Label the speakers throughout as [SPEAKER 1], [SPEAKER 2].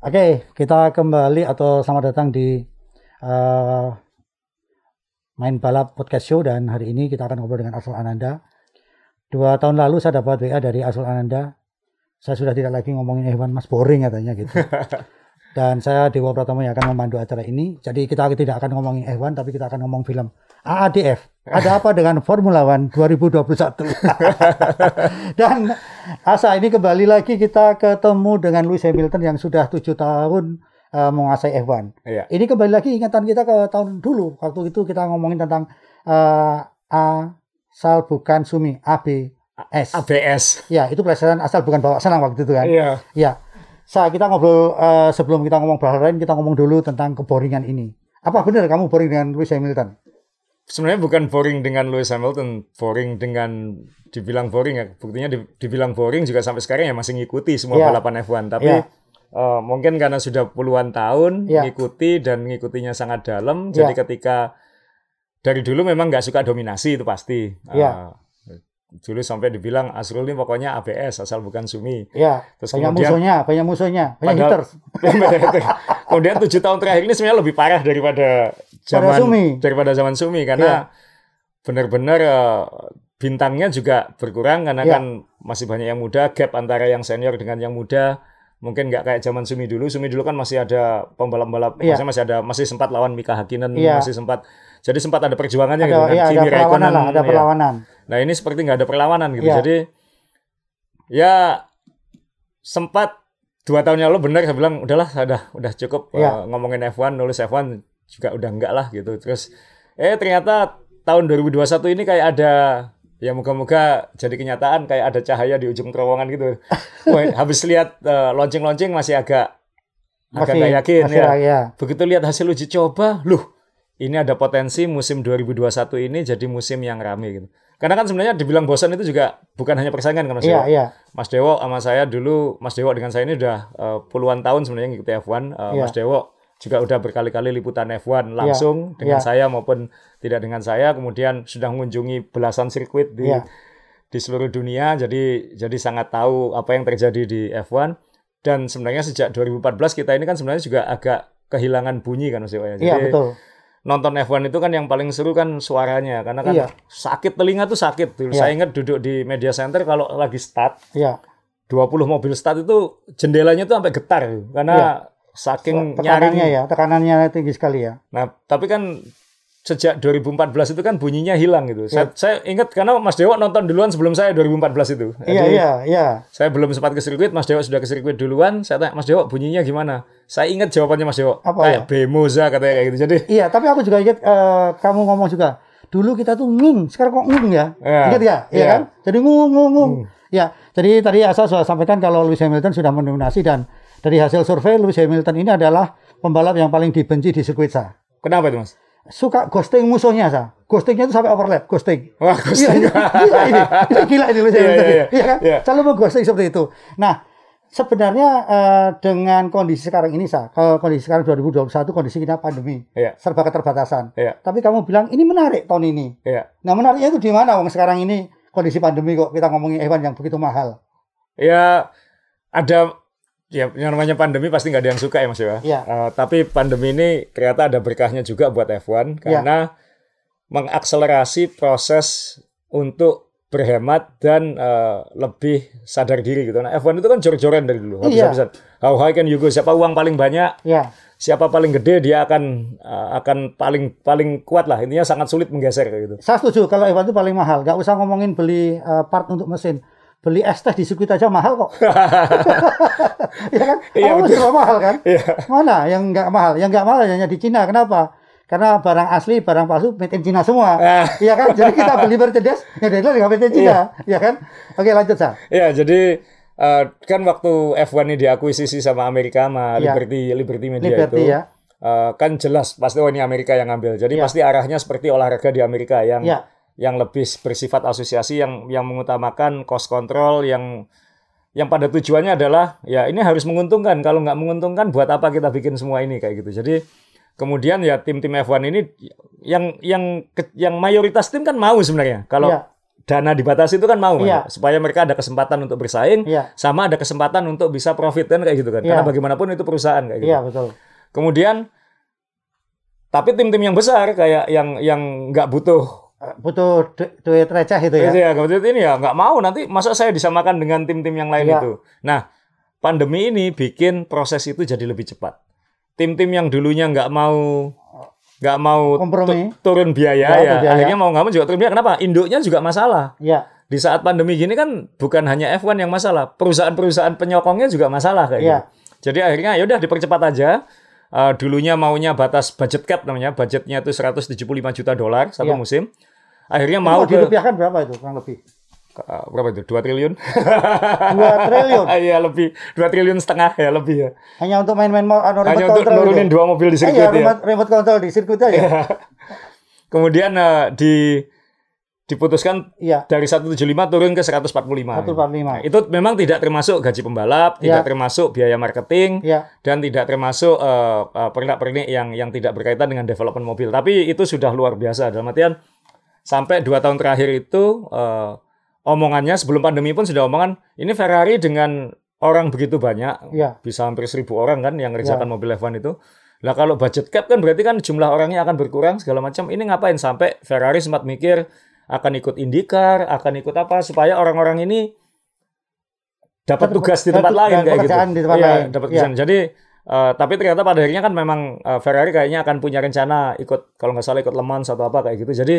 [SPEAKER 1] Oke, kita kembali atau selamat datang di uh, Main Balap Podcast Show dan hari ini kita akan ngobrol dengan Asul Ananda. Dua tahun lalu saya dapat WA dari Asul Ananda. Saya sudah tidak lagi ngomongin hewan mas boring katanya gitu. Dan saya Dewa Pratama yang akan memandu acara ini. Jadi kita tidak akan ngomongin hewan tapi kita akan ngomong film. AADF. Ada apa dengan Formula One 2021? Dan Asa ini kembali lagi kita ketemu dengan Lewis Hamilton yang sudah tujuh tahun uh, menguasai F1.
[SPEAKER 2] Iya.
[SPEAKER 1] Ini kembali lagi ingatan kita ke tahun dulu. Waktu itu kita ngomongin tentang uh, asal bukan Sumi, ABS.
[SPEAKER 2] ABS.
[SPEAKER 1] Ya, itu pelajaran asal bukan bawa senang waktu itu kan.
[SPEAKER 2] Iya.
[SPEAKER 1] Ya. Sa, kita ngobrol uh, sebelum kita ngomong bahasa lain, kita ngomong dulu tentang keboringan ini. Apa benar kamu boring dengan Lewis Hamilton?
[SPEAKER 2] Sebenarnya bukan boring dengan Lewis Hamilton, boring dengan dibilang boring ya. Buktinya dibilang boring juga sampai sekarang ya masih ngikuti semua
[SPEAKER 1] Ya.
[SPEAKER 2] balapan F1. Tapi
[SPEAKER 1] Ya.
[SPEAKER 2] uh, mungkin karena sudah puluhan tahun
[SPEAKER 1] Ya.
[SPEAKER 2] ngikuti dan ngikutinya sangat dalam,
[SPEAKER 1] Ya.
[SPEAKER 2] jadi ketika dari dulu memang nggak suka dominasi itu pasti.
[SPEAKER 1] Ya.
[SPEAKER 2] Uh, dulu sampai dibilang Asrul ini pokoknya ABS asal bukan Sumi.
[SPEAKER 1] Ya,
[SPEAKER 2] Terus
[SPEAKER 1] banyak
[SPEAKER 2] kemudian-
[SPEAKER 1] musuhnya, banyak musuhnya, banyak
[SPEAKER 2] Padahal-
[SPEAKER 1] haters.
[SPEAKER 2] Kemudian tujuh tahun terakhir ini sebenarnya lebih parah daripada zaman
[SPEAKER 1] Sumi.
[SPEAKER 2] daripada zaman Sumi karena benar-benar eh, bintangnya juga berkurang karena
[SPEAKER 1] Ya.
[SPEAKER 2] kan masih banyak yang muda, gap antara yang senior dengan yang muda mungkin nggak kayak zaman Sumi dulu. Sumi dulu kan masih ada pembalap-pembalap,
[SPEAKER 1] Iya.
[SPEAKER 2] maksudnya masih ada masih sempat lawan Mika Hakkinen,
[SPEAKER 1] Iya.
[SPEAKER 2] masih sempat jadi sempat ada perjuangannya gitu
[SPEAKER 1] Ada,
[SPEAKER 2] kan.
[SPEAKER 1] ya, ada
[SPEAKER 2] Kimi
[SPEAKER 1] perlawanan
[SPEAKER 2] Raikkonen,
[SPEAKER 1] lah, ada
[SPEAKER 2] ya.
[SPEAKER 1] perlawanan.
[SPEAKER 2] Nah ini seperti nggak ada perlawanan gitu.
[SPEAKER 1] Iya.
[SPEAKER 2] Jadi ya sempat dua tahun yang lalu benar saya bilang udahlah udah udah cukup
[SPEAKER 1] Iya.
[SPEAKER 2] uh, ngomongin F1 nulis F1 juga udah enggak lah gitu. Terus eh ternyata tahun 2021 ini kayak ada ya moga-moga jadi kenyataan kayak ada cahaya di ujung terowongan gitu. Wah, habis lihat uh, launching-launching masih agak agak nggak yakin
[SPEAKER 1] masih,
[SPEAKER 2] ya.
[SPEAKER 1] ya.
[SPEAKER 2] Begitu lihat hasil uji coba, loh ini ada potensi musim 2021 ini jadi musim yang rame gitu. Karena kan sebenarnya dibilang bosan itu juga bukan hanya persaingan kan Mas
[SPEAKER 1] Iya,
[SPEAKER 2] Dewo.
[SPEAKER 1] iya.
[SPEAKER 2] Mas Dewo sama saya dulu, Mas Dewo dengan saya ini udah eh, puluhan tahun sebenarnya ngikuti F1. Eh,
[SPEAKER 1] Iya.
[SPEAKER 2] Mas Dewo juga udah berkali-kali liputan F1 langsung
[SPEAKER 1] iya.
[SPEAKER 2] dengan saya maupun tidak dengan saya. Kemudian sudah mengunjungi belasan sirkuit di
[SPEAKER 1] Iya.
[SPEAKER 2] di seluruh dunia. Jadi jadi sangat tahu apa yang terjadi di F1. Dan sebenarnya sejak 2014 kita ini kan sebenarnya juga agak kehilangan bunyi kan Mas Dewo ya.
[SPEAKER 1] Iya,
[SPEAKER 2] Jadi
[SPEAKER 1] betul.
[SPEAKER 2] nonton F1 itu kan yang paling seru kan suaranya karena kan
[SPEAKER 1] Iya.
[SPEAKER 2] sakit telinga tuh sakit dulu.
[SPEAKER 1] Iya.
[SPEAKER 2] Saya ingat duduk di media center kalau lagi start
[SPEAKER 1] Iya.
[SPEAKER 2] 20 mobil start itu jendelanya tuh sampai getar karena
[SPEAKER 1] Iya.
[SPEAKER 2] Saking
[SPEAKER 1] Tekanannya ya, tekanannya tinggi sekali ya.
[SPEAKER 2] Nah, tapi kan sejak 2014 itu kan bunyinya hilang gitu.
[SPEAKER 1] Iya.
[SPEAKER 2] Saya, saya ingat karena Mas Dewo nonton duluan sebelum saya 2014 itu.
[SPEAKER 1] Iya,
[SPEAKER 2] Jadi,
[SPEAKER 1] iya, iya.
[SPEAKER 2] Saya belum sempat ke sirkuit, Mas Dewo sudah ke sirkuit duluan. Saya tanya, Mas Dewo bunyinya gimana? Saya ingat jawabannya Mas Dewo.
[SPEAKER 1] Apa
[SPEAKER 2] kayak Bemoza katanya kayak gitu. Jadi
[SPEAKER 1] Iya, tapi aku juga ingat eh, kamu ngomong juga. Dulu kita tuh ngung, sekarang kok ngung ya?
[SPEAKER 2] Iya.
[SPEAKER 1] Ingat ya? Iya
[SPEAKER 2] Iya.
[SPEAKER 1] kan? Jadi ngung, ngung, ngung. Ya, jadi tadi Asa sudah sampaikan kalau Lewis Hamilton sudah mendominasi dan dari hasil survei Lewis Hamilton ini adalah pembalap yang paling dibenci di sirkuit sa.
[SPEAKER 2] kenapa itu Mas?
[SPEAKER 1] Suka ghosting musuhnya sa. Ghostingnya itu sampai overlap, ghosting.
[SPEAKER 2] Wah, ghosting.
[SPEAKER 1] ini, gila ini. Ini gila ini Lewis
[SPEAKER 2] Iya,
[SPEAKER 1] Hamilton.
[SPEAKER 2] iya, iya.
[SPEAKER 1] Iya kan?
[SPEAKER 2] Iya.
[SPEAKER 1] Selalu mengghosting seperti itu. Nah, sebenarnya eh, dengan kondisi sekarang ini sa, kalau kondisi sekarang 2021 kondisi kita pandemi,
[SPEAKER 2] Iya.
[SPEAKER 1] serba keterbatasan.
[SPEAKER 2] Iya.
[SPEAKER 1] Tapi kamu bilang ini menarik tahun ini.
[SPEAKER 2] Iya.
[SPEAKER 1] Nah menariknya itu di mana? Wong sekarang ini kondisi pandemi kok kita ngomongin hewan yang begitu mahal.
[SPEAKER 2] Ya ada ya yang namanya pandemi pasti nggak ada yang suka ya Mas ya.
[SPEAKER 1] Iya.
[SPEAKER 2] Eh, tapi pandemi ini ternyata ada berkahnya juga buat F1
[SPEAKER 1] Iya.
[SPEAKER 2] karena mengakselerasi proses untuk berhemat dan eh, lebih sadar diri gitu. Nah F1 itu kan jor-joran dari dulu.
[SPEAKER 1] Iya.
[SPEAKER 2] Habis-habisan. How high can you go? Siapa uang paling banyak?
[SPEAKER 1] Ya,
[SPEAKER 2] Siapa paling gede dia akan eh, akan paling paling kuat lah. Intinya sangat sulit menggeser gitu.
[SPEAKER 1] saya setuju kalau hewan itu paling mahal. Gak usah ngomongin beli eh, part untuk mesin. Beli es teh di sirkuit aja mahal kok. ya kan?
[SPEAKER 2] Iya,
[SPEAKER 1] Kamu
[SPEAKER 2] betul.
[SPEAKER 1] juga mahal kan?
[SPEAKER 2] Iya.
[SPEAKER 1] Mana yang nggak mahal? Yang nggak mahal hanya di Cina. Kenapa? Karena barang asli, barang palsu made in Cina semua.
[SPEAKER 2] Ah.
[SPEAKER 1] Iya kan? Jadi kita beli Mercedes, ya dari itu made in Cina. Iya kan? Oke lanjut, Sa.
[SPEAKER 2] Ya, jadi eh, kan waktu F1 ini diakuisisi sama Amerika sama
[SPEAKER 1] Iya.
[SPEAKER 2] Liberty Liberty Media
[SPEAKER 1] Liberty
[SPEAKER 2] itu.
[SPEAKER 1] ya.
[SPEAKER 2] eh, kan jelas pasti oh ini Amerika yang ngambil. Jadi
[SPEAKER 1] Iya.
[SPEAKER 2] pasti arahnya seperti olahraga di Amerika yang
[SPEAKER 1] Iya.
[SPEAKER 2] Yang lebih bersifat asosiasi yang yang mengutamakan cost control yang yang pada tujuannya adalah ya ini harus menguntungkan. Kalau nggak menguntungkan buat apa kita bikin semua ini kayak gitu. Jadi kemudian ya tim-tim F1 ini yang yang yang mayoritas tim kan mau sebenarnya kalau
[SPEAKER 1] Iya.
[SPEAKER 2] dana dibatasi itu kan mau, Mas.
[SPEAKER 1] Iya.
[SPEAKER 2] supaya mereka ada kesempatan untuk bersaing,
[SPEAKER 1] Iya.
[SPEAKER 2] sama ada kesempatan untuk bisa profit kan kayak gitu kan.
[SPEAKER 1] Iya.
[SPEAKER 2] Karena bagaimanapun itu perusahaan kayak gitu.
[SPEAKER 1] Iya, betul.
[SPEAKER 2] Kemudian tapi tim-tim yang besar kayak yang yang nggak butuh
[SPEAKER 1] Butuh du- duit receh itu ya.
[SPEAKER 2] Itu ya, kemudian ini ya nggak mau nanti masa saya disamakan dengan tim-tim yang lain
[SPEAKER 1] Iya.
[SPEAKER 2] itu. Nah, pandemi ini bikin proses itu jadi lebih cepat. Tim-tim yang dulunya nggak mau nggak mau
[SPEAKER 1] Kompromi.
[SPEAKER 2] tu- turun biaya
[SPEAKER 1] Ya,
[SPEAKER 2] ya,
[SPEAKER 1] biaya.
[SPEAKER 2] akhirnya mau nggak mau juga turun biaya. Kenapa? Induknya juga masalah.
[SPEAKER 1] Iya.
[SPEAKER 2] Di saat pandemi gini kan bukan hanya F1 yang masalah, perusahaan-perusahaan penyokongnya juga masalah kayak
[SPEAKER 1] Iya.
[SPEAKER 2] gitu. Jadi akhirnya ya udah dipercepat aja. Eh, dulunya maunya batas budget cap namanya, budgetnya itu 175 juta dolar satu
[SPEAKER 1] Iya.
[SPEAKER 2] musim. Akhirnya
[SPEAKER 1] Mau
[SPEAKER 2] mau ke
[SPEAKER 1] dirupiahkan berapa itu kurang lebih?
[SPEAKER 2] Uh, berapa itu? 2 triliun?
[SPEAKER 1] 2 triliun.
[SPEAKER 2] Iya lebih 2 triliun setengah ya lebih ya.
[SPEAKER 1] Hanya untuk main-main mau anu
[SPEAKER 2] Hanya untuk nurunin
[SPEAKER 1] itu.
[SPEAKER 2] dua mobil di
[SPEAKER 1] Eh,
[SPEAKER 2] sirkuit
[SPEAKER 1] Iya,
[SPEAKER 2] ya.
[SPEAKER 1] remote, remote control di sirkuit aja.
[SPEAKER 2] Kemudian uh, di diputuskan
[SPEAKER 1] Iya.
[SPEAKER 2] dari 175 turun ke 145.
[SPEAKER 1] 145.
[SPEAKER 2] Nah, itu memang tidak termasuk gaji pembalap, tidak
[SPEAKER 1] Iya.
[SPEAKER 2] termasuk biaya marketing,
[SPEAKER 1] Iya.
[SPEAKER 2] dan tidak termasuk uh, uh, pernak-pernik yang yang tidak berkaitan dengan development mobil. Tapi itu sudah luar biasa dalam artian sampai dua tahun terakhir itu uh, omongannya sebelum pandemi pun sudah omongan ini Ferrari dengan orang begitu banyak
[SPEAKER 1] Iya.
[SPEAKER 2] bisa hampir seribu orang kan yang ngerjakan mobil F1 itu. Lah kalau budget cap kan berarti kan jumlah orangnya akan berkurang segala macam. Ini ngapain sampai Ferrari sempat mikir akan ikut IndyCar, akan ikut apa supaya orang-orang ini dapat tugas di tempat lain kayak gitu.
[SPEAKER 1] di tempat
[SPEAKER 2] Iya,
[SPEAKER 1] lain.
[SPEAKER 2] dapat pekerjaan. Jadi eh, tapi ternyata pada akhirnya kan memang eh, Ferrari kayaknya akan punya rencana ikut kalau nggak salah ikut Le Mans atau apa kayak gitu. Jadi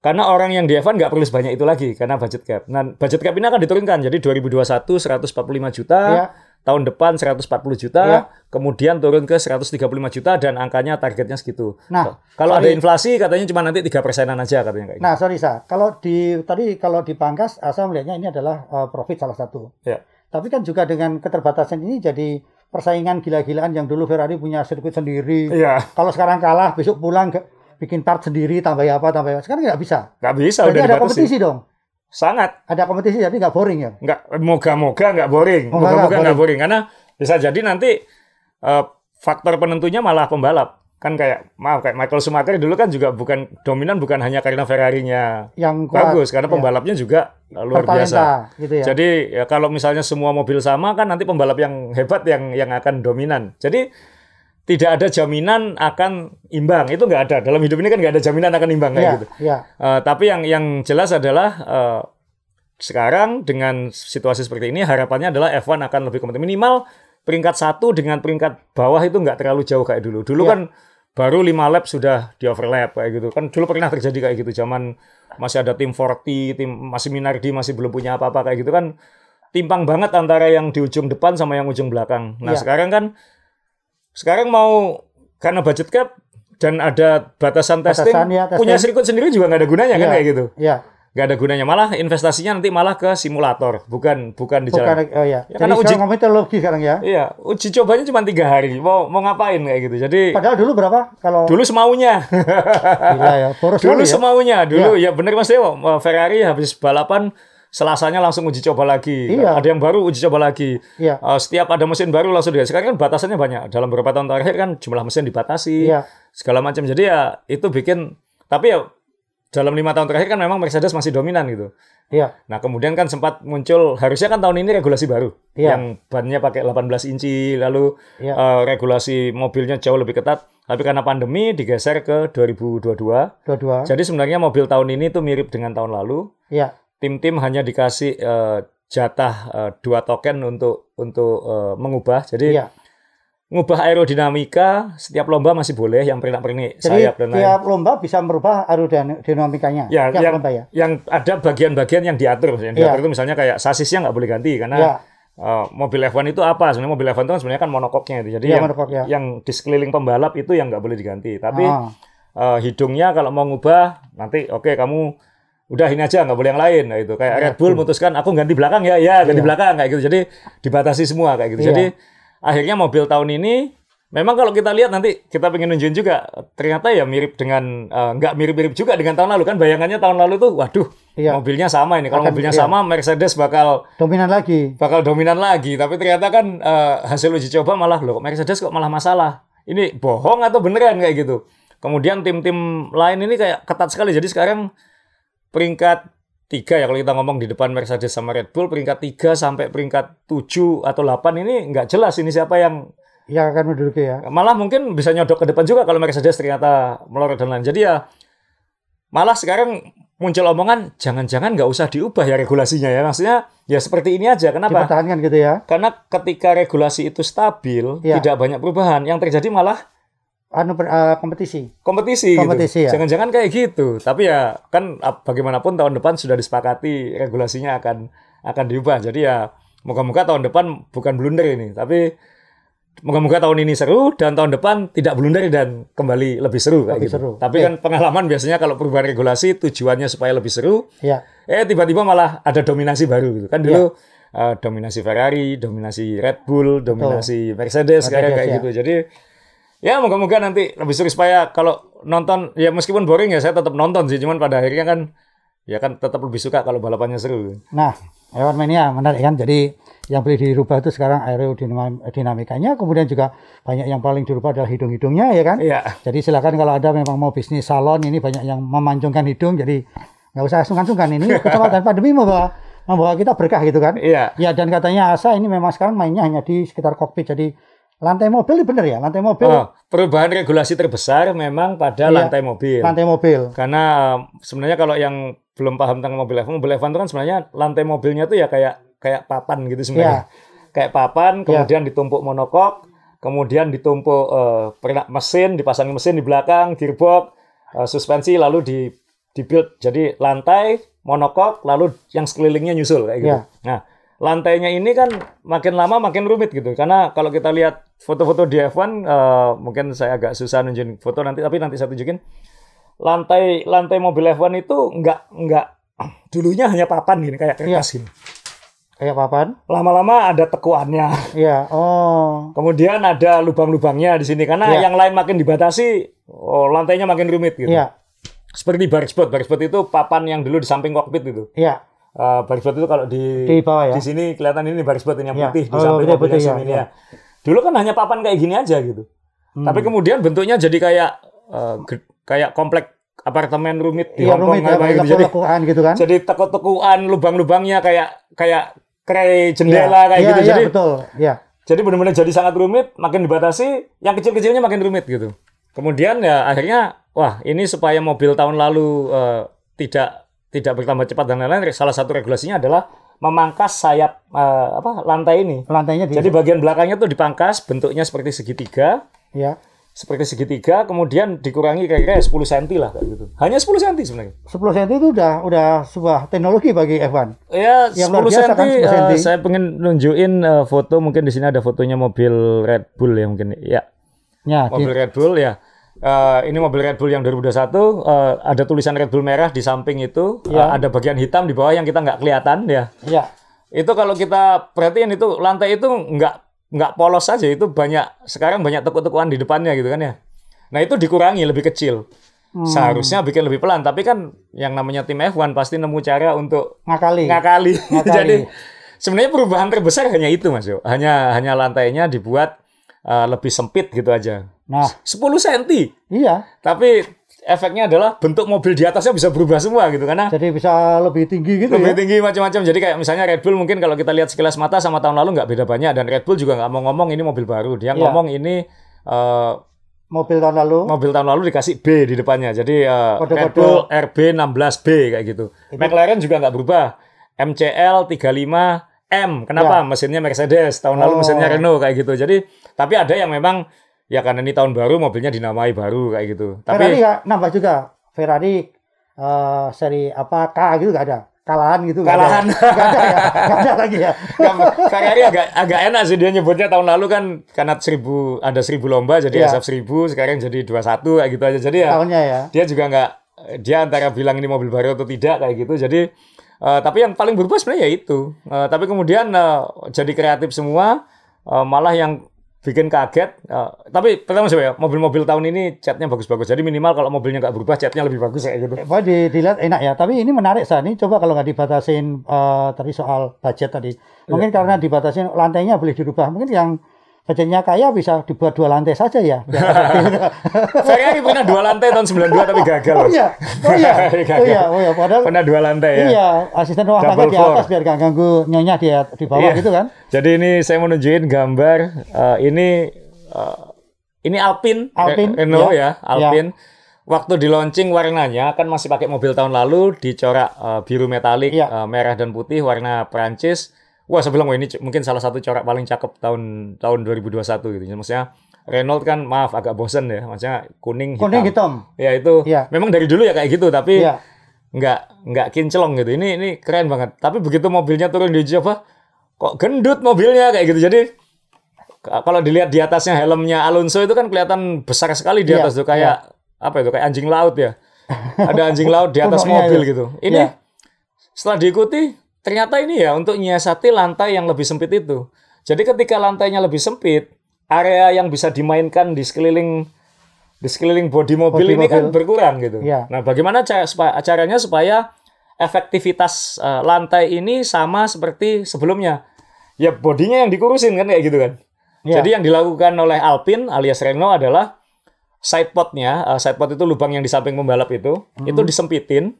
[SPEAKER 2] karena orang yang di F1 nggak perlu sebanyak itu lagi karena budget cap. Nah, budget cap ini akan diturunkan. Jadi 2021 145 juta,
[SPEAKER 1] Iya.
[SPEAKER 2] tahun depan 140 juta,
[SPEAKER 1] Iya.
[SPEAKER 2] kemudian turun ke 135 juta dan angkanya targetnya segitu.
[SPEAKER 1] Nah,
[SPEAKER 2] kalau ada
[SPEAKER 1] sorry.
[SPEAKER 2] inflasi katanya cuma nanti tiga persenan aja katanya kayak gitu.
[SPEAKER 1] Nah, sorry Sa, kalau di tadi kalau dipangkas, saya melihatnya ini adalah eh, profit salah satu.
[SPEAKER 2] Ya.
[SPEAKER 1] Tapi kan juga dengan keterbatasan ini jadi persaingan gila-gilaan yang dulu Ferrari punya sirkuit sendiri.
[SPEAKER 2] Iya,
[SPEAKER 1] Kalau sekarang kalah, besok pulang ke, bikin part sendiri, tambah apa, tambah apa. Sekarang nggak bisa.
[SPEAKER 2] nggak bisa
[SPEAKER 1] Jadi
[SPEAKER 2] udah
[SPEAKER 1] ada
[SPEAKER 2] dibatasi.
[SPEAKER 1] kompetisi dong.
[SPEAKER 2] Sangat.
[SPEAKER 1] Ada kompetisi jadi nggak boring ya.
[SPEAKER 2] nggak moga-moga nggak boring
[SPEAKER 1] nggak
[SPEAKER 2] moga-moga nggak boring karena bisa jadi nanti eh, faktor penentunya malah pembalap kan kayak maaf kayak Michael Schumacher dulu kan juga bukan dominan bukan hanya karena Ferrari-nya
[SPEAKER 1] Yang kuat.
[SPEAKER 2] bagus karena
[SPEAKER 1] ya.
[SPEAKER 2] pembalapnya juga eh, luar
[SPEAKER 1] Bertalenta,
[SPEAKER 2] biasa
[SPEAKER 1] gitu ya.
[SPEAKER 2] jadi ya kalau misalnya semua mobil sama kan nanti pembalap yang hebat yang yang akan dominan jadi tidak ada jaminan akan imbang itu nggak ada dalam hidup ini kan nggak ada jaminan akan imbang kayak
[SPEAKER 1] Iya,
[SPEAKER 2] gitu
[SPEAKER 1] iya.
[SPEAKER 2] Eh, tapi yang yang jelas adalah eh, sekarang dengan situasi seperti ini harapannya adalah F1 akan lebih kompetitif minimal peringkat satu dengan peringkat bawah itu nggak terlalu jauh kayak dulu. Dulu
[SPEAKER 1] Iya.
[SPEAKER 2] kan baru 5 lap sudah di overlap kayak gitu. Kan dulu pernah terjadi kayak gitu zaman masih ada tim 40, tim masih Minardi masih belum punya apa-apa kayak gitu kan timpang banget antara yang di ujung depan sama yang ujung belakang. Nah,
[SPEAKER 1] Iya.
[SPEAKER 2] sekarang kan sekarang mau karena budget cap dan ada batasan testing,
[SPEAKER 1] Batasan, ya, testing.
[SPEAKER 2] punya sirkuit sendiri juga nggak ada gunanya kan
[SPEAKER 1] Iya.
[SPEAKER 2] kayak gitu
[SPEAKER 1] Iya.
[SPEAKER 2] nggak ada gunanya malah investasinya nanti malah ke simulator bukan bukan di jalan
[SPEAKER 1] Bukan, oh iya.
[SPEAKER 2] Ya,
[SPEAKER 1] Jadi
[SPEAKER 2] karena uji-
[SPEAKER 1] teknologi sekarang ya.
[SPEAKER 2] iya uji cobanya cuma tiga hari mau mau ngapain kayak gitu jadi
[SPEAKER 1] Padahal dulu berapa? Kalau
[SPEAKER 2] dulu semaunya
[SPEAKER 1] gila ya, boros
[SPEAKER 2] dulu
[SPEAKER 1] ya.
[SPEAKER 2] semaunya dulu ya bener mas Dewo Ferrari habis balapan selasanya langsung uji coba lagi
[SPEAKER 1] Iya.
[SPEAKER 2] ada yang baru uji coba lagi
[SPEAKER 1] Iya.
[SPEAKER 2] Eh, setiap ada mesin baru langsung dia sekarang kan batasannya banyak dalam beberapa tahun terakhir kan jumlah mesin dibatasi
[SPEAKER 1] Iya.
[SPEAKER 2] segala macam jadi ya itu bikin tapi ya dalam lima tahun terakhir kan memang Mercedes masih dominan gitu
[SPEAKER 1] Iya.
[SPEAKER 2] Nah, kemudian kan sempat muncul harusnya kan tahun ini regulasi baru
[SPEAKER 1] Iya.
[SPEAKER 2] yang bannya pakai 18 inci, lalu
[SPEAKER 1] Iya.
[SPEAKER 2] eh, regulasi mobilnya jauh lebih ketat. Tapi karena pandemi digeser ke 2022.
[SPEAKER 1] Dua-dua.
[SPEAKER 2] Jadi sebenarnya mobil tahun ini tuh mirip dengan tahun lalu.
[SPEAKER 1] Iya.
[SPEAKER 2] Tim-tim hanya dikasih eh, jatah eh, dua token untuk untuk eh, mengubah. Jadi
[SPEAKER 1] Iya.
[SPEAKER 2] ngubah aerodinamika setiap lomba masih boleh yang pernak-pernik
[SPEAKER 1] Jadi
[SPEAKER 2] sayap dan lain.
[SPEAKER 1] tiap lomba bisa merubah aerodinamikanya.
[SPEAKER 2] Ya,
[SPEAKER 1] tiap
[SPEAKER 2] yang,
[SPEAKER 1] lomba ya.
[SPEAKER 2] yang ada bagian-bagian yang diatur. Yang
[SPEAKER 1] Iya.
[SPEAKER 2] diatur itu misalnya kayak sasisnya nggak boleh ganti karena
[SPEAKER 1] Iya.
[SPEAKER 2] Uh, mobil F1 itu apa? Sebenarnya mobil F1 itu kan sebenarnya kan monokoknya itu. Jadi
[SPEAKER 1] Iya,
[SPEAKER 2] yang,
[SPEAKER 1] monokok, ya.
[SPEAKER 2] yang di sekeliling pembalap itu yang nggak boleh diganti. Tapi
[SPEAKER 1] Ah.
[SPEAKER 2] uh, hidungnya kalau mau ngubah nanti oke kamu udah ini aja nggak boleh yang lain nah, itu kayak
[SPEAKER 1] Iya,
[SPEAKER 2] Red Bull memutuskan aku ganti belakang ya ya ganti
[SPEAKER 1] Iya.
[SPEAKER 2] belakang kayak gitu jadi dibatasi semua kayak gitu
[SPEAKER 1] Iya.
[SPEAKER 2] jadi akhirnya mobil tahun ini memang kalau kita lihat nanti kita pengen nunjukin juga ternyata ya mirip dengan uh, nggak mirip-mirip juga dengan tahun lalu kan bayangannya tahun lalu tuh waduh
[SPEAKER 1] Iya.
[SPEAKER 2] mobilnya sama ini kalau
[SPEAKER 1] Akan-
[SPEAKER 2] mobilnya
[SPEAKER 1] iya.
[SPEAKER 2] sama Mercedes bakal
[SPEAKER 1] Dominan lagi.
[SPEAKER 2] bakal dominan lagi. Tapi ternyata kan eh, hasil uji coba malah loh Mercedes kok malah masalah. Ini bohong atau beneran kayak gitu. Kemudian tim-tim lain ini kayak ketat sekali. Jadi sekarang peringkat tiga ya kalau kita ngomong di depan Mercedes sama Red Bull peringkat tiga sampai peringkat tujuh atau delapan ini nggak jelas ini siapa yang
[SPEAKER 1] yang akan menduduki ya.
[SPEAKER 2] malah mungkin bisa nyodok ke depan juga kalau Mercedes ternyata melorot dan lain. Jadi ya malah sekarang muncul omongan jangan-jangan nggak usah diubah ya regulasinya ya maksudnya ya seperti ini aja kenapa?
[SPEAKER 1] Dipertahankan gitu ya.
[SPEAKER 2] Karena ketika regulasi itu stabil
[SPEAKER 1] Ya.
[SPEAKER 2] tidak banyak perubahan yang terjadi malah
[SPEAKER 1] Anu per- eh, kompetisi.
[SPEAKER 2] kompetisi,
[SPEAKER 1] Kompetisi,
[SPEAKER 2] gitu.
[SPEAKER 1] ya.
[SPEAKER 2] Jangan-jangan kayak gitu. Tapi ya kan ap- bagaimanapun tahun depan sudah disepakati regulasinya akan akan diubah. Jadi ya moga-moga tahun depan bukan blunder ini, tapi moga-moga tahun ini seru dan tahun depan tidak blunder dan kembali lebih seru kayak
[SPEAKER 1] Lebih
[SPEAKER 2] gitu.
[SPEAKER 1] seru.
[SPEAKER 2] Tapi
[SPEAKER 1] Oke.
[SPEAKER 2] kan pengalaman biasanya kalau perubahan regulasi tujuannya supaya lebih seru,
[SPEAKER 1] Ya.
[SPEAKER 2] eh tiba-tiba malah ada dominasi baru gitu. Kan dulu
[SPEAKER 1] Ya.
[SPEAKER 2] eh, dominasi Ferrari, dominasi Red Bull, dominasi Mercedes sekarang
[SPEAKER 1] Mercedes,
[SPEAKER 2] kayak
[SPEAKER 1] ya.
[SPEAKER 2] gitu. Jadi ya moga-moga nanti lebih seru supaya kalau nonton ya meskipun boring ya saya tetap nonton sih cuman pada akhirnya kan ya kan tetap lebih suka kalau balapannya seru.
[SPEAKER 1] Nah, hewan mania menarik kan. Jadi yang boleh dirubah itu sekarang aerodinamikanya, kemudian juga banyak yang paling dirubah adalah hidung-hidungnya ya kan.
[SPEAKER 2] Iya.
[SPEAKER 1] Jadi silakan kalau ada memang mau bisnis salon ini banyak yang memancungkan hidung, jadi nggak usah sungkan-sungkan ini kecepatan pandemi membawa membawa kita berkah gitu kan.
[SPEAKER 2] Iya.
[SPEAKER 1] Ya dan katanya Asa ini memang sekarang mainnya hanya di sekitar kokpit, jadi lantai mobil ini bener ya, lantai mobil,
[SPEAKER 2] Oh, perubahan regulasi terbesar memang pada
[SPEAKER 1] Iya.
[SPEAKER 2] lantai mobil.
[SPEAKER 1] lantai mobil.
[SPEAKER 2] Karena eh, sebenarnya kalau yang belum paham tentang mobil F1, mobil F1 itu kan sebenarnya lantai mobilnya tuh ya kayak kayak papan gitu sebenarnya. Kayak papan,
[SPEAKER 1] Iya.
[SPEAKER 2] kemudian ditumpuk monokok, kemudian ditumpuk eh, pernak mesin, dipasangin mesin di belakang, gearbox, eh, suspensi, lalu di dibuild jadi lantai, monokok, lalu yang sekelilingnya nyusul kayak gitu.
[SPEAKER 1] Iya.
[SPEAKER 2] Nah, lantainya ini kan makin lama makin rumit gitu. Karena kalau kita lihat foto-foto di F1, eh, mungkin saya agak susah nunjukin foto nanti, tapi nanti saya tunjukin lantai lantai mobil F1 itu nggak nggak dulunya hanya papan gini kayak kertas gini.
[SPEAKER 1] Kayak papan?
[SPEAKER 2] Lama-lama ada tekuannya.
[SPEAKER 1] Iya. Oh.
[SPEAKER 2] Kemudian ada lubang-lubangnya di sini karena
[SPEAKER 1] Iya.
[SPEAKER 2] yang lain makin dibatasi, oh, lantainya makin rumit gitu.
[SPEAKER 1] Iya.
[SPEAKER 2] Seperti bar spot, bar spot itu papan yang dulu di samping kokpit itu.
[SPEAKER 1] Iya.
[SPEAKER 2] Eh, bar spot itu kalau di
[SPEAKER 1] Di bawah ya.
[SPEAKER 2] di sini kelihatan ini bar spot ini yang putih di
[SPEAKER 1] Oh,
[SPEAKER 2] samping
[SPEAKER 1] putih,
[SPEAKER 2] mobil
[SPEAKER 1] putih,
[SPEAKER 2] yang
[SPEAKER 1] ya, iya.
[SPEAKER 2] ya. Dulu kan hanya papan kayak gini aja gitu.
[SPEAKER 1] Hmm.
[SPEAKER 2] Tapi kemudian bentuknya jadi kayak ge- kayak komplek apartemen rumit di
[SPEAKER 1] Iya
[SPEAKER 2] Hongkong
[SPEAKER 1] rumit ya,
[SPEAKER 2] kayak gitu. Jadi
[SPEAKER 1] gitu kan.
[SPEAKER 2] jadi teko-tekuan lubang-lubangnya kayak kayak kray jendela
[SPEAKER 1] Iya,
[SPEAKER 2] kayak
[SPEAKER 1] iya,
[SPEAKER 2] gitu.
[SPEAKER 1] Iya,
[SPEAKER 2] Jadi
[SPEAKER 1] betul. Iya.
[SPEAKER 2] jadi benar-benar jadi sangat rumit, makin dibatasi, yang kecil-kecilnya makin rumit gitu. Kemudian ya akhirnya wah ini supaya mobil tahun lalu eh, tidak tidak bertambah cepat dan lain-lain salah satu regulasinya adalah memangkas sayap eh, apa lantai ini.
[SPEAKER 1] Lantainya di
[SPEAKER 2] Jadi bagian belakangnya tuh dipangkas bentuknya seperti segitiga,
[SPEAKER 1] ya.
[SPEAKER 2] seperti segitiga kemudian dikurangi kira-kira 10 cm lah kayak gitu. Hanya 10 cm sebenarnya.
[SPEAKER 1] 10 cm itu udah udah sebuah teknologi bagi F1.
[SPEAKER 2] Ya,
[SPEAKER 1] Yang
[SPEAKER 2] 10
[SPEAKER 1] luar biasa
[SPEAKER 2] cm,
[SPEAKER 1] kan, 10
[SPEAKER 2] eh,
[SPEAKER 1] cm.
[SPEAKER 2] saya pengen nunjukin eh, foto mungkin di sini ada fotonya mobil Red Bull ya mungkin. Ya,
[SPEAKER 1] Ya, di-
[SPEAKER 2] mobil Red Bull ya. Eh, ini mobil Red Bull yang 2021 eh, ada tulisan Red Bull merah di samping itu,
[SPEAKER 1] Ya.
[SPEAKER 2] ada bagian hitam di bawah yang kita nggak kelihatan ya.
[SPEAKER 1] ya.
[SPEAKER 2] Itu kalau kita perhatiin itu lantai itu nggak nggak polos saja, itu banyak sekarang banyak tekuk-tekuan di depannya gitu kan ya. Nah, itu dikurangi lebih kecil.
[SPEAKER 1] Hmm.
[SPEAKER 2] Seharusnya bikin lebih pelan, tapi kan yang namanya tim F1 pasti nemu cara untuk
[SPEAKER 1] ngakali.
[SPEAKER 2] ngakali.
[SPEAKER 1] Ngakali.
[SPEAKER 2] Jadi sebenarnya perubahan terbesar hanya itu Mas Yo. Hanya hanya lantainya dibuat uh, lebih sempit gitu aja.
[SPEAKER 1] Nah,
[SPEAKER 2] 10 cm.
[SPEAKER 1] iya.
[SPEAKER 2] Tapi efeknya adalah bentuk mobil di atasnya bisa berubah semua gitu karena
[SPEAKER 1] Jadi bisa lebih tinggi gitu
[SPEAKER 2] lebih
[SPEAKER 1] ya.
[SPEAKER 2] tinggi macam-macam. Jadi kayak misalnya Red Bull mungkin kalau kita lihat sekilas mata sama tahun lalu nggak beda banyak dan Red Bull juga nggak mau ngomong ini mobil baru. Dia
[SPEAKER 1] Iya.
[SPEAKER 2] ngomong ini uh,
[SPEAKER 1] Mobil tahun lalu.
[SPEAKER 2] mobil tahun lalu dikasih B di depannya. Jadi uh,
[SPEAKER 1] Kode-kode.
[SPEAKER 2] Red Bull RB16B kayak gitu. McLaren juga nggak berubah. MCL 35M. Kenapa? Mesinnya Mercedes. Tahun lalu.
[SPEAKER 1] Oh.
[SPEAKER 2] mesinnya Renault kayak gitu. Jadi tapi ada yang memang ya karena ini tahun baru mobilnya dinamai baru kayak gitu.
[SPEAKER 1] Ferrari
[SPEAKER 2] Tapi
[SPEAKER 1] nggak nambah juga. Ferrari eh, seri apa K gitu nggak ada. Kalahan gitu nggak ada.
[SPEAKER 2] Kalahan.
[SPEAKER 1] Nggak ada ya. Nggak ada lagi ya.
[SPEAKER 2] Ferrari agak agak enak sih dia nyebutnya tahun lalu kan karena seribu ada seribu lomba jadi
[SPEAKER 1] Iya.
[SPEAKER 2] SF 1000 sekarang jadi 21 kayak gitu aja. Jadi ya
[SPEAKER 1] Tahunnya ya.
[SPEAKER 2] dia juga nggak dia antara bilang ini mobil baru atau tidak kayak gitu jadi eh, tapi yang paling berubah sebenarnya ya itu Eh, tapi kemudian eh, jadi kreatif semua eh, malah yang bikin kaget Eh, tapi pertama sih ya mobil-mobil tahun ini catnya bagus-bagus jadi minimal kalau mobilnya nggak berubah catnya lebih bagus kayak gitu
[SPEAKER 1] Wah, di, dilihat enak ya. Tapi ini menarik sah. Ini coba kalau nggak dibatasin eh, tadi soal budget tadi. Mungkin
[SPEAKER 2] Iya.
[SPEAKER 1] karena dibatasin lantainya boleh dirubah. Mungkin yang budgetnya kaya bisa dibuat dua lantai saja ya. Efektif.
[SPEAKER 2] Ferrari pernah dua lantai tahun 92 tapi gagal.
[SPEAKER 1] oh iya, oh iya,
[SPEAKER 2] Gagal.
[SPEAKER 1] oh iya, oh iya. Padahal
[SPEAKER 2] Pernah dua lantai ya.
[SPEAKER 1] iya asisten rumah tangga di atas biar gak ganggu nyonya di di bawah
[SPEAKER 2] Iya.
[SPEAKER 1] gitu kan.
[SPEAKER 2] Jadi ini saya mau nunjukin gambar eh, ini eh, ini Alpine,
[SPEAKER 1] Alpine,
[SPEAKER 2] Re- Renault
[SPEAKER 1] ya.
[SPEAKER 2] ya, Alpine. Waktu di launching warnanya kan masih pakai mobil tahun lalu dicorak eh, biru metalik,
[SPEAKER 1] Iya.
[SPEAKER 2] eh, merah dan putih warna Prancis. Wah, saya bilang wah ini mungkin salah satu corak paling cakep tahun tahun 2021 gitu. Maksudnya Renault kan maaf agak bosen ya, maksudnya kuning hitam.
[SPEAKER 1] Kuning hitam.
[SPEAKER 2] Ya itu
[SPEAKER 1] Iya.
[SPEAKER 2] memang dari dulu ya kayak gitu tapi
[SPEAKER 1] Iya.
[SPEAKER 2] nggak nggak kinclong gitu. Ini ini keren banget. Tapi begitu mobilnya turun di coba kok gendut mobilnya kayak gitu. Jadi kalau dilihat di atasnya helmnya Alonso itu kan kelihatan besar sekali di
[SPEAKER 1] Iya,
[SPEAKER 2] atas tuh kayak apa itu kayak anjing laut ya. Ada anjing laut di atas mobil
[SPEAKER 1] itu.
[SPEAKER 2] gitu. Ini
[SPEAKER 1] Iya.
[SPEAKER 2] setelah diikuti ternyata ini ya untuk nyiasati lantai yang lebih sempit itu. Jadi ketika lantainya lebih sempit, area yang bisa dimainkan di sekeliling di sekeliling bodi mobil
[SPEAKER 1] Bodi
[SPEAKER 2] ini kan
[SPEAKER 1] mobil.
[SPEAKER 2] berkurang gitu.
[SPEAKER 1] Iya.
[SPEAKER 2] Nah, bagaimana cara supaya, caranya supaya efektivitas eh, lantai ini sama seperti sebelumnya? Ya bodinya yang dikurusin kan kayak gitu kan.
[SPEAKER 1] Iya.
[SPEAKER 2] Jadi yang dilakukan oleh Alpine alias Renault adalah sidepodnya, uh, sidepod itu lubang yang di samping pembalap itu,
[SPEAKER 1] Hmm.
[SPEAKER 2] itu disempitin,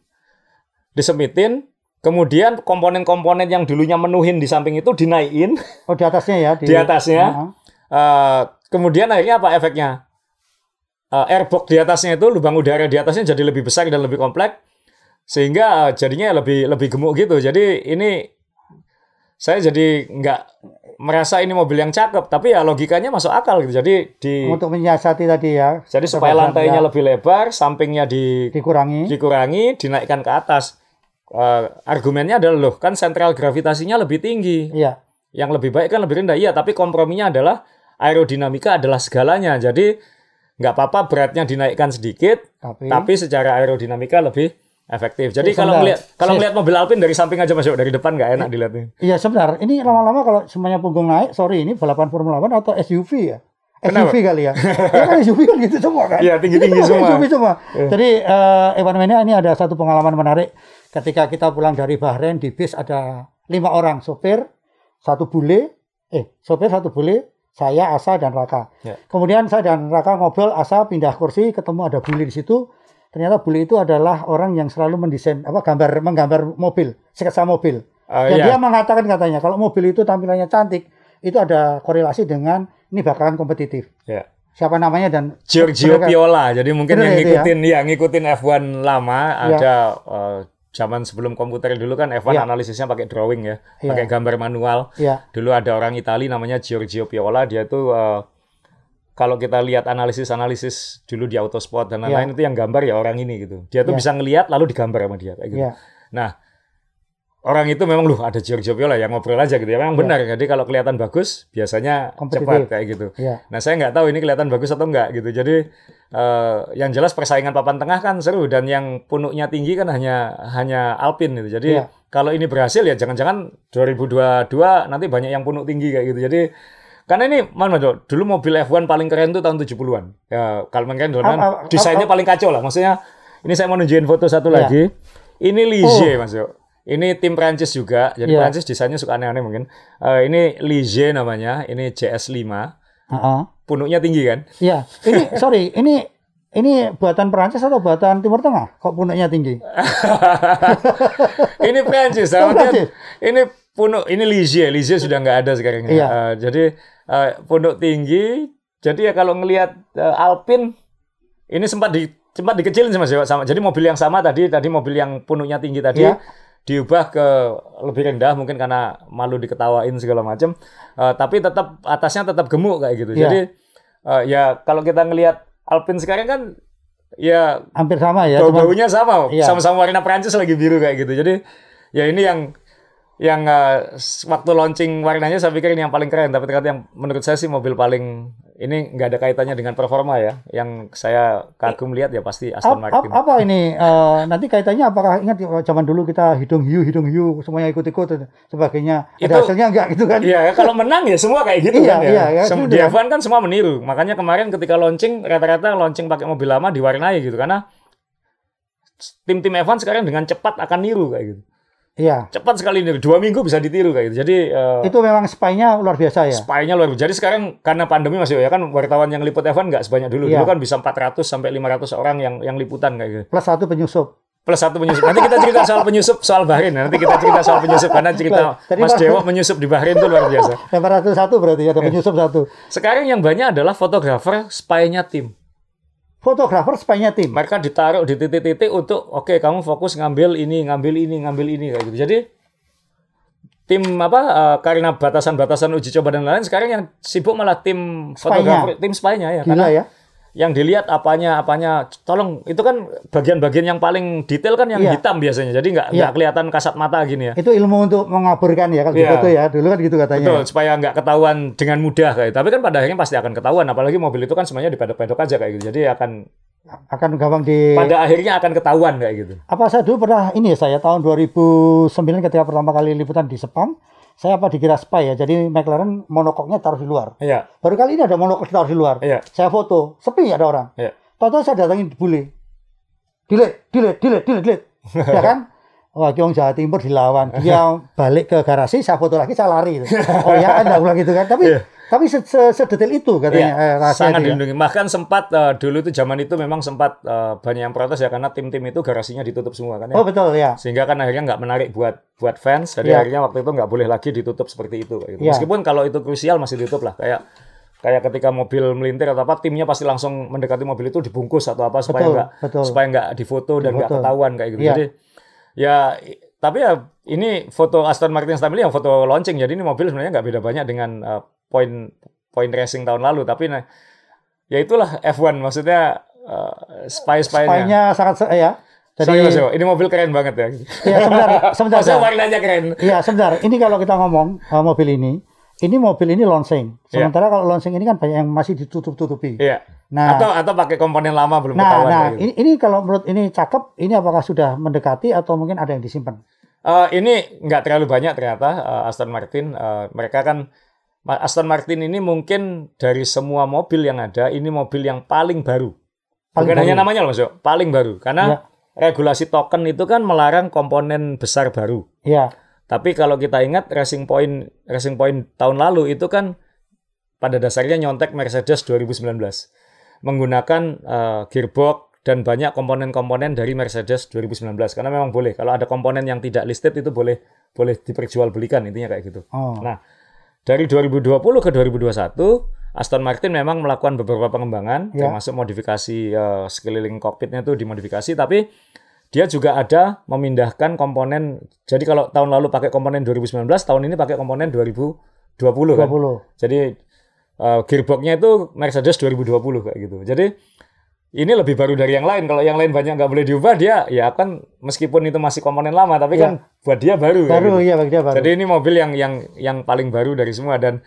[SPEAKER 2] disempitin, kemudian komponen-komponen yang dulunya menuhin di samping itu dinaikin
[SPEAKER 1] Oh di atasnya ya.
[SPEAKER 2] di atasnya.
[SPEAKER 1] Heeh.
[SPEAKER 2] Uh, kemudian akhirnya apa efeknya? Uh, airbox di atasnya itu lubang udara di atasnya jadi lebih besar dan lebih kompleks sehingga uh, jadinya lebih lebih gemuk gitu. Jadi ini saya jadi nggak merasa ini mobil yang cakep, tapi ya logikanya masuk akal gitu. Jadi di
[SPEAKER 1] Untuk menyiasati tadi ya.
[SPEAKER 2] jadi supaya lantainya
[SPEAKER 1] ya,
[SPEAKER 2] lebih lebar, sampingnya di
[SPEAKER 1] dikurangi.
[SPEAKER 2] dikurangi, dinaikkan ke atas. Uh, argumennya adalah loh kan sentral gravitasinya lebih tinggi
[SPEAKER 1] Iya.
[SPEAKER 2] yang lebih baik kan lebih rendah. Iya, tapi komprominya adalah aerodinamika adalah segalanya. Jadi nggak apa-apa beratnya dinaikkan sedikit,
[SPEAKER 1] Tapi,
[SPEAKER 2] tapi secara aerodinamika lebih efektif. Jadi
[SPEAKER 1] Sis,
[SPEAKER 2] kalau ngeliat kalau ngeliat mobil Alpine dari samping aja masuk dari depan nggak enak dilihatnya.
[SPEAKER 1] Iya sebentar. Ini lama-lama kalau semuanya punggung naik, sorry ini balapan Formula One atau SUV ya?
[SPEAKER 2] Kenapa?
[SPEAKER 1] SUV kali ya. ya kan SUV kan gitu semua kan?
[SPEAKER 2] Iya, tinggi-tinggi
[SPEAKER 1] Itu
[SPEAKER 2] semua.
[SPEAKER 1] SUV semua.
[SPEAKER 2] Iya.
[SPEAKER 1] Jadi eh Evan Mena ini ada satu pengalaman menarik. Ketika kita pulang dari Bahrain di bis ada lima orang sopir, satu bule, eh sopir satu bule, saya Asa dan Raka.
[SPEAKER 2] Ya.
[SPEAKER 1] Kemudian saya dan Raka ngobrol, Asa pindah kursi, ketemu ada bule di situ. Ternyata bule itu adalah orang yang selalu mendesain apa gambar menggambar mobil, sketsa mobil.
[SPEAKER 2] Oh,
[SPEAKER 1] Dan
[SPEAKER 2] iya.
[SPEAKER 1] dia mengatakan katanya kalau mobil itu tampilannya cantik, itu ada korelasi dengan ini bakalan kompetitif.
[SPEAKER 2] Ya.
[SPEAKER 1] Siapa namanya dan
[SPEAKER 2] Giorgio Piola. Jadi mungkin
[SPEAKER 1] Bener
[SPEAKER 2] yang
[SPEAKER 1] ya itu ya?
[SPEAKER 2] ngikutin ya ngikutin F1 lama
[SPEAKER 1] Iya.
[SPEAKER 2] ada eh, zaman sebelum komputer dulu kan F1
[SPEAKER 1] Iya.
[SPEAKER 2] analisisnya pakai drawing ya,
[SPEAKER 1] Iya.
[SPEAKER 2] pakai gambar manual.
[SPEAKER 1] ya
[SPEAKER 2] Dulu ada orang Itali namanya Giorgio Piola, dia tuh eh, kalau kita lihat analisis-analisis dulu di Autosport dan lain-lain itu yang gambar ya orang ini gitu. Dia tuh
[SPEAKER 1] Iya.
[SPEAKER 2] bisa ngelihat lalu digambar sama dia kayak gitu.
[SPEAKER 1] ya
[SPEAKER 2] Nah, orang itu memang loh ada Giorgio Piola yang ngobrol aja gitu ya. Memang
[SPEAKER 1] Iya.
[SPEAKER 2] benar. Jadi kalau kelihatan bagus biasanya cepat kayak gitu.
[SPEAKER 1] ya
[SPEAKER 2] Nah, saya nggak tahu ini kelihatan bagus atau enggak gitu. Jadi eh, yang jelas persaingan papan tengah kan seru dan yang punuknya tinggi kan hanya hanya Alpine gitu. Jadi
[SPEAKER 1] Iya.
[SPEAKER 2] kalau ini berhasil ya jangan-jangan 2022 nanti banyak yang punuk tinggi kayak gitu. Jadi karena ini mana Dok? Dulu mobil F1 paling keren tuh tahun 70-an. Ya, kalau keren desainnya paling kacau lah. Maksudnya ini saya mau nunjukin foto satu
[SPEAKER 1] Iya.
[SPEAKER 2] lagi. Ini Ligier, Mas Dok. Ini tim Prancis juga. Jadi
[SPEAKER 1] Iya.
[SPEAKER 2] Prancis desainnya suka aneh-aneh mungkin. Eh, ini Ligier namanya. Ini CS5
[SPEAKER 1] Heeh.
[SPEAKER 2] punuknya tinggi kan?
[SPEAKER 1] Iya. Ini sorry, ini ini buatan Perancis atau buatan Timur Tengah? Kok punuknya tinggi?
[SPEAKER 2] ini Prancis,
[SPEAKER 1] Oh,
[SPEAKER 2] sama
[SPEAKER 1] Prancis.
[SPEAKER 2] ini punuk, ini Ligier, Ligier sudah nggak ada sekarang. ya.
[SPEAKER 1] Iya.
[SPEAKER 2] Eh, jadi eh, punuk tinggi, jadi ya kalau ngelihat eh, Alpine, ini sempat di sempat dikecilin sih mas ya, sama. Jadi mobil yang sama tadi, tadi mobil yang punuknya tinggi tadi
[SPEAKER 1] Iya.
[SPEAKER 2] Diubah ke lebih rendah mungkin karena malu diketawain segala macam. Eh, tapi tetap atasnya tetap gemuk kayak gitu.
[SPEAKER 1] Iya.
[SPEAKER 2] Jadi eh, ya kalau kita ngelihat Alpine sekarang kan ya
[SPEAKER 1] Hampir sama ya.
[SPEAKER 2] bau baunya sama,
[SPEAKER 1] Iya.
[SPEAKER 2] sama-sama warna Prancis lagi biru kayak gitu. Jadi ya ini yang yang s- waktu launching warnanya saya pikir ini yang paling keren, tapi ternyata yang menurut saya sih mobil paling ini nggak ada kaitannya dengan performa ya. Yang saya kagum lihat ya pasti Aston Martin.
[SPEAKER 1] apa ini eh, nanti kaitannya apakah ingat zaman dulu kita hidung hiu hidung hiu semuanya ikut-ikut sebagainya ada
[SPEAKER 2] Itu-
[SPEAKER 1] hasilnya enggak gitu kan
[SPEAKER 2] Iya, kalau menang ya semua kayak gitu
[SPEAKER 1] Iya,
[SPEAKER 2] kan ya.
[SPEAKER 1] iya, ya,
[SPEAKER 2] Sem-
[SPEAKER 1] gitu
[SPEAKER 2] di
[SPEAKER 1] kan.
[SPEAKER 2] F1 kan semua meniru. Makanya kemarin ketika launching rata-rata launching pakai mobil lama diwarnai gitu karena tim-tim F1 sekarang dengan cepat akan niru kayak gitu.
[SPEAKER 1] Iya.
[SPEAKER 2] Cepat sekali niru. Dua minggu bisa ditiru kayak gitu. Jadi eh,
[SPEAKER 1] Itu memang spy-nya luar biasa ya.
[SPEAKER 2] spy-nya luar biasa. Jadi sekarang karena pandemi masih ya kan wartawan yang liput F1 nggak sebanyak dulu.
[SPEAKER 1] Iya.
[SPEAKER 2] Dulu kan bisa 400 sampai 500 orang yang yang liputan kayak gitu.
[SPEAKER 1] Plus satu penyusup.
[SPEAKER 2] Plus satu penyusup. Nanti kita cerita soal penyusup soal Bahrain. Nanti kita cerita soal penyusup karena cerita
[SPEAKER 1] Tadi
[SPEAKER 2] Mas Dewo menyusup di Bahrain itu luar biasa.
[SPEAKER 1] 801 berarti
[SPEAKER 2] Iya.
[SPEAKER 1] ada penyusup satu.
[SPEAKER 2] Sekarang yang banyak adalah fotografer spy-nya tim.
[SPEAKER 1] Fotografer spy-nya tim.
[SPEAKER 2] Mereka ditaruh di titik-titik untuk oke kamu fokus ngambil ini, ngambil ini, ngambil ini kayak gitu. Jadi tim apa eh, karena batasan-batasan uji coba dan lain-lain sekarang yang sibuk malah tim fotografer, tim spy-nya ya.
[SPEAKER 1] Gila
[SPEAKER 2] Karena
[SPEAKER 1] ya.
[SPEAKER 2] Yang dilihat apanya apanya tolong itu kan bagian-bagian yang paling detail kan yang
[SPEAKER 1] Iya.
[SPEAKER 2] hitam biasanya. Jadi nggak nggak kelihatan kasat mata gini ya.
[SPEAKER 1] Itu ilmu untuk mengaburkan ya kalau
[SPEAKER 2] Iya.
[SPEAKER 1] foto ya. Dulu kan gitu katanya.
[SPEAKER 2] Betul, supaya nggak ketahuan dengan mudah kayak. Tapi kan pada akhirnya pasti akan ketahuan. Apalagi mobil itu kan sebenarnya dipedok-pedok aja kayak gitu. Jadi akan
[SPEAKER 1] Akan gampang di
[SPEAKER 2] pada akhirnya akan ketahuan kayak gitu.
[SPEAKER 1] apa saya dulu pernah ini ya saya tahun 2009 ketika pertama kali liputan di Sepang, saya apa dikira spy ya. Jadi McLaren monokoknya taruh di luar.
[SPEAKER 2] Iya,
[SPEAKER 1] Baru kali ini ada monokok taruh di luar.
[SPEAKER 2] iya,
[SPEAKER 1] Saya foto, sepi ada orang.
[SPEAKER 2] iya.
[SPEAKER 1] Tahu-tahu saya datangin bule. Delete, delete, delete, delete, delete. ya kan? Wah, Kiong Jawa Timur dilawan. Dia balik ke garasi, saya foto lagi, saya lari. Oh ya, anda ulang gitu kan. Tapi
[SPEAKER 2] Iya.
[SPEAKER 1] tapi se- se- sedetail itu katanya. eh,
[SPEAKER 2] Iya,
[SPEAKER 1] rahasia
[SPEAKER 2] sangat
[SPEAKER 1] itu ya.
[SPEAKER 2] dilindungi. Bahkan sempat eh, dulu itu zaman itu memang sempat eh, banyak yang protes ya karena tim-tim itu garasinya ditutup semua kan ya.
[SPEAKER 1] Oh betul ya.
[SPEAKER 2] Sehingga kan akhirnya nggak menarik buat buat fans. Jadi
[SPEAKER 1] Iya.
[SPEAKER 2] akhirnya waktu itu nggak boleh lagi ditutup seperti itu. kayak gitu.
[SPEAKER 1] Iya.
[SPEAKER 2] Meskipun kalau itu krusial masih ditutup lah. Kayak kayak ketika mobil melintir atau apa, timnya pasti langsung mendekati mobil itu dibungkus atau apa supaya nggak supaya nggak difoto dan nggak ketahuan kayak gitu. Jadi ya tapi ya ini foto Aston Martin Stamili yang foto launching. Jadi ini mobil sebenarnya nggak beda banyak dengan eh, poin poin racing tahun lalu. Tapi nah, ya itulah F1 maksudnya uh, spy spy
[SPEAKER 1] Spy-nya sangat se- ya.
[SPEAKER 2] Jadi
[SPEAKER 1] Jadi
[SPEAKER 2] ini mobil keren banget ya.
[SPEAKER 1] ya sebentar, sebentar. Jar.
[SPEAKER 2] warnanya keren.
[SPEAKER 1] Iya, sebentar. Ini kalau kita ngomong uh, mobil ini, ini mobil ini launching.
[SPEAKER 2] Iya.
[SPEAKER 1] Sementara kalau launching ini kan banyak yang masih ditutup-tutupi.
[SPEAKER 2] Iya.
[SPEAKER 1] Nah,
[SPEAKER 2] atau atau pakai komponen lama belum
[SPEAKER 1] nah,
[SPEAKER 2] ketahuan.
[SPEAKER 1] nah,
[SPEAKER 2] gitu.
[SPEAKER 1] ini, ini kalau menurut ini cakep, ini apakah sudah mendekati atau mungkin ada yang disimpan?
[SPEAKER 2] Eh, ini nggak terlalu banyak ternyata eh, Aston Martin. Eh, mereka kan Aston Martin ini mungkin dari semua mobil yang ada, ini mobil yang paling baru.
[SPEAKER 1] Paling
[SPEAKER 2] Bukan hanya
[SPEAKER 1] baru.
[SPEAKER 2] namanya loh, Mas, Yo. paling baru. Karena
[SPEAKER 1] Ya.
[SPEAKER 2] regulasi token itu kan melarang komponen besar baru.
[SPEAKER 1] Iya,
[SPEAKER 2] Tapi kalau kita ingat Racing Point Racing Point tahun lalu itu kan pada dasarnya nyontek Mercedes 2019 menggunakan eh, gearbox dan banyak komponen-komponen dari Mercedes 2019 karena memang boleh kalau ada komponen yang tidak listed itu boleh boleh diperjualbelikan intinya kayak gitu.
[SPEAKER 1] oh,
[SPEAKER 2] Nah, dari 2020 ke 2021 Aston Martin memang melakukan beberapa pengembangan
[SPEAKER 1] Ya.
[SPEAKER 2] termasuk modifikasi eh, sekeliling kokpitnya itu dimodifikasi tapi dia juga ada memindahkan komponen jadi kalau tahun lalu pakai komponen 2019 tahun ini pakai komponen 2020 kan
[SPEAKER 1] 20.
[SPEAKER 2] jadi eh, gearboxnya itu Mercedes 2020 kayak gitu jadi ini lebih baru dari yang lain kalau yang lain banyak nggak boleh diubah dia ya kan meskipun itu masih komponen lama tapi
[SPEAKER 1] Ya.
[SPEAKER 2] kan buat dia baru
[SPEAKER 1] Baru,
[SPEAKER 2] gitu.
[SPEAKER 1] iya bagi dia baru.
[SPEAKER 2] Jadi ini mobil yang yang yang paling baru dari semua dan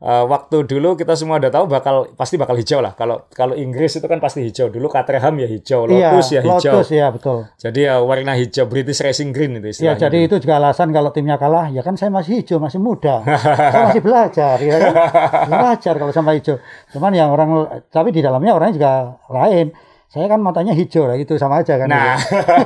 [SPEAKER 2] uh, waktu dulu kita semua udah tahu bakal pasti bakal hijau lah. Kalau kalau Inggris itu kan pasti hijau. Dulu Caterham ya hijau,
[SPEAKER 1] iya,
[SPEAKER 2] Lotus ya hijau.
[SPEAKER 1] Lotus ya betul.
[SPEAKER 2] Jadi ya warna hijau British Racing Green itu
[SPEAKER 1] Ya,
[SPEAKER 2] istilahnya.
[SPEAKER 1] jadi itu juga alasan kalau timnya kalah, ya kan saya masih hijau, masih muda. saya masih belajar, ya kan? Belajar kalau sama hijau. Cuman yang orang, tapi di dalamnya orangnya juga lain. Saya kan matanya hijau lah, itu sama aja kan.
[SPEAKER 2] Nah,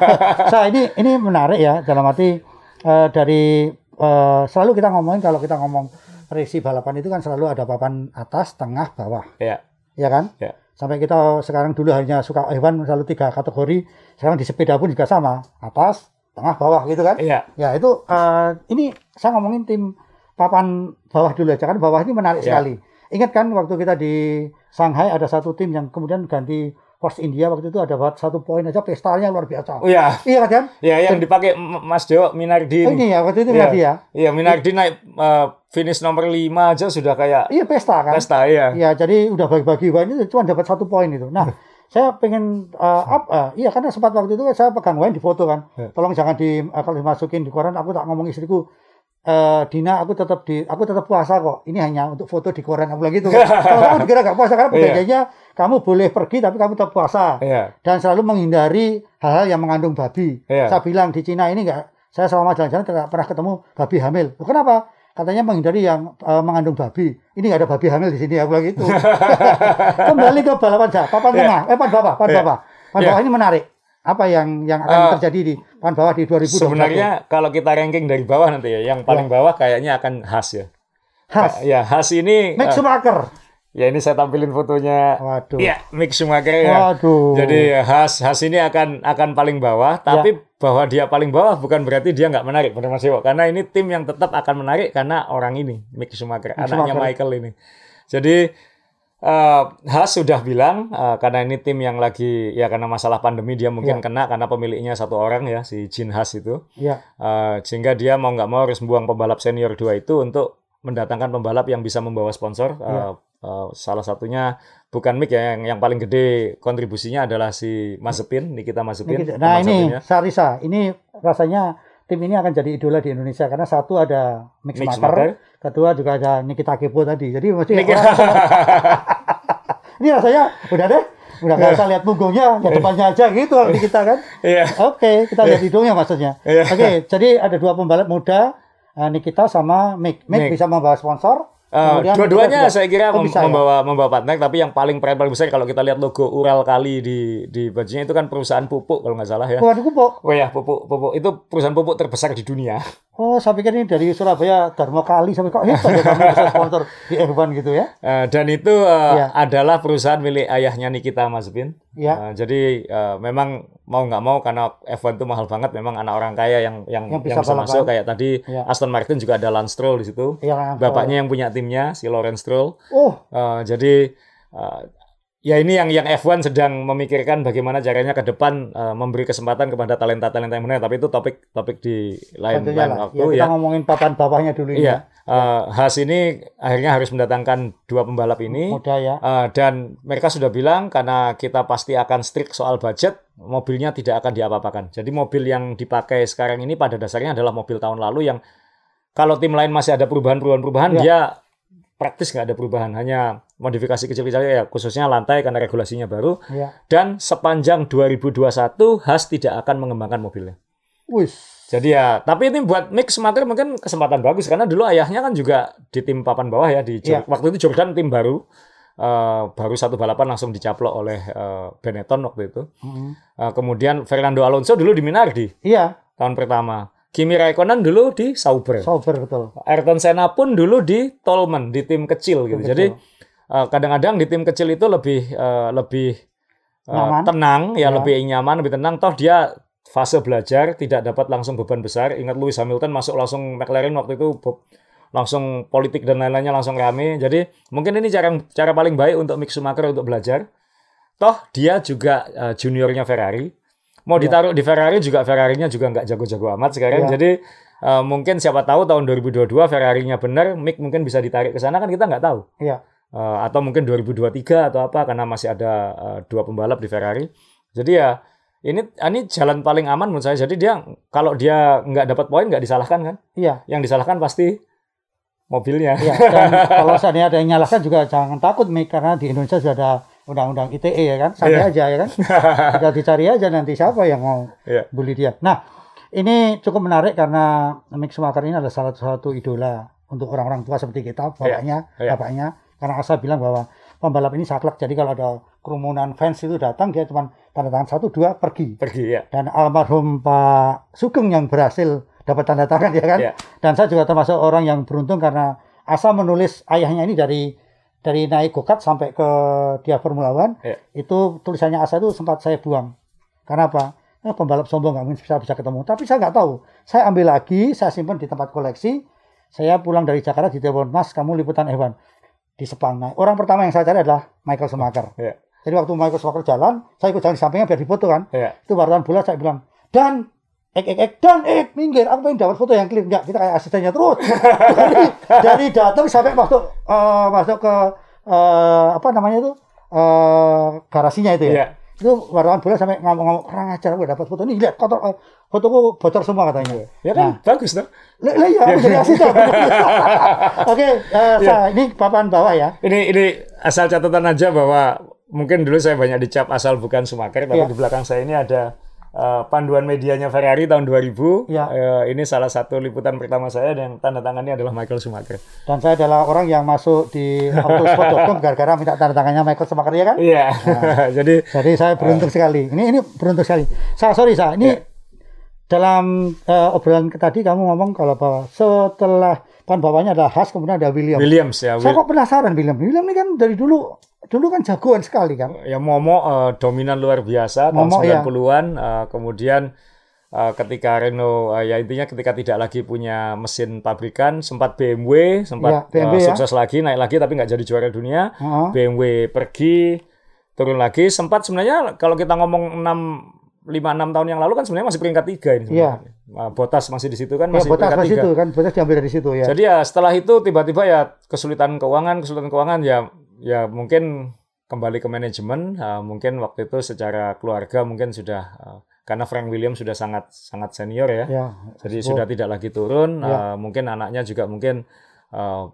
[SPEAKER 1] Nah, ini ini menarik ya dalam arti eh, dari eh, selalu kita ngomongin kalau kita ngomong resi balapan itu kan selalu ada papan atas, tengah, bawah,
[SPEAKER 2] ya,
[SPEAKER 1] ya kan?
[SPEAKER 2] ya.
[SPEAKER 1] Sampai kita sekarang dulu hanya suka hewan selalu tiga kategori, sekarang di sepeda pun juga sama, atas, tengah, bawah gitu kan?
[SPEAKER 2] Iya.
[SPEAKER 1] Ya itu eh, ini saya ngomongin tim papan bawah dulu aja kan bawah ini menarik
[SPEAKER 2] Ya.
[SPEAKER 1] sekali. Ingat kan waktu kita di Shanghai ada satu tim yang kemudian ganti Force India waktu itu ada buat satu poin aja pestanya luar biasa.
[SPEAKER 2] Oh ya,
[SPEAKER 1] Iya kan?
[SPEAKER 2] ya yang dipakai M- Mas Dewo Minardi.
[SPEAKER 1] Oh, ini ya waktu itu
[SPEAKER 2] Iya.
[SPEAKER 1] berarti ya.
[SPEAKER 2] Iya, Minardi naik uh, finish nomor 5 aja sudah kayak
[SPEAKER 1] Iya pesta kan.
[SPEAKER 2] pesta ya.
[SPEAKER 1] Iya jadi udah bagi-bagi wine itu cuma dapat satu poin itu. Nah saya pengen uh, up, uh, iya karena sempat waktu itu saya pegang wine di foto kan.
[SPEAKER 2] Ya.
[SPEAKER 1] Tolong jangan di uh, kalau dimasukin di koran. Aku tak ngomong istriku. eh Dina, aku tetap di, aku tetap puasa kok. Ini hanya untuk foto di koran. Aku bilang gitu. Kalau kamu dikira nggak puasa karena
[SPEAKER 2] Iya.
[SPEAKER 1] perjanjiannya kamu boleh pergi tapi kamu tetap puasa
[SPEAKER 2] Iya.
[SPEAKER 1] dan selalu menghindari hal-hal yang mengandung babi.
[SPEAKER 2] Iya.
[SPEAKER 1] Saya bilang di Cina ini enggak, saya selama jalan-jalan tidak pernah ketemu babi hamil. Loh, kenapa? Katanya menghindari yang eh, mengandung babi. Ini nggak ada babi hamil di sini, aku bilang gitu. Kembali ke balapan saya, papan
[SPEAKER 2] Iya.
[SPEAKER 1] tengah, eh papan bawah, papan
[SPEAKER 2] Iya.
[SPEAKER 1] bawah. Papan
[SPEAKER 2] Iya.
[SPEAKER 1] bawah ini menarik. apa yang yang akan
[SPEAKER 2] Eh,
[SPEAKER 1] terjadi di papan bawah di 2021?
[SPEAKER 2] Sebenarnya kalau kita ranking dari bawah nanti ya, yang paling bawah kayaknya akan Has ya.
[SPEAKER 1] khas
[SPEAKER 2] Ya, Has ini
[SPEAKER 1] Mick
[SPEAKER 2] eh,
[SPEAKER 1] Schumacher.
[SPEAKER 2] Ya ini saya tampilin fotonya.
[SPEAKER 1] Waduh.
[SPEAKER 2] Iya, Mick Schumacher ya.
[SPEAKER 1] Waduh.
[SPEAKER 2] Jadi Has Has ini akan akan paling bawah, tapi bahwa dia paling bawah bukan berarti dia nggak menarik, benar Mas Dewo. Karena ini tim yang tetap akan menarik karena orang ini, Mick Schumacher,
[SPEAKER 1] Mick
[SPEAKER 2] anaknya
[SPEAKER 1] Schumacher.
[SPEAKER 2] Michael ini. Jadi eh Has sudah bilang eh, karena ini tim yang lagi ya karena masalah pandemi dia mungkin
[SPEAKER 1] Ya.
[SPEAKER 2] kena karena pemiliknya satu orang ya si Jin Has itu.
[SPEAKER 1] ya,
[SPEAKER 2] Eh, sehingga dia mau nggak mau harus membuang pembalap senior dua itu untuk mendatangkan pembalap yang bisa membawa sponsor. Eh,
[SPEAKER 1] Ya.
[SPEAKER 2] Eh, salah satunya bukan Mick ya, yang, yang paling gede kontribusinya adalah si Mazepin, Nikita.
[SPEAKER 1] Ini- Nah
[SPEAKER 2] teman
[SPEAKER 1] ini
[SPEAKER 2] satunya.
[SPEAKER 1] Sarisa, ini rasanya tim ini akan jadi idola di Indonesia karena satu ada Schumacher,
[SPEAKER 2] Schumacher.
[SPEAKER 1] kedua juga ada Nikita Kepo tadi. Jadi mesti ini rasanya udah deh, udah nggak usah lihat punggungnya, lihat depannya aja gitu kalau di kita kan.
[SPEAKER 2] Iya.
[SPEAKER 1] Oke, kita lihat hidungnya maksudnya.
[SPEAKER 2] Iya.
[SPEAKER 1] Oke, jadi ada dua pembalap muda, eh, Nikita sama Mick. Mick
[SPEAKER 2] Mick.
[SPEAKER 1] bisa membawa sponsor. Kemudian
[SPEAKER 2] dua-duanya saya kira
[SPEAKER 1] Oh,
[SPEAKER 2] mem-
[SPEAKER 1] bisa ya?
[SPEAKER 2] membawa membawa partner, tapi yang paling peran paling besar kalau kita lihat logo Ural Kali di di bajunya itu kan perusahaan pupuk kalau nggak salah ya.
[SPEAKER 1] Waduh, Kupo.
[SPEAKER 2] Oh ya, pupuk pupuk itu perusahaan pupuk terbesar di dunia.
[SPEAKER 1] Oh, saya pikir ini dari Surabaya, Dharma Kali sampai kok hebat ya kamu bisa sponsor di F1 gitu ya.
[SPEAKER 2] Eh, dan itu eh,
[SPEAKER 1] Iya.
[SPEAKER 2] adalah perusahaan milik ayahnya Nikita Mazepin.
[SPEAKER 1] Ya.
[SPEAKER 2] Eh, jadi eh, memang mau nggak mau karena F1 itu mahal banget, memang anak orang kaya yang yang
[SPEAKER 1] Yang
[SPEAKER 2] yang
[SPEAKER 1] bisa
[SPEAKER 2] bisa,
[SPEAKER 1] balapan.
[SPEAKER 2] masuk kayak tadi
[SPEAKER 1] Iya.
[SPEAKER 2] Aston Martin juga ada Lance Stroll di situ.
[SPEAKER 1] Yang
[SPEAKER 2] Bapaknya yang punya timnya si Lawrence Stroll.
[SPEAKER 1] Oh,
[SPEAKER 2] Eh, jadi eh, ya ini yang yang F1 sedang memikirkan bagaimana caranya ke depan eh, memberi kesempatan kepada talenta-talenta yang benar. Tapi itu topik topik di lain
[SPEAKER 1] tentunya
[SPEAKER 2] lain
[SPEAKER 1] lah.
[SPEAKER 2] waktu
[SPEAKER 1] Ya, kita
[SPEAKER 2] ya.
[SPEAKER 1] ngomongin papan bawahnya dulu
[SPEAKER 2] Iya. Eh, Haas ini akhirnya harus mendatangkan dua pembalap
[SPEAKER 1] ya.
[SPEAKER 2] ini.
[SPEAKER 1] Muda ya.
[SPEAKER 2] Eh, dan mereka sudah bilang karena kita pasti akan strict soal budget, mobilnya tidak akan diapa-apakan. Jadi mobil yang dipakai sekarang ini pada dasarnya adalah mobil tahun lalu yang kalau tim lain masih ada perubahan-perubahan-perubahan,
[SPEAKER 1] Ya.
[SPEAKER 2] dia praktis nggak ada perubahan, hanya modifikasi kecil-kecil ya, khususnya lantai karena regulasinya baru.
[SPEAKER 1] Ya.
[SPEAKER 2] Dan sepanjang 2021 Haas tidak akan mengembangkan mobilnya.
[SPEAKER 1] Wis.
[SPEAKER 2] Jadi ya, tapi ini buat Mick Schumacher mungkin kesempatan bagus karena dulu ayahnya kan juga di tim papan bawah ya di
[SPEAKER 1] Iya.
[SPEAKER 2] waktu itu Jordan tim baru eh, baru satu balapan langsung dicaplok oleh eh, Benetton waktu itu.
[SPEAKER 1] Mm.
[SPEAKER 2] Eh, kemudian Fernando Alonso dulu di Minardi
[SPEAKER 1] Iya,
[SPEAKER 2] tahun pertama. Kimi Raikkonen dulu di Sauber.
[SPEAKER 1] sober betul.
[SPEAKER 2] Ayrton Senna pun dulu di Tolman di tim kecil gitu.
[SPEAKER 1] Tim
[SPEAKER 2] Jadi kadang-kadang di tim kecil itu lebih eh, lebih eh,
[SPEAKER 1] Nyaman.
[SPEAKER 2] tenang ya,
[SPEAKER 1] Ya.
[SPEAKER 2] lebih nyaman, lebih tenang. Toh dia fase belajar tidak dapat langsung beban besar. Ingat Lewis Hamilton masuk langsung McLaren waktu itu langsung politik dan lain-lainnya langsung rame. Jadi mungkin ini cara cara paling baik untuk Mick Schumacher untuk belajar. Toh dia juga eh, juniornya Ferrari. Mau
[SPEAKER 1] Ya.
[SPEAKER 2] ditaruh di Ferrari juga Ferrarinya juga nggak jago-jago amat sekarang.
[SPEAKER 1] Ya.
[SPEAKER 2] Jadi eh, mungkin siapa tahu tahun 2022 Ferrarinya benar, Mick mungkin bisa ditarik ke sana kan kita nggak tahu.
[SPEAKER 1] Iya.
[SPEAKER 2] Eh, atau mungkin 2023 atau apa karena masih ada eh, dua pembalap di Ferrari. Jadi ya ini ini jalan paling aman menurut saya. Jadi dia kalau dia nggak dapat poin nggak disalahkan kan?
[SPEAKER 1] Iya.
[SPEAKER 2] Yang disalahkan pasti mobilnya.
[SPEAKER 1] Iya, dan kalau seandainya ada yang nyalahkan juga jangan takut Mik karena di Indonesia sudah ada undang-undang ITE ya kan, santai
[SPEAKER 2] Iya.
[SPEAKER 1] aja ya kan. Tinggal dicari aja nanti siapa yang mau
[SPEAKER 2] Iya.
[SPEAKER 1] bully dia. Nah, ini cukup menarik karena Mick Schumacher ini adalah salah satu idola untuk orang-orang tua seperti kita, bapaknya,
[SPEAKER 2] Iya.
[SPEAKER 1] bapaknya. Karena Asa bilang bahwa pembalap ini saklek, jadi kalau ada kerumunan fans itu datang dia cuma tanda tangan satu dua pergi.
[SPEAKER 2] Pergi ya.
[SPEAKER 1] Dan almarhum Pak Sugeng yang berhasil dapat tanda tangan ya kan.
[SPEAKER 2] Iya.
[SPEAKER 1] Dan saya juga termasuk orang yang beruntung karena Asa menulis ayahnya ini dari dari naik gokat sampai ke dia Formula One.
[SPEAKER 2] Iya.
[SPEAKER 1] Itu tulisannya Asa itu sempat saya buang. Karena apa? Eh, pembalap sombong nggak mungkin bisa bisa ketemu. Tapi saya nggak tahu. Saya ambil lagi, saya simpan di tempat koleksi. Saya pulang dari Jakarta di telepon Mas, kamu liputan F1 di Sepang. Nah, orang pertama yang saya cari adalah Michael Schumacher.
[SPEAKER 2] Iya.
[SPEAKER 1] Jadi waktu Michael Schumacher jalan, saya ikut jalan di sampingnya biar difoto kan
[SPEAKER 2] Iya.
[SPEAKER 1] itu wartawan bola saya bilang dan ek ek ek dan ek minggir aku pengen dapat foto yang clear enggak kita kayak asistennya terus dari, dari datang sampai masuk eh, masuk ke eh, apa namanya itu eh, garasinya itu ya
[SPEAKER 2] Iya.
[SPEAKER 1] Itu wartawan bola sampai ngomong-ngomong kurang ajar gue dapat foto ini. Lihat kotor eh, fotoku bocor semua katanya.
[SPEAKER 2] Ya kan? Bagus tuh.
[SPEAKER 1] lah lah, iya aku jadi asisten oke eh, saya ini papan bawah ya.
[SPEAKER 2] Ini ini asal catatan aja bahwa mungkin dulu saya banyak dicap asal bukan Schumacher, tapi
[SPEAKER 1] Iya.
[SPEAKER 2] di belakang saya ini ada eh, panduan medianya Ferrari tahun 2000.
[SPEAKER 1] Ya.
[SPEAKER 2] Eh, ini salah satu liputan pertama saya dan tanda tangannya adalah Michael Schumacher.
[SPEAKER 1] Dan saya adalah orang yang masuk di autosport.com gara-gara minta tanda tangannya Michael Schumacher ya kan?
[SPEAKER 2] Iya. Jadi
[SPEAKER 1] Jadi saya beruntung sekali. Ini ini beruntung sekali. Saya sorry saya ini
[SPEAKER 2] Ya.
[SPEAKER 1] dalam eh, obrolan tadi kamu ngomong kalau bahwa setelah kan bawahnya ada Haas kemudian ada William.
[SPEAKER 2] Williams ya.
[SPEAKER 1] Saya kok penasaran William. William ini kan dari dulu dulu kan jagoan sekali kan.
[SPEAKER 2] ya Momo eh, dominan luar biasa
[SPEAKER 1] Momo,
[SPEAKER 2] tahun
[SPEAKER 1] ya.
[SPEAKER 2] 90-an. Eh, kemudian eh, ketika Renault eh, ya intinya ketika tidak lagi punya mesin pabrikan sempat BMW sempat
[SPEAKER 1] Ya, BMW ya.
[SPEAKER 2] sukses lagi naik lagi tapi nggak jadi juara dunia.
[SPEAKER 1] Heeh.
[SPEAKER 2] BMW pergi turun lagi sempat sebenarnya kalau kita ngomong 6 5 6 tahun yang lalu kan sebenarnya masih peringkat tiga ini.
[SPEAKER 1] Iya.
[SPEAKER 2] sebenarnya. Nah, Botas masih di situ kan
[SPEAKER 1] Ya,
[SPEAKER 2] masih
[SPEAKER 1] Botas
[SPEAKER 2] peringkat tiga.
[SPEAKER 1] itu kan, Botas diambil dari situ ya.
[SPEAKER 2] Jadi ya setelah itu tiba-tiba ya kesulitan keuangan, kesulitan keuangan ya ya mungkin kembali ke manajemen, uh, mungkin waktu itu secara keluarga mungkin sudah uh, karena Frank Williams sudah sangat sangat senior ya.
[SPEAKER 1] ya.
[SPEAKER 2] Jadi
[SPEAKER 1] Oh.
[SPEAKER 2] sudah tidak lagi turun,
[SPEAKER 1] Ya.
[SPEAKER 2] uh, mungkin anaknya juga mungkin uh,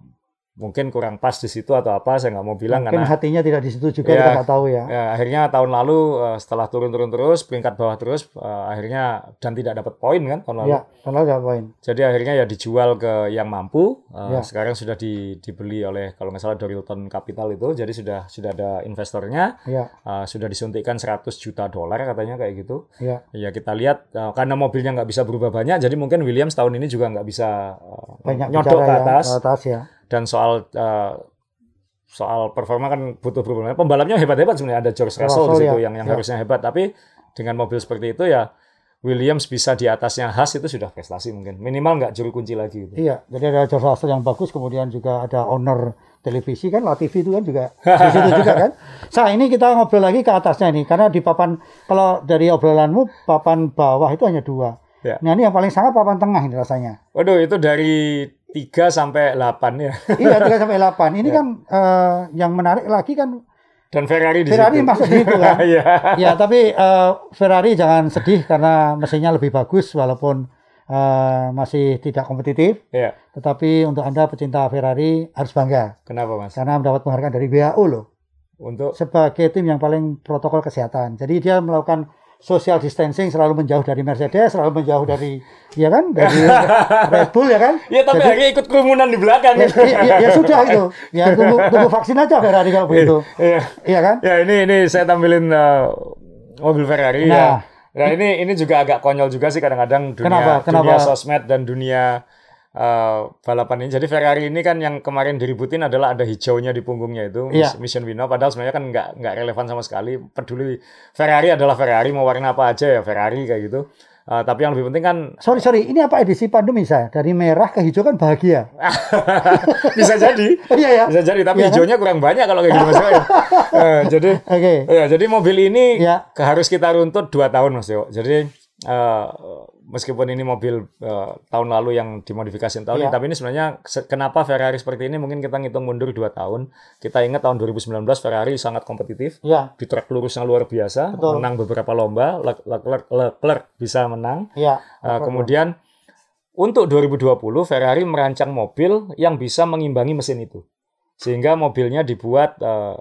[SPEAKER 2] mungkin kurang pas di situ atau apa saya nggak mau bilang
[SPEAKER 1] Mungkin
[SPEAKER 2] karena
[SPEAKER 1] hatinya tidak di situ juga
[SPEAKER 2] Ya.
[SPEAKER 1] kita nggak tahu ya.
[SPEAKER 2] ya, akhirnya tahun lalu uh, setelah turun-turun terus peringkat bawah terus uh, akhirnya dan tidak dapat poin kan tahun lalu.
[SPEAKER 1] Ya, kalau ada poin.
[SPEAKER 2] Jadi akhirnya ya dijual ke yang mampu. Uh,
[SPEAKER 1] Ya.
[SPEAKER 2] Sekarang sudah di- dibeli oleh kalau nggak salah Dorilton Capital itu. Jadi sudah sudah ada investornya.
[SPEAKER 1] Ya,
[SPEAKER 2] Uh, sudah disuntikkan 100 juta dolar katanya kayak gitu.
[SPEAKER 1] ya.
[SPEAKER 2] Ya kita lihat uh, karena mobilnya nggak bisa berubah banyak. Jadi mungkin Williams tahun ini juga nggak bisa uh,
[SPEAKER 1] Banyak
[SPEAKER 2] nyodok
[SPEAKER 1] bicara
[SPEAKER 2] ke
[SPEAKER 1] ya,
[SPEAKER 2] atas.
[SPEAKER 1] ke atas ya.
[SPEAKER 2] Dan soal uh, soal performa kan butuh berubah. Pembalapnya hebat-hebat sebenarnya ada George Russell,
[SPEAKER 1] Russell,
[SPEAKER 2] di situ
[SPEAKER 1] ya.
[SPEAKER 2] yang yang
[SPEAKER 1] Ya.
[SPEAKER 2] harusnya hebat. Tapi dengan mobil seperti itu ya Williams bisa di atasnya Haas itu sudah prestasi mungkin. Minimal nggak juru kunci lagi. Gitu.
[SPEAKER 1] Iya, jadi ada George Russell yang bagus, kemudian juga ada owner televisi kan, TV itu kan juga di situ juga kan. Nah ini kita ngobrol lagi ke atasnya nih, karena di papan kalau dari obrolanmu papan bawah itu hanya dua.
[SPEAKER 2] Ya.
[SPEAKER 1] Nah ini yang paling sangat papan tengah ini rasanya.
[SPEAKER 2] Waduh, itu dari 3 sampai 8 ya.
[SPEAKER 1] iya 3 sampai 8. Ini
[SPEAKER 2] Ya.
[SPEAKER 1] kan eh, yang menarik lagi kan
[SPEAKER 2] Dan Ferrari di
[SPEAKER 1] Ferrari
[SPEAKER 2] situ.
[SPEAKER 1] masuk di situ kan.
[SPEAKER 2] Iya.
[SPEAKER 1] ya tapi eh, Ferrari jangan sedih karena mesinnya lebih bagus walaupun eh, masih tidak kompetitif.
[SPEAKER 2] Iya.
[SPEAKER 1] Tetapi untuk anda pecinta Ferrari harus bangga
[SPEAKER 2] Kenapa, Mas?
[SPEAKER 1] karena mendapat penghargaan dari WHO loh.
[SPEAKER 2] Untuk
[SPEAKER 1] sebagai tim yang paling protokol kesehatan. Jadi dia melakukan social distancing selalu menjauh dari Mercedes, selalu menjauh dari ya kan dari Red Bull ya kan.
[SPEAKER 2] Ya, tapi
[SPEAKER 1] Jadi-
[SPEAKER 2] akhirnya ikut kerumunan di belakang.
[SPEAKER 1] Ya, ya, ya, ya sudah itu. Ya tunggu tunggu vaksin aja Ferrari kalau begitu.
[SPEAKER 2] Iya.
[SPEAKER 1] Iya kan?
[SPEAKER 2] Ya, ini ini saya tampilin uh, mobil Ferrari
[SPEAKER 1] Nah.
[SPEAKER 2] ya. Nah, ini ini juga agak konyol juga sih kadang-kadang dunia
[SPEAKER 1] Kenapa? Kenapa?
[SPEAKER 2] dunia sosmed dan dunia uh, balapan ini. Jadi Ferrari ini kan yang kemarin diributin adalah ada hijaunya di punggungnya itu
[SPEAKER 1] Iya.
[SPEAKER 2] Mission Wino padahal sebenarnya kan nggak nggak relevan sama sekali. Peduli Ferrari adalah Ferrari mau warna apa aja ya Ferrari kayak gitu. Uh, tapi yang lebih penting kan
[SPEAKER 1] Sorry sorry, ini apa edisi pandemi saya? Dari merah ke hijau kan bahagia.
[SPEAKER 2] bisa jadi
[SPEAKER 1] Iya ya.
[SPEAKER 2] bisa jadi tapi
[SPEAKER 1] Iya kan?
[SPEAKER 2] hijaunya kurang banyak kalau kayak gitu mas Yo. Eh, jadi
[SPEAKER 1] Oke.
[SPEAKER 2] ya jadi mobil ini
[SPEAKER 1] Ya.
[SPEAKER 2] harus kita runtut dua tahun mas Yo. jadi eh, meskipun ini mobil eh, tahun lalu yang dimodifikasi tahun ini
[SPEAKER 1] Iya.
[SPEAKER 2] tapi ini sebenarnya se- kenapa Ferrari seperti ini mungkin kita ngitung mundur dua tahun kita ingat tahun 2019 Ferrari sangat kompetitif
[SPEAKER 1] Ya,
[SPEAKER 2] di trek lurusnya luar biasa
[SPEAKER 1] Betul.
[SPEAKER 2] menang beberapa lomba Lec- Leclerc, Leclerc bisa menang
[SPEAKER 1] ya.
[SPEAKER 2] Uh, kemudian untuk 2020 Ferrari merancang mobil yang bisa mengimbangi mesin itu. Sehingga mobilnya dibuat uh,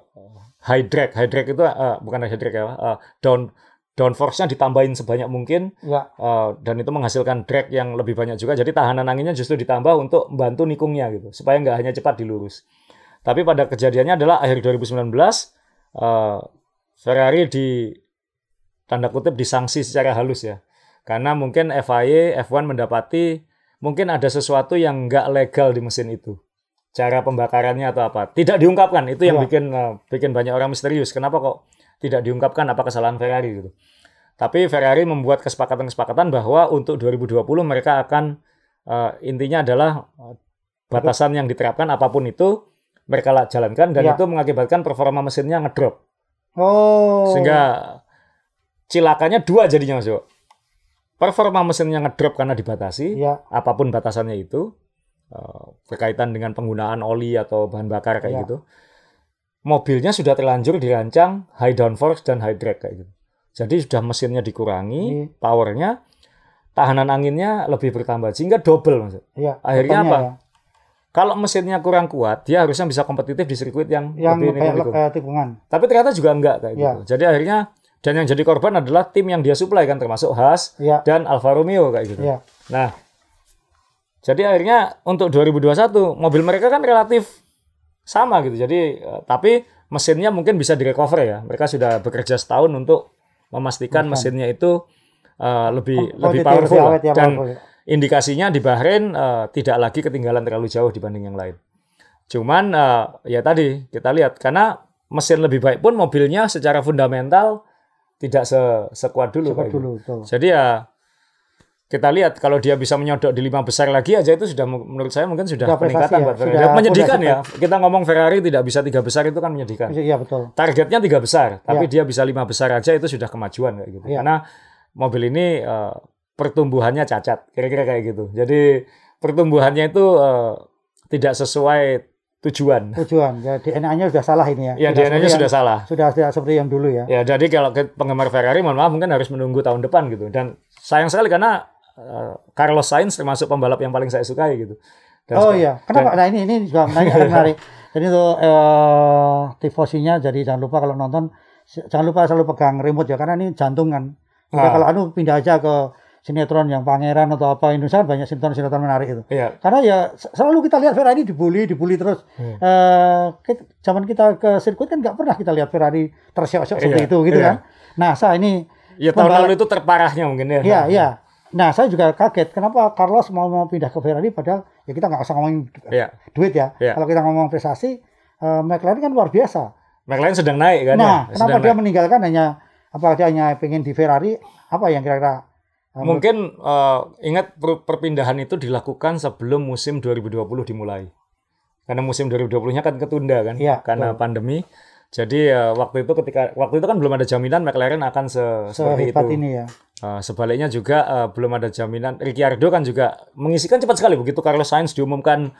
[SPEAKER 2] high drag. High drag itu uh, bukan high drag ya, uh, down downforce-nya ditambahin sebanyak mungkin
[SPEAKER 1] Ya,
[SPEAKER 2] uh, dan itu menghasilkan drag yang lebih banyak juga. Jadi tahanan anginnya justru ditambah untuk membantu nikungnya gitu, supaya nggak hanya cepat dilurus. Tapi pada kejadiannya adalah akhir 2019 uh, Ferrari di tanda kutip disanksi secara halus ya. Karena mungkin FIA, F1 mendapati mungkin ada sesuatu yang nggak legal di mesin itu. Cara pembakarannya atau apa. Tidak diungkapkan. Itu yang
[SPEAKER 1] Iya.
[SPEAKER 2] bikin uh, bikin banyak orang misterius. Kenapa kok tidak diungkapkan apa kesalahan Ferrari gitu. Tapi Ferrari membuat kesepakatan-kesepakatan bahwa untuk 2020 mereka akan uh, intinya adalah uh, batasan yang diterapkan apa pun itu mereka la- jalankan dan
[SPEAKER 1] Iya.
[SPEAKER 2] itu mengakibatkan performa mesinnya ngedrop.
[SPEAKER 1] Oh.
[SPEAKER 2] Sehingga cilakanya dua jadinya Mas Yo. Performa mesinnya ngedrop karena dibatasi,
[SPEAKER 1] ya,
[SPEAKER 2] apa pun batasannya itu, eh, berkaitan dengan penggunaan oli atau bahan bakar kayak
[SPEAKER 1] Ya.
[SPEAKER 2] gitu. Mobilnya sudah terlanjur dirancang high downforce dan high drag kayak gitu. Jadi sudah mesinnya dikurangi,
[SPEAKER 1] Iya.
[SPEAKER 2] powernya, tahanan anginnya lebih bertambah sehingga double Mas. Yo.
[SPEAKER 1] ya.
[SPEAKER 2] Akhirnya apa? Kalau mesinnya kurang kuat, dia harusnya bisa kompetitif di sirkuit yang,
[SPEAKER 1] Ya. Yang
[SPEAKER 2] lebih
[SPEAKER 1] kayak
[SPEAKER 2] nikung-nikung.
[SPEAKER 1] kayak tikungan.
[SPEAKER 2] Tapi ternyata juga enggak kayak
[SPEAKER 1] Ya.
[SPEAKER 2] gitu. Jadi akhirnya dan yang jadi korban adalah tim yang dia supply kan termasuk Haas
[SPEAKER 1] Iya.
[SPEAKER 2] dan Alfa Romeo kayak gitu.
[SPEAKER 1] Iya.
[SPEAKER 2] Nah, jadi akhirnya untuk 2021 mobil mereka kan relatif sama gitu. Jadi eh, tapi mesinnya mungkin bisa direcover ya. Mereka sudah bekerja setahun untuk memastikan mesinnya itu eh, lebih lebih
[SPEAKER 1] Quantity
[SPEAKER 2] powerful
[SPEAKER 1] awet ya,
[SPEAKER 2] dan
[SPEAKER 1] powerful ya.
[SPEAKER 2] indikasinya di Bahrain eh, tidak lagi ketinggalan terlalu jauh dibanding yang lain. Cuman eh, ya tadi kita lihat karena mesin lebih baik pun mobilnya secara fundamental tidak se sekuat dulu. Kayak gitu.
[SPEAKER 1] dulu.
[SPEAKER 2] Jadi ya kita lihat kalau dia bisa menyodok di lima besar lagi aja itu sudah menurut saya mungkin sudah
[SPEAKER 1] Sudah
[SPEAKER 2] peningkatan
[SPEAKER 1] ya,
[SPEAKER 2] buat Ferrari.
[SPEAKER 1] sudah
[SPEAKER 2] Ya, menyedihkan
[SPEAKER 1] fondasi
[SPEAKER 2] ya. Kita ngomong Ferrari tidak bisa tiga besar itu kan menyedihkan.
[SPEAKER 1] Iya betul.
[SPEAKER 2] Targetnya tiga besar, tapi dia bisa lima besar aja itu sudah kemajuan kayak gitu.
[SPEAKER 1] Iya.
[SPEAKER 2] Karena mobil ini eh, pertumbuhannya cacat, kira-kira kayak gitu. Jadi pertumbuhannya itu eh, tidak sesuai tujuan.
[SPEAKER 1] Tujuan. Ya DNA-nya sudah salah ini ya.
[SPEAKER 2] Ya DNA-nya sudah
[SPEAKER 1] yang-
[SPEAKER 2] salah.
[SPEAKER 1] sudah tidak seperti yang dulu ya.
[SPEAKER 2] Ya, jadi kalau penggemar Ferrari, mohon maaf mungkin harus menunggu tahun depan gitu. Dan sayang sekali karena eh, Carlos Sainz termasuk pembalap yang paling saya sukai gitu. Dan
[SPEAKER 1] Oh iya, kenapa? Nah ini ini juga menarik, menarik. Jadi itu eh, tifosinya, jadi jangan lupa kalau nonton jangan lupa selalu pegang remote ya, karena ini jantung kan. Udah
[SPEAKER 2] Ah.
[SPEAKER 1] kalau anu pindah aja ke sinetron yang pangeran atau apa Indonesia kan banyak sinetron-sinetron menarik itu.
[SPEAKER 2] Iya,
[SPEAKER 1] Karena ya selalu kita lihat Ferrari dibully, dibully terus.
[SPEAKER 2] Hmm.
[SPEAKER 1] Eh, zaman kita ke sirkuit kan nggak pernah kita lihat Ferrari tersiok-siok seperti
[SPEAKER 2] Iya,
[SPEAKER 1] itu gitu
[SPEAKER 2] iya.
[SPEAKER 1] kan. Nah, saya ini
[SPEAKER 2] ya tahun lalu itu terparahnya mungkin ya.
[SPEAKER 1] Iya, iya. Nah, saya juga kaget kenapa Carlos mau mau pindah ke Ferrari padahal ya kita nggak usah ngomongin
[SPEAKER 2] Iya.
[SPEAKER 1] duit ya.
[SPEAKER 2] Iya.
[SPEAKER 1] Kalau kita ngomong prestasi, eh, McLaren kan luar biasa.
[SPEAKER 2] McLaren sedang naik kan
[SPEAKER 1] nah,
[SPEAKER 2] ya.
[SPEAKER 1] kenapa
[SPEAKER 2] Sedang
[SPEAKER 1] dia
[SPEAKER 2] naik.
[SPEAKER 1] meninggalkan hanya apa dia hanya pengen di Ferrari? Apa yang kira-kira? eh,
[SPEAKER 2] Mungkin eh, ingat per- perpindahan itu dilakukan sebelum musim 2020 dimulai. Karena musim 2020-nya kan ketunda kan
[SPEAKER 1] Iya,
[SPEAKER 2] karena pandemi. Jadi eh, waktu itu ketika waktu itu kan belum ada jaminan McLaren akan se seperti itu.
[SPEAKER 1] ini ya.
[SPEAKER 2] Uh, sebaliknya juga uh, belum ada jaminan. Ricciardo kan juga mengisikan cepat sekali begitu Carlos Sainz diumumkan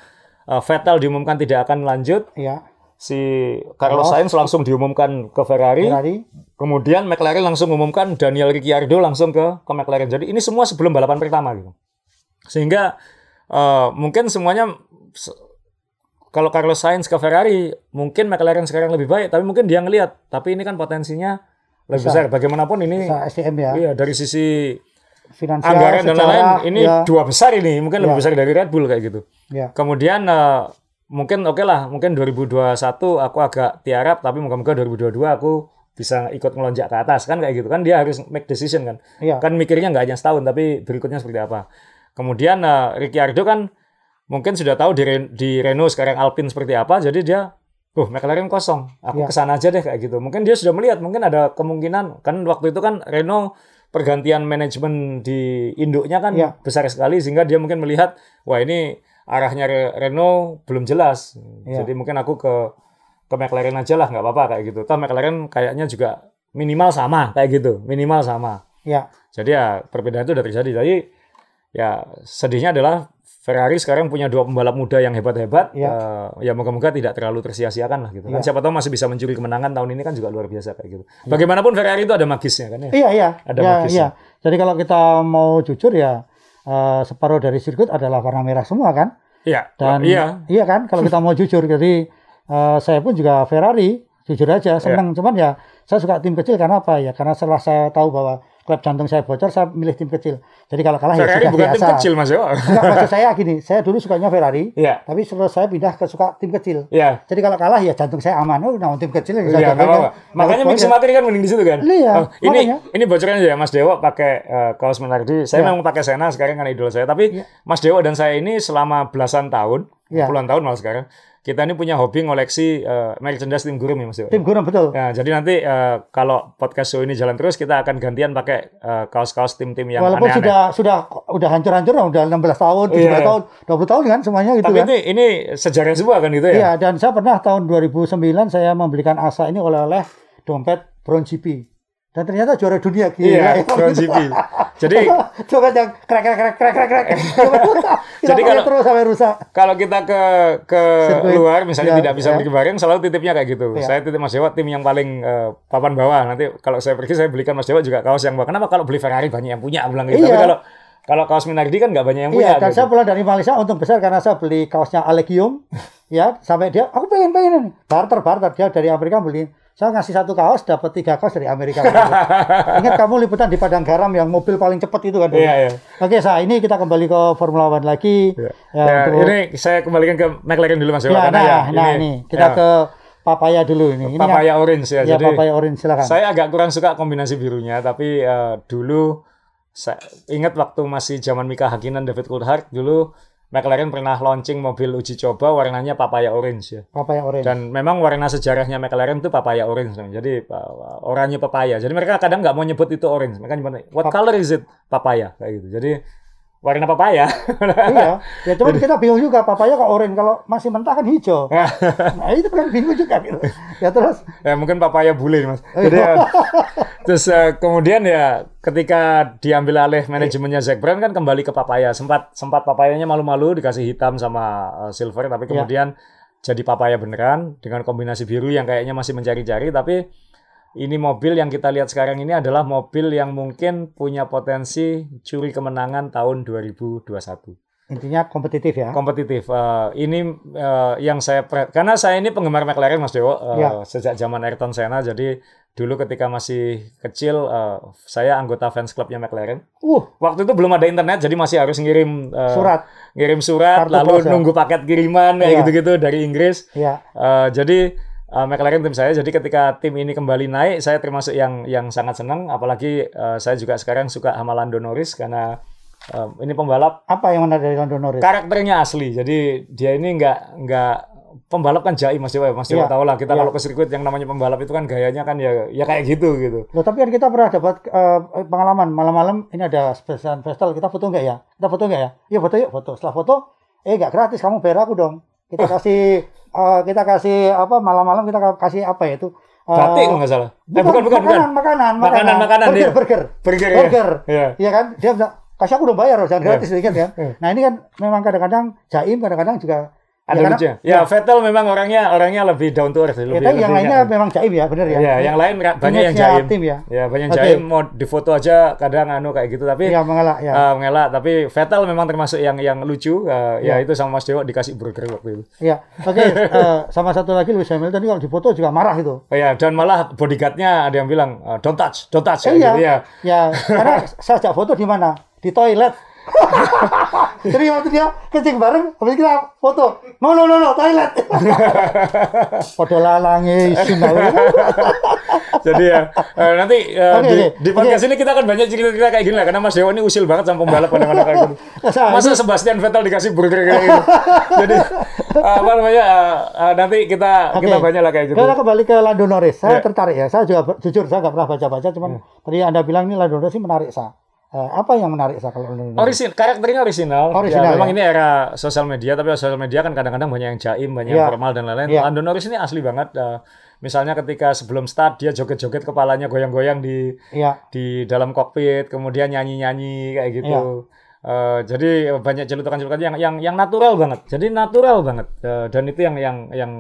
[SPEAKER 2] uh, Vettel diumumkan tidak akan lanjut,
[SPEAKER 1] Iya,
[SPEAKER 2] si Carlos Sainz langsung diumumkan ke Ferrari,
[SPEAKER 1] Ferrari.
[SPEAKER 2] kemudian McLaren langsung umumkan Daniel Ricciardo langsung ke ke McLaren. Jadi ini semua sebelum balapan pertama gitu. Sehingga uh, mungkin semuanya se- kalau Carlos Sainz ke Ferrari, mungkin McLaren sekarang lebih baik, tapi mungkin dia ngelihat, tapi ini kan potensinya lebih besar. Bagaimanapun ini
[SPEAKER 1] Bisa SDM ya.
[SPEAKER 2] Iya dari sisi
[SPEAKER 1] Finansial,
[SPEAKER 2] anggaran dan
[SPEAKER 1] sejarah,
[SPEAKER 2] lain-lain ini
[SPEAKER 1] ya.
[SPEAKER 2] dua besar ini mungkin lebih
[SPEAKER 1] Ya.
[SPEAKER 2] besar dari Red Bull kayak gitu.
[SPEAKER 1] Ya.
[SPEAKER 2] Kemudian eh, mungkin oke lah mungkin 2021 aku agak tiarap tapi moga-moga 2022 aku bisa ikut melonjak ke atas kan kayak gitu kan dia harus make decision kan.
[SPEAKER 1] Iya.
[SPEAKER 2] Kan mikirnya nggak hanya setahun tapi berikutnya seperti apa. Kemudian eh, Ricciardo kan mungkin sudah tahu di, di Renault sekarang Alpine seperti apa jadi dia Oh, McLaren kosong. Aku
[SPEAKER 1] Ya.
[SPEAKER 2] ke sana aja deh kayak gitu. Mungkin dia sudah melihat, mungkin ada kemungkinan kan waktu itu kan Renault pergantian manajemen di induknya kan
[SPEAKER 1] Ya.
[SPEAKER 2] besar sekali sehingga dia mungkin melihat wah ini arahnya Re- Renault belum jelas.
[SPEAKER 1] Ya.
[SPEAKER 2] Jadi mungkin aku ke ke McLaren aja lah nggak apa-apa kayak gitu. Toh McLaren kayaknya juga minimal sama kayak gitu, minimal sama.
[SPEAKER 1] Ya.
[SPEAKER 2] Jadi ya perbedaan itu udah terjadi. Jadi ya sedihnya adalah Ferrari sekarang punya dua pembalap muda yang hebat-hebat.
[SPEAKER 1] Ya.
[SPEAKER 2] Eh, ya moga-moga tidak terlalu tersia-siakan lah gitu. Kan
[SPEAKER 1] Ya.
[SPEAKER 2] siapa tahu masih bisa mencuri kemenangan tahun ini kan juga luar biasa kayak gitu. Bagaimanapun Ferrari itu ada magisnya kan ya.
[SPEAKER 1] Iya, iya.
[SPEAKER 2] Ada
[SPEAKER 1] ya,
[SPEAKER 2] magisnya.
[SPEAKER 1] iya. Jadi kalau kita mau jujur ya eh, separuh dari sirkuit adalah warna merah semua kan?
[SPEAKER 2] Iya.
[SPEAKER 1] Dan
[SPEAKER 2] iya.
[SPEAKER 1] iya kan kalau kita mau jujur jadi eh, saya pun juga Ferrari jujur aja senang cuman ya saya suka tim kecil karena apa ya karena setelah saya tahu bahwa klub jantung saya bocor saya milih tim kecil jadi kalau kalah ya
[SPEAKER 2] Ferrari
[SPEAKER 1] sudah
[SPEAKER 2] bukan tim kecil Mas.
[SPEAKER 1] Enggak, maksud saya gini saya dulu sukanya Ferrari
[SPEAKER 2] Iya.
[SPEAKER 1] tapi setelah saya pindah ke suka tim kecil
[SPEAKER 2] Iya.
[SPEAKER 1] jadi kalau kalah ya jantung saya aman oh nah tim kecil yang saya
[SPEAKER 2] apa-apa.
[SPEAKER 1] kan.
[SPEAKER 2] Makanya Mix
[SPEAKER 1] poin,
[SPEAKER 2] Materi kan mending di situ kan.
[SPEAKER 1] Iya,
[SPEAKER 2] Oh, ini
[SPEAKER 1] makanya.
[SPEAKER 2] ini bocoran aja ya Mas Dewa pakai eh, kaos Menardi. Saya
[SPEAKER 1] Iya.
[SPEAKER 2] memang pakai Sena sekarang kan idol saya. Tapi
[SPEAKER 1] Iya.
[SPEAKER 2] Mas Dewa dan saya ini selama belasan tahun,
[SPEAKER 1] Iya.
[SPEAKER 2] puluhan tahun malah sekarang, kita ini punya hobi ngoleksi eh, merchandise tim gurem ya Mas Dewa.
[SPEAKER 1] tim gurem betul
[SPEAKER 2] Ya, jadi nanti eh, kalau podcast show ini jalan terus kita akan gantian pakai eh, kaos-kaos tim-tim yang
[SPEAKER 1] walaupun
[SPEAKER 2] aneh-aneh.
[SPEAKER 1] sudah sudah udah hancur-hancur udah 16 tahun 17
[SPEAKER 2] Iya.
[SPEAKER 1] tahun 20 tahun kan semuanya gitu
[SPEAKER 2] Tapi
[SPEAKER 1] kan
[SPEAKER 2] ini ini sejarah semua kan gitu ya.
[SPEAKER 1] Iya, dan saya pernah tahun 2009 saya membelikan Asa ini oleh-oleh dompet bronze GP. Dan ternyata juara dunia gila.
[SPEAKER 2] Iya,
[SPEAKER 1] ya.
[SPEAKER 2] Crown GP. Jadi
[SPEAKER 1] dompet yang krek krek krek krek krek krek.
[SPEAKER 2] Jadi kalau-
[SPEAKER 1] terus sampai rusak.
[SPEAKER 2] kalau kita ke ke
[SPEAKER 1] Sirkuit.
[SPEAKER 2] luar misalnya
[SPEAKER 1] Iya,
[SPEAKER 2] tidak bisa
[SPEAKER 1] iya.
[SPEAKER 2] pergi bareng selalu titipnya kayak gitu.
[SPEAKER 1] Iya.
[SPEAKER 2] Saya titip Mas Dewa tim yang paling eh, papan bawah. Nanti kalau saya pergi saya belikan Mas Dewa juga kaos yang bawah. Kenapa kalau beli Ferrari banyak yang punya bilang gitu.
[SPEAKER 1] Iya.
[SPEAKER 2] Tapi kalau kalau kaos Minardi kan nggak banyak yang punya.
[SPEAKER 1] Iya, dan
[SPEAKER 2] gitu.
[SPEAKER 1] saya pulang dari Malaysia untung besar karena saya beli kaosnya Alegium. ya, sampai dia aku pengen pengen. Barter barter dia dari Amerika beli Saya ngasih satu kaos, dapat tiga kaos dari Amerika. Ingat kamu liputan di Padang Garam yang mobil paling cepat itu kan?
[SPEAKER 2] Iya, iya.
[SPEAKER 1] Oke, sa ini kita kembali ke Formula One lagi.
[SPEAKER 2] Ya,
[SPEAKER 1] Ya,
[SPEAKER 2] Ya,
[SPEAKER 1] untuk-
[SPEAKER 2] ini saya kembalikan ke McLaren dulu Mas
[SPEAKER 1] Ya,
[SPEAKER 2] karena
[SPEAKER 1] nah,
[SPEAKER 2] ya
[SPEAKER 1] nah ini kita
[SPEAKER 2] ya,
[SPEAKER 1] ke papaya dulu ini. Ini
[SPEAKER 2] papaya
[SPEAKER 1] yang-
[SPEAKER 2] orange ya.
[SPEAKER 1] ya,
[SPEAKER 2] Jadi
[SPEAKER 1] papaya orange silakan.
[SPEAKER 2] saya agak kurang suka kombinasi birunya, tapi eh, dulu saya ingat waktu masih zaman Mika Hakkinen, David Coulthard dulu McLaren pernah launching mobil uji coba warnanya papaya orange ya.
[SPEAKER 1] papaya orange.
[SPEAKER 2] Dan memang warna sejarahnya McLaren itu papaya orange. Jadi oranye papaya. Jadi mereka kadang nggak mau nyebut itu orange. Mereka nyebut what color is it? Papaya kayak gitu. Jadi warna papaya.
[SPEAKER 1] iya, ya cuma kita bingung juga papaya kok orange kalau masih mentah kan hijau. Nah, itu kan bingung juga gitu. Ya terus
[SPEAKER 2] ya mungkin papaya bule mas.
[SPEAKER 1] Oh,
[SPEAKER 2] Jadi
[SPEAKER 1] iya.
[SPEAKER 2] ya, terus uh, kemudian ya ketika diambil alih manajemennya Zack Brown kan kembali ke papaya. Sempat sempat papayanya malu-malu dikasih hitam sama uh, silver, tapi
[SPEAKER 1] Iya.
[SPEAKER 2] kemudian jadi papaya beneran dengan kombinasi biru yang kayaknya masih mencari-cari. Tapi ini mobil yang kita lihat sekarang ini adalah mobil yang mungkin punya potensi curi kemenangan tahun 2021
[SPEAKER 1] intinya kompetitif ya.
[SPEAKER 2] kompetitif. Eh, ini eh, yang saya karena saya ini penggemar McLaren Mas Dewo eh,
[SPEAKER 1] Ya.
[SPEAKER 2] sejak zaman Ayrton Senna. Jadi dulu ketika masih kecil eh, saya anggota fans klubnya McLaren.
[SPEAKER 1] Uh,
[SPEAKER 2] Waktu itu belum ada internet jadi masih harus ngirim eh,
[SPEAKER 1] surat.
[SPEAKER 2] ngirim surat
[SPEAKER 1] Kartu
[SPEAKER 2] lalu
[SPEAKER 1] pos ya.
[SPEAKER 2] nunggu paket kiriman kayak
[SPEAKER 1] Iya.
[SPEAKER 2] gitu-gitu dari Inggris.
[SPEAKER 1] Ya.
[SPEAKER 2] Eh, jadi eh, McLaren tim saya. Jadi ketika tim ini kembali naik, saya termasuk yang yang sangat senang. Apalagi eh, saya juga sekarang suka sama Lando Norris karena eh, ini pembalap
[SPEAKER 1] Apa yang menarik dari Lando Norris?
[SPEAKER 2] karakternya asli. Jadi dia ini nggak nggak pembalap kan jaim Mas Dewa. Mas Dewa
[SPEAKER 1] Iya,
[SPEAKER 2] tahu lah kita
[SPEAKER 1] iya.
[SPEAKER 2] kalau ke sirkuit yang namanya pembalap itu kan gayanya kan ya ya kayak gitu gitu.
[SPEAKER 1] Loh, tapi kan kita pernah dapat eh, pengalaman malam-malam ini ada spesial festival kita foto nggak ya? Kita foto nggak ya? Iya foto yuk foto. Setelah foto, eh nggak gratis kamu bayar aku dong. Kita kasih eh, kita kasih apa malam-malam kita kasih apa ya itu? Eh,
[SPEAKER 2] Batik kalau nggak salah. Eh bukan bukan bukan.
[SPEAKER 1] makanan, makanan,
[SPEAKER 2] Makanan, makanan,
[SPEAKER 1] burger,
[SPEAKER 2] iya.
[SPEAKER 1] burger,
[SPEAKER 2] Burger ya.
[SPEAKER 1] burger.
[SPEAKER 2] Iya.
[SPEAKER 1] Iya kan? Dia bilang, kasih aku dong bayar, jangan
[SPEAKER 2] Iya.
[SPEAKER 1] gratis sedikit kan?
[SPEAKER 2] Iya.
[SPEAKER 1] Nah ini kan memang kadang-kadang jaim, kadang-kadang juga
[SPEAKER 2] Ada
[SPEAKER 1] karena-
[SPEAKER 2] lucunya. Ya, Vettel memang orangnya orangnya lebih down to earth,
[SPEAKER 1] Ya,
[SPEAKER 2] lebih,
[SPEAKER 1] tapi yang
[SPEAKER 2] lebih-
[SPEAKER 1] lainnya memang jaim ya, bener ya?
[SPEAKER 2] Ya, yang lain banyak yang jaim.
[SPEAKER 1] tim ya?
[SPEAKER 2] Ya, banyak yang
[SPEAKER 1] Oke.
[SPEAKER 2] jaim mau difoto aja kadang anu kayak gitu tapi
[SPEAKER 1] Iya, mengelak ya.
[SPEAKER 2] eh, mengelak tapi Vettel memang termasuk yang yang lucu eh, ya
[SPEAKER 1] Iya.
[SPEAKER 2] itu sama Mas Dewo dikasih burger waktu itu.
[SPEAKER 1] Iya, oke. eh, sama satu lagi Lewis Hamilton ini kalau difoto juga marah itu.
[SPEAKER 2] Oh ya, dan malah bodyguardnya ada yang bilang eh, don't touch, don't touch
[SPEAKER 1] Eh,
[SPEAKER 2] kayak
[SPEAKER 1] iya,
[SPEAKER 2] gitu ya.
[SPEAKER 1] ya, karena saya ajak foto di mana? Di toilet. Jadi waktu dia kencing bareng, habis kita foto. No, no, no, no, toilet. Foto lalangi, isin
[SPEAKER 2] Jadi ya eh, nanti eh, di, di podcast ini kita akan banyak cerita-cerita kayak gini lah karena Mas Dewo ini usil banget sama pembalap kadang-kadang kayak gitu.
[SPEAKER 1] Nah,
[SPEAKER 2] Masa Sebastian Vettel dikasih burger kayak gitu. Jadi eh, apa namanya nanti kita kita banyak lah kayak gitu.
[SPEAKER 1] Kita kembali ke Lando Norris. Saya
[SPEAKER 2] Ya.
[SPEAKER 1] tertarik ya. Saya juga jujur saya nggak pernah baca-baca, cuman tadi Anda bilang ini Lando Norris ini menarik saya. Eh, apa yang menarik saya kalau Norris?
[SPEAKER 2] Orisin, karakternya orisinal.
[SPEAKER 1] Orisinal,
[SPEAKER 2] ya, memang
[SPEAKER 1] ya.
[SPEAKER 2] ini era sosial media, tapi sosial media kan kadang-kadang banyak yang jaim, banyak
[SPEAKER 1] Ya.
[SPEAKER 2] yang formal dan lain-lain.
[SPEAKER 1] Ya.
[SPEAKER 2] Lando Norris ini asli banget. eh, misalnya ketika sebelum start dia joget-joget kepalanya goyang-goyang di
[SPEAKER 1] Iya,
[SPEAKER 2] di dalam kokpit, kemudian nyanyi-nyanyi kayak gitu. Eh, jadi banyak celutukan-celutukan yang yang yang natural banget. Jadi natural banget. Eh, dan itu yang yang yang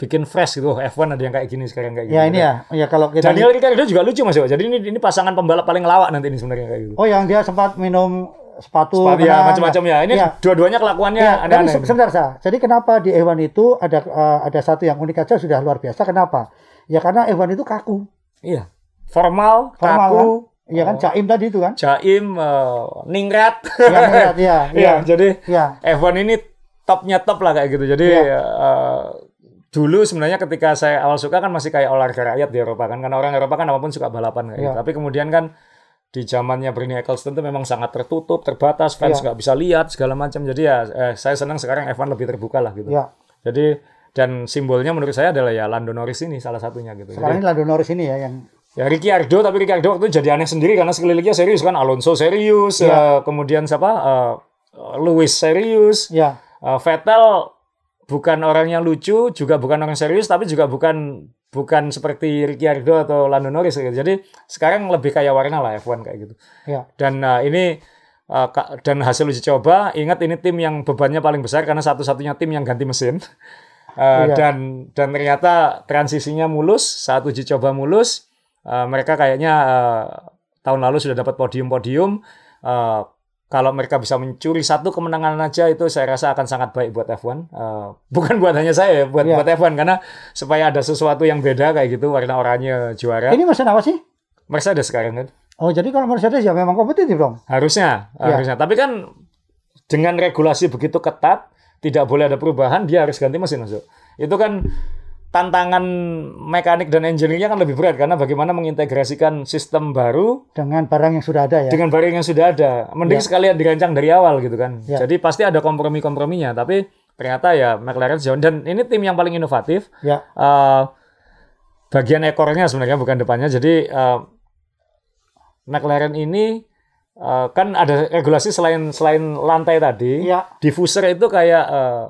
[SPEAKER 2] bikin fresh gitu. Oh, F1 ada yang kayak gini sekarang kayak gitu.
[SPEAKER 1] ya ini ya. Ya kalau kita
[SPEAKER 2] Daniel Ricciardo juga lucu Mas. Jadi ini ini pasangan pembalap paling lawak nanti ini sebenarnya kayak gitu.
[SPEAKER 1] Oh, yang dia sempat minum sepatu,
[SPEAKER 2] Sepatu ya macam-macam ya. Ini
[SPEAKER 1] Ya.
[SPEAKER 2] dua-duanya kelakuannya
[SPEAKER 1] Ya,
[SPEAKER 2] aneh-aneh.
[SPEAKER 1] se- sebentar sah. Jadi kenapa di F1 itu ada eh, ada satu yang unik aja sudah luar biasa. Kenapa? Ya karena F1 itu kaku.
[SPEAKER 2] Iya. Formal,
[SPEAKER 1] Formal
[SPEAKER 2] kaku,
[SPEAKER 1] Iya kan jaim tadi itu kan?
[SPEAKER 2] jaim, eh, ningrat.
[SPEAKER 1] Iya, ningrat, iya,
[SPEAKER 2] Iya,
[SPEAKER 1] iya.
[SPEAKER 2] jadi
[SPEAKER 1] Iya.
[SPEAKER 2] F1 ini topnya top lah kayak gitu. Jadi
[SPEAKER 1] Iya.
[SPEAKER 2] eh, dulu sebenarnya ketika saya awal suka kan masih kayak olahraga rakyat di Eropa kan. Karena orang Eropa kan apa pun suka balapan kayak
[SPEAKER 1] Iya.
[SPEAKER 2] gitu. Tapi kemudian kan di zamannya Bernie Ecclestone itu memang sangat tertutup, terbatas, fans
[SPEAKER 1] Iya.
[SPEAKER 2] nggak bisa lihat segala macam. Jadi ya eh, saya senang sekarang F1 lebih terbuka lah gitu.
[SPEAKER 1] Iya.
[SPEAKER 2] Jadi dan simbolnya menurut saya adalah ya Lando Norris ini salah satunya gitu.
[SPEAKER 1] Sekarang
[SPEAKER 2] Jadi,
[SPEAKER 1] ini Lando Norris ini ya yang
[SPEAKER 2] Ya Ricciardo, tapi Ricciardo waktu itu jadi aneh sendiri karena sekelilingnya serius kan. Alonso serius,
[SPEAKER 1] Iya.
[SPEAKER 2] eh, kemudian siapa? eh, Lewis serius,
[SPEAKER 1] ya
[SPEAKER 2] eh, Vettel bukan orang yang lucu, juga bukan orang serius, tapi juga bukan bukan seperti Ricciardo atau Lando Norris gitu. Jadi sekarang lebih kayak warna lah F1 kayak gitu.
[SPEAKER 1] ya
[SPEAKER 2] Dan eh, ini ka- dan hasil uji coba, ingat ini tim yang bebannya paling besar karena satu-satunya tim yang ganti mesin. Eh,
[SPEAKER 1] Iya.
[SPEAKER 2] dan dan ternyata transisinya mulus saat uji coba mulus Eh, mereka kayaknya eh, tahun lalu sudah dapat podium-podium Eh, kalau mereka bisa mencuri satu kemenangan aja itu saya rasa akan sangat baik buat F1. Eh, bukan buat hanya saya, ya, buat
[SPEAKER 1] Iya.
[SPEAKER 2] buat F1 karena supaya ada sesuatu yang beda kayak gitu warna oranye juara.
[SPEAKER 1] Ini mesin apa sih?
[SPEAKER 2] Mercedes sekarang kan.
[SPEAKER 1] Oh, jadi kalau Mercedes ya memang kompetitif dong.
[SPEAKER 2] Harusnya,
[SPEAKER 1] Iya.
[SPEAKER 2] harusnya. Tapi kan dengan regulasi begitu ketat, tidak boleh ada perubahan, dia harus ganti mesin masuk. Itu kan tantangan mekanik dan engineer-nya kan lebih berat karena bagaimana mengintegrasikan sistem baru
[SPEAKER 1] Dengan barang yang sudah ada ya.
[SPEAKER 2] dengan barang yang sudah ada. Mending
[SPEAKER 1] Ya.
[SPEAKER 2] sekalian dirancang dari awal gitu kan.
[SPEAKER 1] Ya.
[SPEAKER 2] Jadi pasti ada kompromi-komprominya, tapi ternyata ya McLaren jauh dan ini tim yang paling inovatif.
[SPEAKER 1] Ya,
[SPEAKER 2] Eh, bagian ekornya sebenarnya bukan depannya. Jadi eh, McLaren ini eh, kan ada regulasi selain selain lantai tadi,
[SPEAKER 1] ya,
[SPEAKER 2] diffuser itu kayak eh,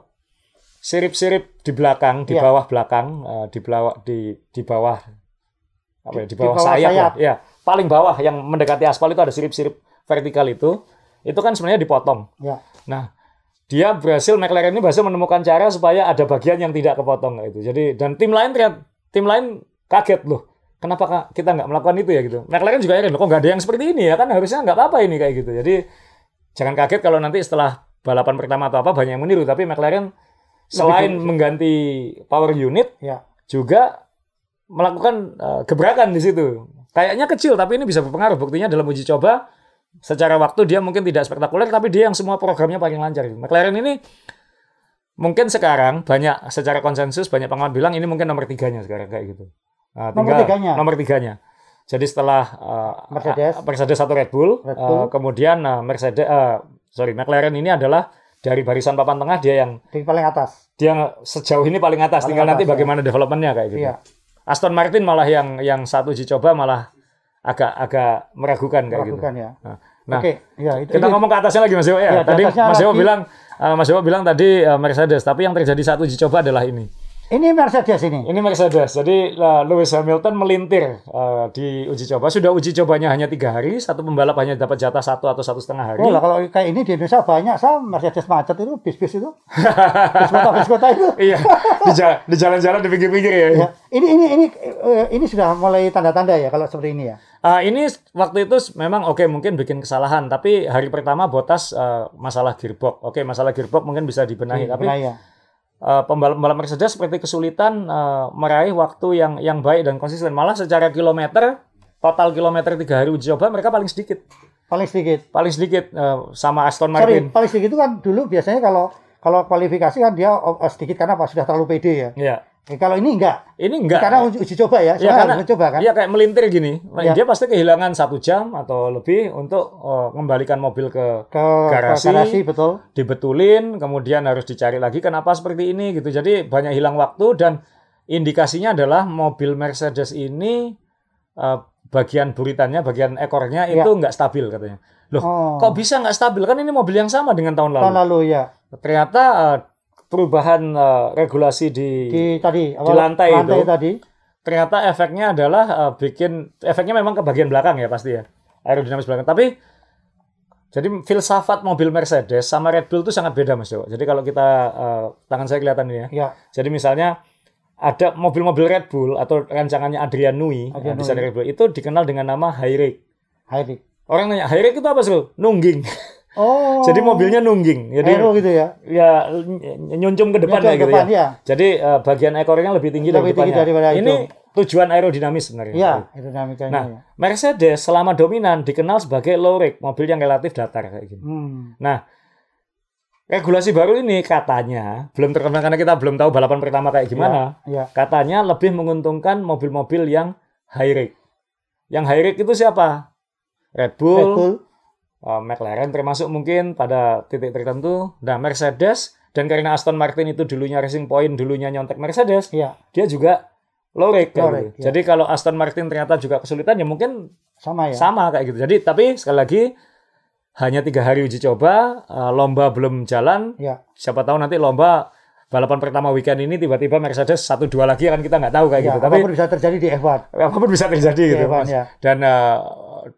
[SPEAKER 2] sirip-sirip di belakang, di
[SPEAKER 1] Iya.
[SPEAKER 2] bawah belakang, eh, di bawah di di bawah apa ya, di
[SPEAKER 1] Di
[SPEAKER 2] bawah,
[SPEAKER 1] bawah
[SPEAKER 2] sayap,
[SPEAKER 1] sayap.
[SPEAKER 2] lah. Ya, paling bawah yang mendekati aspal itu ada sirip-sirip vertikal itu. Itu kan sebenarnya dipotong.
[SPEAKER 1] ya.
[SPEAKER 2] Nah, dia berhasil McLaren ini berhasil menemukan cara supaya ada bagian yang tidak kepotong itu. Jadi dan tim lain terlihat tim lain kaget loh. Kenapa kita nggak melakukan itu ya gitu? McLaren juga heran, kok nggak ada yang seperti ini ya kan harusnya nggak apa-apa ini kayak gitu. Jadi jangan kaget kalau nanti setelah balapan pertama atau apa banyak yang meniru. Tapi McLaren selain
[SPEAKER 1] Lebih-
[SPEAKER 2] mengganti power unit
[SPEAKER 1] Ya.
[SPEAKER 2] juga melakukan eh, gebrakan di situ. Kayaknya kecil tapi ini bisa berpengaruh. Buktinya dalam uji coba secara waktu dia mungkin tidak spektakuler tapi dia yang semua programnya paling lancar. McLaren ini mungkin sekarang banyak secara konsensus banyak pengamat bilang ini mungkin nomor tiganya sekarang kayak gitu. Nah,
[SPEAKER 1] Nomor tiganya?
[SPEAKER 2] Nomor tiganya. Jadi setelah eh,
[SPEAKER 1] Mercedes.
[SPEAKER 2] Mercedes atau Red Bull,
[SPEAKER 1] Red Bull.
[SPEAKER 2] kemudian eh, Mercedes, eh, sorry McLaren ini adalah dari barisan papan tengah dia yang
[SPEAKER 1] Di paling atas.
[SPEAKER 2] dia sejauh ini paling atas.
[SPEAKER 1] Paling
[SPEAKER 2] tinggal nanti
[SPEAKER 1] atas, ya.
[SPEAKER 2] bagaimana developmentnya kayak gitu.
[SPEAKER 1] Iya.
[SPEAKER 2] Aston Martin malah yang yang satu uji coba malah agak agak meragukan kayak gitu.
[SPEAKER 1] Lakukan ya.
[SPEAKER 2] Nah,
[SPEAKER 1] Oke, ya itu.
[SPEAKER 2] kita
[SPEAKER 1] itu-
[SPEAKER 2] ngomong ke atasnya lagi Mas Dewa ya.
[SPEAKER 1] Di
[SPEAKER 2] tadi Mas Dewa bilang eh, Mas Dewa bilang tadi eh, Mercedes, tapi yang terjadi saat uji coba adalah ini.
[SPEAKER 1] Ini Mercedes ini.
[SPEAKER 2] Ini Mercedes. Jadi eh, Lewis Hamilton melintir eh, di uji coba. Sudah uji cobanya hanya tiga hari. Satu pembalap hanya dapat jatah satu atau satu setengah hari.
[SPEAKER 1] Oh lah kalau kayak ini di Indonesia banyak sama Mercedes macet itu bis-bis itu. bis kota bis kota itu.
[SPEAKER 2] iya, di ja- di jalan-jalan di pinggir-pinggir ya.
[SPEAKER 1] Ya. Ini ini ini eh, ini sudah mulai tanda-tanda ya kalau seperti ini ya.
[SPEAKER 2] Ah, ini waktu itu memang oke mungkin bikin kesalahan, tapi hari pertama Botas eh, masalah gearbox. Oke, masalah gearbox mungkin bisa dibenahi, tapi
[SPEAKER 1] Benar ya.
[SPEAKER 2] Eh, pembalap-pembalap Mercedes seperti kesulitan eh, meraih waktu yang yang baik dan konsisten. Malah secara kilometer, total kilometer tiga hari uji coba mereka paling sedikit,
[SPEAKER 1] Paling sedikit.
[SPEAKER 2] paling sedikit eh, sama Aston
[SPEAKER 1] Sorry,
[SPEAKER 2] Martin.
[SPEAKER 1] paling sedikit itu kan dulu biasanya kalau kalau kualifikasi kan dia oh, sedikit karena apa sudah terlalu pede ya.
[SPEAKER 2] Iya,
[SPEAKER 1] Eh, kalau ini enggak.
[SPEAKER 2] ini enggak.
[SPEAKER 1] Karena uji, uji coba ya.
[SPEAKER 2] Ya,
[SPEAKER 1] Soalnya
[SPEAKER 2] karena
[SPEAKER 1] harus coba kan.
[SPEAKER 2] Iya kayak melintir gini,
[SPEAKER 1] Ya.
[SPEAKER 2] dia pasti kehilangan satu jam atau lebih untuk eh, mengembalikan mobil ke
[SPEAKER 1] Ke
[SPEAKER 2] Garasi.
[SPEAKER 1] ke garasi betul.
[SPEAKER 2] dibetulin, kemudian harus dicari lagi kenapa seperti ini gitu. Jadi banyak hilang waktu dan indikasinya adalah mobil Mercedes ini eh, bagian buritannya, bagian ekornya
[SPEAKER 1] Ya.
[SPEAKER 2] itu nggak stabil katanya. Loh,
[SPEAKER 1] Oh.
[SPEAKER 2] kok bisa nggak stabil? Kan ini mobil yang sama dengan tahun lalu.
[SPEAKER 1] Tahun lalu ya.
[SPEAKER 2] Ternyata eh, perubahan eh, regulasi di,
[SPEAKER 1] Di tadi
[SPEAKER 2] Di lantai itu.
[SPEAKER 1] tadi.
[SPEAKER 2] ternyata efeknya adalah eh, bikin efeknya memang ke bagian belakang ya pasti ya aerodinamis belakang. Tapi jadi filsafat mobil Mercedes sama Red Bull itu sangat beda Mas Dewa. Jadi kalau kita eh, tangan saya kelihatan ini ya.
[SPEAKER 1] Ya.
[SPEAKER 2] Jadi misalnya ada mobil-mobil Red Bull atau rancangannya Adrian Nui,
[SPEAKER 1] Adrian
[SPEAKER 2] yang desain
[SPEAKER 1] Nui.
[SPEAKER 2] Red Bull itu dikenal dengan nama high rake.
[SPEAKER 1] Hybrid.
[SPEAKER 2] Orang nanya high rake itu apa sih? Nungging.
[SPEAKER 1] Oh.
[SPEAKER 2] Jadi mobilnya nungging. Jadi
[SPEAKER 1] aero gitu ya.
[SPEAKER 2] ya ny- nyuncum ke depan
[SPEAKER 1] Nyuncum
[SPEAKER 2] kayak
[SPEAKER 1] ke
[SPEAKER 2] gitu
[SPEAKER 1] depan,
[SPEAKER 2] ya.
[SPEAKER 1] ya.
[SPEAKER 2] Jadi eh, bagian ekornya lebih tinggi
[SPEAKER 1] Lebih
[SPEAKER 2] dari
[SPEAKER 1] tinggi daripada
[SPEAKER 2] Ini
[SPEAKER 1] itu.
[SPEAKER 2] tujuan aerodinamis sebenarnya.
[SPEAKER 1] Iya, aerodinamikanya
[SPEAKER 2] Nah,
[SPEAKER 1] ya.
[SPEAKER 2] Mercedes selama dominan dikenal sebagai low rake, mobil yang relatif datar kayak gini.
[SPEAKER 1] Hmm.
[SPEAKER 2] Nah, regulasi baru ini katanya belum terkenal karena kita belum tahu balapan pertama kayak gimana.
[SPEAKER 1] Ya.
[SPEAKER 2] Katanya lebih menguntungkan mobil-mobil yang high rake. Yang high rake itu siapa? Red Bull,
[SPEAKER 1] Red Bull.
[SPEAKER 2] Uh, McLaren termasuk mungkin pada titik tertentu. Nah, Mercedes dan karena Aston Martin itu dulunya Racing Point, dulunya nyontek Mercedes,
[SPEAKER 1] Iya,
[SPEAKER 2] dia juga Low gitu.
[SPEAKER 1] rake, ya.
[SPEAKER 2] Jadi kalau Aston Martin ternyata juga kesulitan ya mungkin
[SPEAKER 1] sama ya.
[SPEAKER 2] sama kayak gitu. Jadi tapi sekali lagi hanya tiga hari uji coba, uh, lomba belum jalan.
[SPEAKER 1] Ya.
[SPEAKER 2] Siapa tahu nanti lomba balapan pertama weekend ini tiba-tiba Mercedes satu dua lagi kan kita nggak tahu kayak
[SPEAKER 1] Ya,
[SPEAKER 2] gitu. Tapi
[SPEAKER 1] apa pun bisa terjadi di F1.
[SPEAKER 2] apa pun bisa terjadi
[SPEAKER 1] Di
[SPEAKER 2] gitu.
[SPEAKER 1] F1
[SPEAKER 2] Mas.
[SPEAKER 1] ya.
[SPEAKER 2] Dan uh,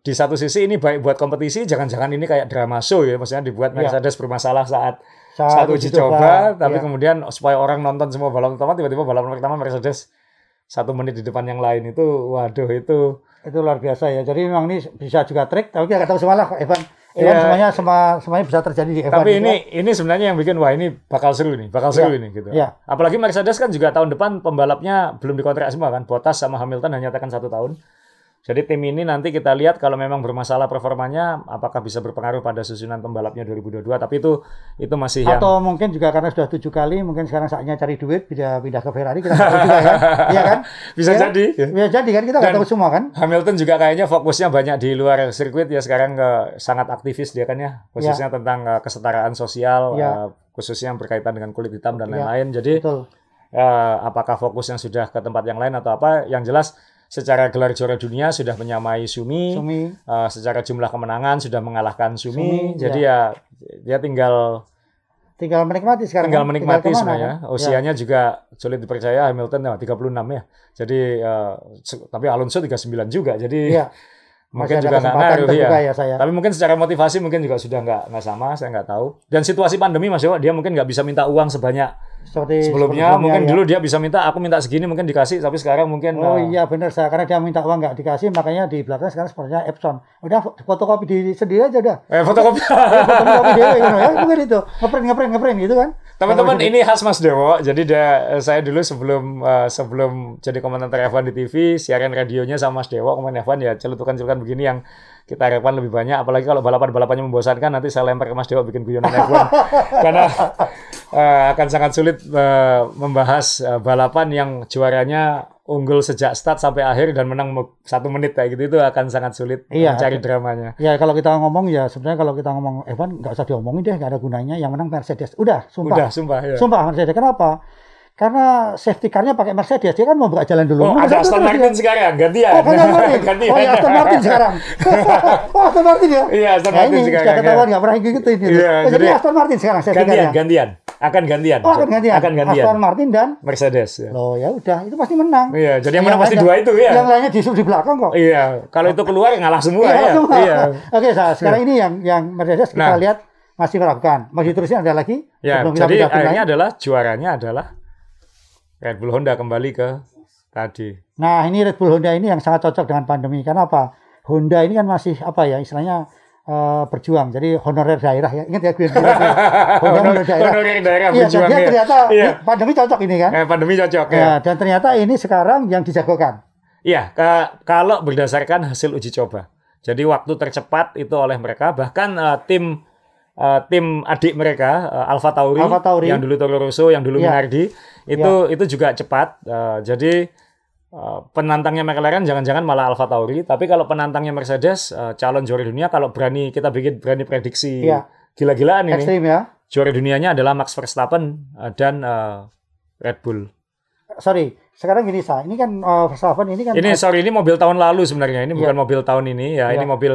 [SPEAKER 2] di satu sisi ini baik buat kompetisi, jangan-jangan ini kayak drama show ya, maksudnya dibuat
[SPEAKER 1] Ya.
[SPEAKER 2] Mercedes bermasalah saat
[SPEAKER 1] Saat
[SPEAKER 2] satu uji coba, tapi
[SPEAKER 1] ya.
[SPEAKER 2] kemudian supaya orang nonton semua balapan pertama, tiba-tiba balapan pertama Mercedes satu menit di depan yang lain itu, waduh itu
[SPEAKER 1] itu luar biasa ya. Jadi memang ini bisa juga trik, tapi kita nggak tahu semalah Evan Ya kan
[SPEAKER 2] Iya.
[SPEAKER 1] semuanya semua semuanya bisa terjadi di F1
[SPEAKER 2] Tapi
[SPEAKER 1] juga.
[SPEAKER 2] ini ini sebenarnya yang bikin wah ini bakal seru nih, bakal seru
[SPEAKER 1] Iya.
[SPEAKER 2] ini gitu.
[SPEAKER 1] Iya.
[SPEAKER 2] Apalagi Mercedes kan juga tahun depan pembalapnya belum dikontrak semua kan. Bottas sama Hamilton hanya nyatakan satu tahun. Jadi tim ini nanti kita lihat kalau memang bermasalah performanya apakah bisa berpengaruh pada susunan pembalapnya 2022. Tapi itu itu masih yang
[SPEAKER 1] Atau mungkin juga karena sudah tujuh kali, mungkin sekarang saatnya cari duit, pindah pindah ke Ferrari, kita tahu juga kan, iya kan?
[SPEAKER 2] bisa
[SPEAKER 1] Iya.
[SPEAKER 2] jadi.
[SPEAKER 1] Bisa jadi kan kita nggak tahu semua kan?
[SPEAKER 2] Hamilton juga kayaknya fokusnya banyak di luar sirkuit ya sekarang ke sangat aktivis dia kan ya khususnya tentang eh, kesetaraan sosial
[SPEAKER 1] Ya.
[SPEAKER 2] eh, khususnya yang berkaitan dengan kulit hitam dan
[SPEAKER 1] Ya.
[SPEAKER 2] lain-lain. Jadi
[SPEAKER 1] Betul.
[SPEAKER 2] eh, apakah fokusnya sudah ke tempat yang lain atau apa? Yang jelas secara gelar juara dunia sudah menyamai Sumi,
[SPEAKER 1] Sumi,
[SPEAKER 2] eh, secara jumlah kemenangan sudah mengalahkan Sumi.
[SPEAKER 1] Sumi,
[SPEAKER 2] Jadi ya dia tinggal
[SPEAKER 1] tinggal menikmati sekarang.
[SPEAKER 2] tinggal
[SPEAKER 1] kan?
[SPEAKER 2] menikmati
[SPEAKER 1] ke mana,
[SPEAKER 2] sebenarnya.
[SPEAKER 1] kan?
[SPEAKER 2] Usianya juga sulit dipercaya Hamilton ya, 36 ya. Jadi se- tapi Alonso 39 juga. Jadi
[SPEAKER 1] Iya.
[SPEAKER 2] mungkin
[SPEAKER 1] Masih
[SPEAKER 2] juga nggak ngaruh ya.
[SPEAKER 1] ya saya.
[SPEAKER 2] Tapi mungkin secara motivasi mungkin juga sudah nggak nggak sama, saya nggak tahu. Dan situasi pandemi Mas Dewa, dia mungkin nggak bisa minta uang sebanyak
[SPEAKER 1] Seperti
[SPEAKER 2] sebelumnya. Mungkin
[SPEAKER 1] ya.
[SPEAKER 2] dulu dia bisa minta, aku minta segini mungkin dikasih, tapi sekarang mungkin
[SPEAKER 1] Oh
[SPEAKER 2] eh,
[SPEAKER 1] iya benar saya karena dia minta uang nggak dikasih makanya di belakang sekarang sepertinya Epson. Udah fotokopi diri sendiri aja udah.
[SPEAKER 2] eh, fotokopi.
[SPEAKER 1] Fotokopi dewe gitu ya. Mungkin itu. Ngeprint ngeprint ngeprint gitu kan.
[SPEAKER 2] Teman-teman ini khas Mas Dewo. Jadi dia, saya dulu sebelum eh, sebelum jadi komentator F1 di TV, siaran radionya sama Mas Dewo komen F1 ya celutukan-celutukan begini yang kita harapkan lebih banyak. Apalagi kalau balapan-balapannya membosankan, nanti saya lempar ke Mas Dewo bikin guyonan F1 karena eh, akan sangat sulit eh, membahas eh, balapan yang juaranya unggul sejak start sampai akhir dan menang me- satu menit kayak gitu itu akan sangat sulit
[SPEAKER 1] Iya.
[SPEAKER 2] mencari dramanya.
[SPEAKER 1] Ya kalau kita ngomong ya sebenarnya kalau kita ngomong Evan nggak usah diomongin deh nggak ada gunanya yang menang Mercedes. Udah, sumpah.
[SPEAKER 2] Udah, sumpah ya.
[SPEAKER 1] Sumpah Mercedes. Kenapa? Karena safety car-nya pakai Mercedes. Dia kan mau buka jalan dulu.
[SPEAKER 2] Oh, ada
[SPEAKER 1] satu
[SPEAKER 2] Aston
[SPEAKER 1] terus
[SPEAKER 2] Martin
[SPEAKER 1] dia.
[SPEAKER 2] sekarang, gantian.
[SPEAKER 1] Oh, gantian Martin.
[SPEAKER 2] gantian.
[SPEAKER 1] Oh, ya Aston Martin sekarang. oh, Aston Martin ya?
[SPEAKER 2] Iya, Aston
[SPEAKER 1] Nah,
[SPEAKER 2] Martin
[SPEAKER 1] ini
[SPEAKER 2] sekarang,
[SPEAKER 1] sudah ketahuan
[SPEAKER 2] ya.
[SPEAKER 1] nggak pernah gitu.
[SPEAKER 2] Iya,
[SPEAKER 1] oh, jadi
[SPEAKER 2] jadi-
[SPEAKER 1] Aston Martin sekarang safety
[SPEAKER 2] Gantian,
[SPEAKER 1] car-nya.
[SPEAKER 2] gantian. Akan gantian.
[SPEAKER 1] Oh, akan gantian.
[SPEAKER 2] Akan gantian.
[SPEAKER 1] Aston Martin dan
[SPEAKER 2] Mercedes. Ya.
[SPEAKER 1] Loh ya udah, itu pasti menang.
[SPEAKER 2] Iya, jadi yang menang pasti dua itu ya.
[SPEAKER 1] Yang lainnya disuruh di belakang kok.
[SPEAKER 2] Iya, kalau itu keluar ngalah semua
[SPEAKER 1] Iya,
[SPEAKER 2] ya.
[SPEAKER 1] semua.
[SPEAKER 2] Iya.
[SPEAKER 1] Oke, sa- sekarang ini yang yang Mercedes kita
[SPEAKER 2] Nah.
[SPEAKER 1] lihat masih meragukan. Masih terusin ada lagi?
[SPEAKER 2] Ya, jadi akhirnya adalah juaranya adalah Red Bull Honda kembali ke tadi.
[SPEAKER 1] Nah, ini Red Bull Honda ini yang sangat cocok dengan pandemi. Karena apa? Honda ini kan masih apa ya istilahnya eh, berjuang. Jadi honorer daerah ya. Ingat ya gue honorer daerah.
[SPEAKER 2] Honorer daerah
[SPEAKER 1] Iya,
[SPEAKER 2] berjuang
[SPEAKER 1] dia
[SPEAKER 2] ya.
[SPEAKER 1] ternyata
[SPEAKER 2] Iya.
[SPEAKER 1] pandemi cocok ini kan.
[SPEAKER 2] Eh, pandemi cocok ya.
[SPEAKER 1] Ya, dan ternyata ini sekarang yang dijagokan.
[SPEAKER 2] Iya, ka- kalau berdasarkan hasil uji coba. Jadi waktu tercepat itu oleh mereka, bahkan eh, tim eh, tim adik mereka eh, Alfa Tauri,
[SPEAKER 1] Alfa Tauri.
[SPEAKER 2] yang dulu Toro Rosso, yang dulu
[SPEAKER 1] Iya.
[SPEAKER 2] Minardi, itu itu juga cepat. Eh, jadi eh, penantangnya McLaren jangan-jangan malah Alfa Tauri, tapi kalau penantangnya Mercedes eh, calon juara dunia kalau berani kita bikin berani prediksi
[SPEAKER 1] Iya.
[SPEAKER 2] gila-gilaan ini.
[SPEAKER 1] Ekstrim ya.
[SPEAKER 2] Juara dunianya adalah Max Verstappen eh, dan Red Bull.
[SPEAKER 1] Sorry, sekarang gini sa, ini kan eh, Verstappen ini kan
[SPEAKER 2] Ini sorry ini mobil tahun lalu sebenarnya. Ini bukan mobil tahun ini ya. Ini
[SPEAKER 1] Iya.
[SPEAKER 2] mobil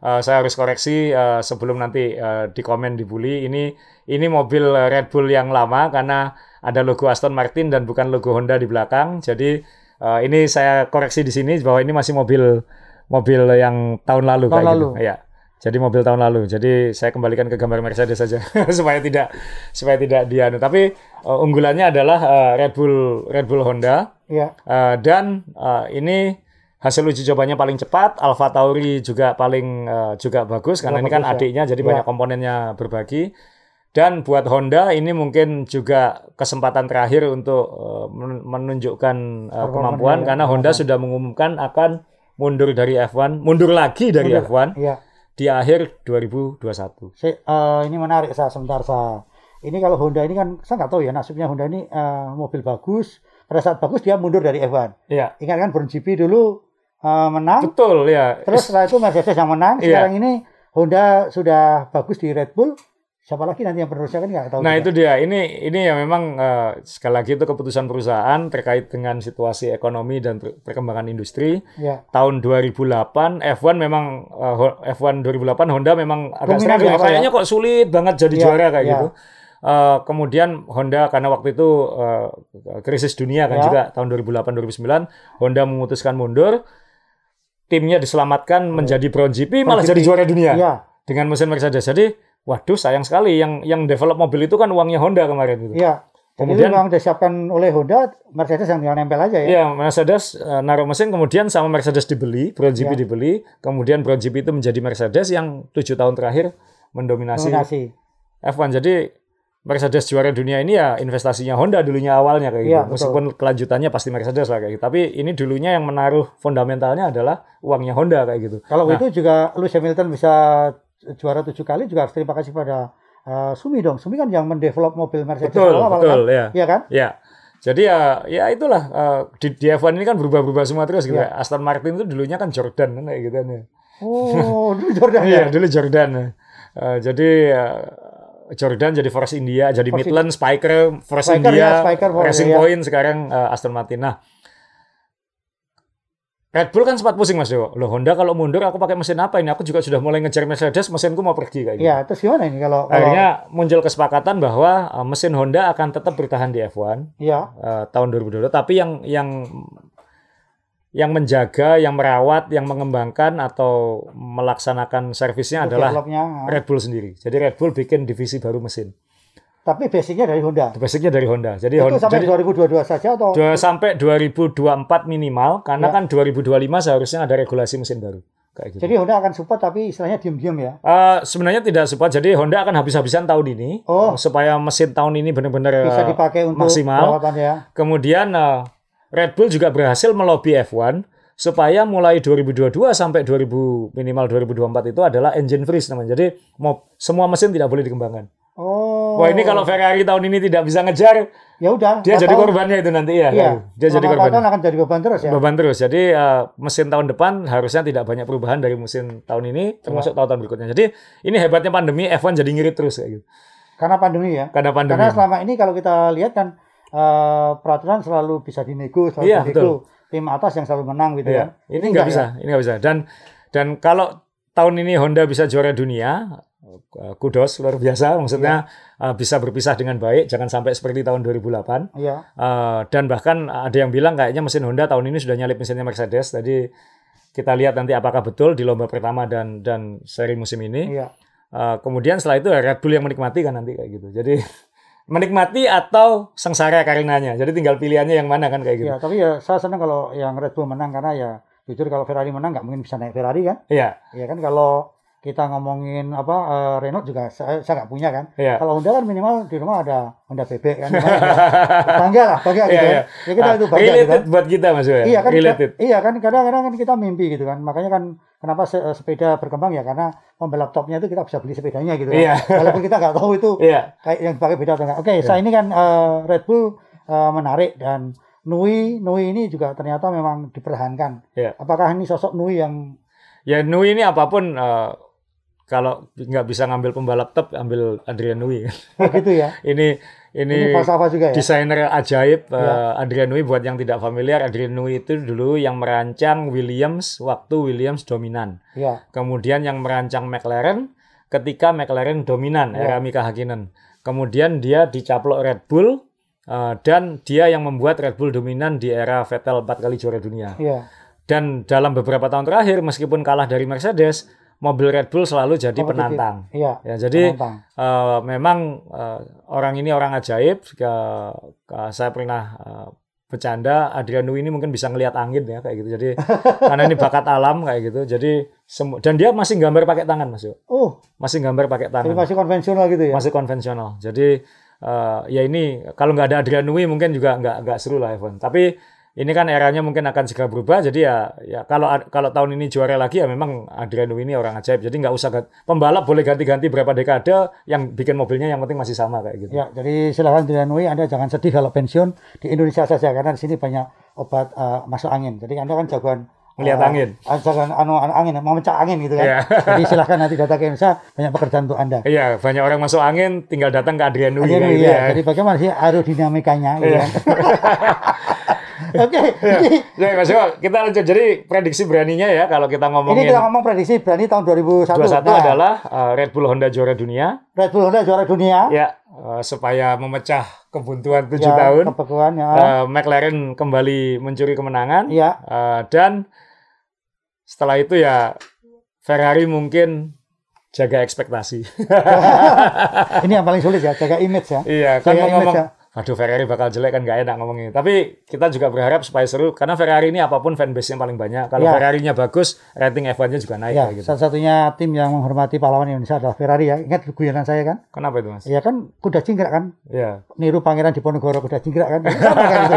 [SPEAKER 2] eh, saya harus koreksi eh, sebelum nanti eh, di komen dibully. Ini ini mobil Red Bull yang lama karena ada logo Aston Martin dan bukan logo Honda di belakang. Jadi eh, ini saya koreksi di sini bahwa ini masih mobil mobil yang tahun lalu
[SPEAKER 1] Tahun
[SPEAKER 2] kayak
[SPEAKER 1] lalu.
[SPEAKER 2] gitu. Ya. Jadi mobil tahun lalu. Jadi saya kembalikan ke gambar Mercedes saja supaya tidak supaya tidak dianu. Tapi eh, unggulannya adalah eh, Red Bull Red Bull Honda.
[SPEAKER 1] ya
[SPEAKER 2] Uh, dan uh, ini hasil uji cobanya paling cepat, Alfa Tauri juga paling uh, juga bagus karena
[SPEAKER 1] Juga
[SPEAKER 2] ini kan
[SPEAKER 1] ya.
[SPEAKER 2] adiknya jadi
[SPEAKER 1] Iya.
[SPEAKER 2] banyak komponennya berbagi. Dan buat Honda ini mungkin juga kesempatan terakhir untuk uh, men- menunjukkan uh,
[SPEAKER 1] Performanya,
[SPEAKER 2] kemampuan
[SPEAKER 1] ya.
[SPEAKER 2] karena Honda sudah mengumumkan akan mundur dari F1, mundur lagi dari
[SPEAKER 1] Mundur.
[SPEAKER 2] F1
[SPEAKER 1] Iya.
[SPEAKER 2] di akhir 2021.
[SPEAKER 1] Si- eh, ini menarik saya sebentar saya. Ini kalau Honda ini kan saya nggak tahu ya nasibnya Honda ini eh, mobil bagus. Pada saat bagus dia mundur dari F1.
[SPEAKER 2] Iya,
[SPEAKER 1] Ingat kan Brown GP dulu eh, menang,
[SPEAKER 2] betul ya.
[SPEAKER 1] terus setelah itu Mercedes yang menang.
[SPEAKER 2] Iya.
[SPEAKER 1] Sekarang ini Honda sudah bagus di Red Bull. Siapa lagi nanti yang penerusnya kan nggak tahu.
[SPEAKER 2] Nah
[SPEAKER 1] juga.
[SPEAKER 2] itu dia. Ini ini ya memang eh, sekali lagi itu keputusan perusahaan terkait dengan situasi ekonomi dan per- perkembangan industri.
[SPEAKER 1] Ya.
[SPEAKER 2] Tahun 2008 F1 memang Ho- F1 2008 Honda memang agak struggle.
[SPEAKER 1] ya, Pak,
[SPEAKER 2] Kayaknya kok sulit banget jadi
[SPEAKER 1] Iya,
[SPEAKER 2] juara kayak
[SPEAKER 1] iya.
[SPEAKER 2] gitu. Eh, kemudian Honda karena waktu itu eh, krisis dunia kan
[SPEAKER 1] Ya.
[SPEAKER 2] juga tahun 2008 2009 Honda memutuskan mundur. Timnya diselamatkan menjadi Brown GP malah
[SPEAKER 1] GP.
[SPEAKER 2] jadi juara dunia
[SPEAKER 1] Iya.
[SPEAKER 2] dengan mesin Mercedes. Jadi, waduh sayang sekali yang yang develop mobil itu kan uangnya Honda kemarin gitu.
[SPEAKER 1] Iya.
[SPEAKER 2] Kemudian
[SPEAKER 1] memang disiapkan oleh Honda, Mercedes yang tinggal nempel aja ya.
[SPEAKER 2] Iya, Mercedes eh, naruh mesin, kemudian sama Mercedes dibeli, Brown GP
[SPEAKER 1] Iya.
[SPEAKER 2] dibeli, kemudian Brown GP itu menjadi Mercedes yang tujuh tahun terakhir mendominasi
[SPEAKER 1] Dominasi.
[SPEAKER 2] F1. Jadi Mercedes juara dunia ini ya investasinya Honda dulunya awalnya kayak gitu.
[SPEAKER 1] Iya, betul.
[SPEAKER 2] Meskipun kelanjutannya pasti Mercedes lah kayak gitu. Tapi ini dulunya yang menaruh fundamentalnya adalah uangnya Honda kayak gitu.
[SPEAKER 1] Kalau
[SPEAKER 2] Nah,
[SPEAKER 1] itu juga Lewis Hamilton bisa juara tujuh kali juga harus terima kasih pada uh, Sumi dong. Sumi kan yang mendevelop mobil Mercedes
[SPEAKER 2] betul,
[SPEAKER 1] awal-awal
[SPEAKER 2] betul
[SPEAKER 1] kan.
[SPEAKER 2] ya.
[SPEAKER 1] Iya kan?
[SPEAKER 2] Ya. Jadi ya ya itulah eh, di, di F1 ini kan berubah-berubah semua terus gitu.
[SPEAKER 1] Iya.
[SPEAKER 2] Aston Martin itu dulunya kan Jordan kan kayak gitu kan ya.
[SPEAKER 1] Oh, dulu Jordan
[SPEAKER 2] Iya,
[SPEAKER 1] ya.
[SPEAKER 2] dulu Jordan. Eh, jadi eh, Jordan jadi Force India, jadi
[SPEAKER 1] Force
[SPEAKER 2] Midland, Spiker, Force
[SPEAKER 1] Spiker
[SPEAKER 2] India,
[SPEAKER 1] ya, Spiker, Force,
[SPEAKER 2] Racing
[SPEAKER 1] ya.
[SPEAKER 2] Point, sekarang eh, Aston Martin. Nah, Red Bull kan sempat pusing Mas Dewo. Loh Honda kalau mundur aku pakai mesin apa ini? Aku juga sudah mulai ngejar Mercedes, mesinku mau pergi kayak gitu.
[SPEAKER 1] Iya, terus gimana ini kalau kalau
[SPEAKER 2] Akhirnya muncul kesepakatan bahwa eh, mesin Honda akan tetap bertahan di F1
[SPEAKER 1] iya,
[SPEAKER 2] eh, tahun 2022, tapi yang yang yang menjaga, yang merawat, yang mengembangkan atau melaksanakan servisnya adalah
[SPEAKER 1] ah.
[SPEAKER 2] Red Bull sendiri. Jadi Red Bull bikin divisi baru mesin.
[SPEAKER 1] Tapi basicnya dari Honda.
[SPEAKER 2] Basicnya dari Honda. Jadi
[SPEAKER 1] Itu
[SPEAKER 2] Honda
[SPEAKER 1] sampai
[SPEAKER 2] jadi
[SPEAKER 1] 2022 saja atau
[SPEAKER 2] dua, sampai 2024 minimal karena
[SPEAKER 1] Ya.
[SPEAKER 2] kan 2025 seharusnya ada regulasi mesin baru. Kayak gitu.
[SPEAKER 1] jadi Honda akan support tapi istilahnya diem-diem ya.
[SPEAKER 2] Eh, sebenarnya tidak support. Jadi Honda akan habis-habisan tahun ini
[SPEAKER 1] Oh.
[SPEAKER 2] supaya mesin tahun ini benar-benar
[SPEAKER 1] Bisa
[SPEAKER 2] eh,
[SPEAKER 1] dipakai untuk
[SPEAKER 2] maksimal.
[SPEAKER 1] perawatan ya.
[SPEAKER 2] Kemudian eh, Red Bull juga berhasil melobi F1 supaya mulai 2022 sampai 2000 minimal 2024 itu adalah engine freeze namanya. Jadi mau semua mesin tidak boleh dikembangkan.
[SPEAKER 1] Oh.
[SPEAKER 2] Wah ini kalau Ferrari tahun ini tidak bisa ngejar,
[SPEAKER 1] ya udah.
[SPEAKER 2] dia jadi
[SPEAKER 1] tahun,
[SPEAKER 2] korbannya itu nanti ya.
[SPEAKER 1] Iya.
[SPEAKER 2] Dia jadi
[SPEAKER 1] Selama empat
[SPEAKER 2] korban.
[SPEAKER 1] tahun akan jadi beban terus ya.
[SPEAKER 2] Beban terus. Jadi eh, mesin tahun depan harusnya tidak banyak perubahan dari mesin tahun ini
[SPEAKER 1] Iya.
[SPEAKER 2] termasuk tahun-tahun berikutnya. Jadi ini hebatnya pandemi F1 jadi ngirit terus kayak gitu.
[SPEAKER 1] Karena pandemi ya.
[SPEAKER 2] Karena pandemi.
[SPEAKER 1] Karena selama ini kalau kita lihat kan eh, peraturan selalu bisa dinego, selalu
[SPEAKER 2] Iya,
[SPEAKER 1] dinego. Tim atas yang selalu menang gitu
[SPEAKER 2] Iya,
[SPEAKER 1] ya.
[SPEAKER 2] ini nggak bisa, ini nggak bisa. Dan dan kalau tahun ini Honda bisa juara dunia, kudos luar biasa. Maksudnya
[SPEAKER 1] Iya.
[SPEAKER 2] eh, bisa berpisah dengan baik, jangan sampai seperti tahun 2008.
[SPEAKER 1] Iya.
[SPEAKER 2] Eh, dan bahkan ada yang bilang kayaknya mesin Honda tahun ini sudah nyalip mesinnya Mercedes. Jadi kita lihat nanti apakah betul di lomba pertama dan dan seri musim ini.
[SPEAKER 1] Iya.
[SPEAKER 2] Eh, kemudian setelah itu ya Red Bull yang menikmati kan nanti kayak gitu. Jadi menikmati atau sengsara karenanya. Jadi tinggal pilihannya yang mana kan kayak gitu.
[SPEAKER 1] Iya, tapi ya saya senang kalau yang Red Bull menang karena ya jujur kalau Ferrari menang nggak mungkin bisa naik Ferrari kan.
[SPEAKER 2] Iya,
[SPEAKER 1] Iya kan kalau kita ngomongin apa eh, Renault juga saya saya nggak punya kan.
[SPEAKER 2] iya.
[SPEAKER 1] Kalau Honda kan minimal di rumah ada Honda bebek kan. bangga lah, bangga gitu
[SPEAKER 2] Iya,
[SPEAKER 1] ya.
[SPEAKER 2] iya.
[SPEAKER 1] Ya kita
[SPEAKER 2] Ah,
[SPEAKER 1] itu bangga gitu kan.
[SPEAKER 2] buat kita Mas Yoyo.
[SPEAKER 1] Iya kan,
[SPEAKER 2] related.
[SPEAKER 1] iya kan kadang-kadang kan kita mimpi gitu kan. Makanya kan kenapa se- sepeda berkembang ya karena pembalap topnya itu kita bisa beli sepedanya gitu kan.
[SPEAKER 2] Iya.
[SPEAKER 1] Walaupun kita nggak tahu itu
[SPEAKER 2] Iya.
[SPEAKER 1] kayak yang dipakai beda atau enggak. Oke,
[SPEAKER 2] Iya.
[SPEAKER 1] saya ini kan eh, Red Bull eh, menarik dan Nui Nui ini juga ternyata memang dipertahankan.
[SPEAKER 2] Iya.
[SPEAKER 1] Apakah ini sosok Nui yang
[SPEAKER 2] Ya Nui ini apa pun eh, kalau nggak bisa ngambil pembalap top ambil Adrian Nui.
[SPEAKER 1] oh, gitu ya?
[SPEAKER 2] ini
[SPEAKER 1] Ini,
[SPEAKER 2] ini
[SPEAKER 1] falsafah juga ya?
[SPEAKER 2] desainer ajaib eh,
[SPEAKER 1] Ya.
[SPEAKER 2] Adrian Nui buat yang tidak familiar Adrian Nui itu dulu yang merancang Williams waktu Williams dominan.
[SPEAKER 1] Iya.
[SPEAKER 2] Kemudian yang merancang McLaren ketika McLaren dominan
[SPEAKER 1] Ya.
[SPEAKER 2] era Mika Hakkinen. Kemudian dia dicaplok Red Bull eh, dan dia yang membuat Red Bull dominan di era Vettel empat kali juara dunia.
[SPEAKER 1] Iya.
[SPEAKER 2] Dan dalam beberapa tahun terakhir meskipun kalah dari Mercedes, mobil Red Bull selalu jadi
[SPEAKER 1] Kompetitif.
[SPEAKER 2] penantang.
[SPEAKER 1] Iya.
[SPEAKER 2] Ya, jadi
[SPEAKER 1] penantang.
[SPEAKER 2] eh, memang eh, orang ini orang ajaib. Ke- ke- saya pernah eh, bercanda Adrian Nui ini mungkin bisa ngelihat angin ya kayak gitu. Jadi karena ini bakat alam kayak gitu. Jadi semu- dan dia masih gambar pakai tangan Mas.
[SPEAKER 1] Oh,
[SPEAKER 2] Masih gambar pakai
[SPEAKER 1] jadi
[SPEAKER 2] tangan.
[SPEAKER 1] masih konvensional gitu ya?
[SPEAKER 2] Masih konvensional. Jadi eh, ya ini kalau nggak ada Adrian Nui mungkin juga nggak nggak seru lah Evan. Tapi ini kan eranya mungkin akan segera berubah. Jadi ya ya kalau kalau tahun ini juara lagi ya memang Adrian Nui ini orang ajaib. Jadi nggak usah pembalap boleh ganti-ganti berapa dekade yang bikin mobilnya yang penting masih sama kayak gitu.
[SPEAKER 1] Ya, jadi silakan Adrian Nui, Anda jangan sedih kalau pensiun di Indonesia saja karena di sini banyak obat eh, masuk angin. Jadi Anda kan jagoan
[SPEAKER 2] Ngelihat
[SPEAKER 1] eh,
[SPEAKER 2] angin.
[SPEAKER 1] ah, jagoan anu, anu angin, mau mencak angin gitu kan.
[SPEAKER 2] Iya.
[SPEAKER 1] Jadi silakan nanti datang ke Indonesia banyak pekerjaan untuk Anda.
[SPEAKER 2] Iya, banyak orang masuk angin tinggal datang ke Adrian Nui
[SPEAKER 1] Adrian
[SPEAKER 2] kayak
[SPEAKER 1] Nui, ya.
[SPEAKER 2] ya.
[SPEAKER 1] Jadi bagaimana sih aerodinamikanya gitu
[SPEAKER 2] Iya.
[SPEAKER 1] kan. Oke, jadi
[SPEAKER 2] Ya, Mas Yo, kita lanjut. Jadi prediksi beraninya ya kalau kita
[SPEAKER 1] ini
[SPEAKER 2] ngomongin
[SPEAKER 1] kita ngomong prediksi berani tahun 2001.
[SPEAKER 2] 21
[SPEAKER 1] Nah,
[SPEAKER 2] adalah uh, Red Bull Honda juara dunia.
[SPEAKER 1] Red Bull Honda juara dunia.
[SPEAKER 2] Ya, uh, supaya memecah kebuntuan 7
[SPEAKER 1] Ya,
[SPEAKER 2] tahun.
[SPEAKER 1] Kebekuan ya.
[SPEAKER 2] Uh, McLaren kembali mencuri kemenangan.
[SPEAKER 1] Iya.
[SPEAKER 2] Uh, dan setelah itu ya Ferrari mungkin jaga ekspektasi.
[SPEAKER 1] Ini yang paling sulit ya, jaga image ya.
[SPEAKER 2] iya, kan
[SPEAKER 1] Jaga
[SPEAKER 2] mau
[SPEAKER 1] image
[SPEAKER 2] ngomong
[SPEAKER 1] ya.
[SPEAKER 2] Waduh Ferrari bakal jelek kan nggak enak ngomongnya. Tapi kita juga berharap supaya seru karena Ferrari ini apa pun fanbase-nya paling banyak. Kalau
[SPEAKER 1] Ya.
[SPEAKER 2] Ferrari-nya bagus, rating F1-nya juga naik
[SPEAKER 1] Ya,
[SPEAKER 2] gitu.
[SPEAKER 1] satu-satunya tim yang menghormati pahlawan Indonesia adalah Ferrari ya. Ingat guyonan saya kan?
[SPEAKER 2] Kenapa itu mas?
[SPEAKER 1] Ya kan kuda cingkrak kan?
[SPEAKER 2] Iya.
[SPEAKER 1] Niru Pangeran Diponegoro kuda cingkrak kan? Sama kan gitu.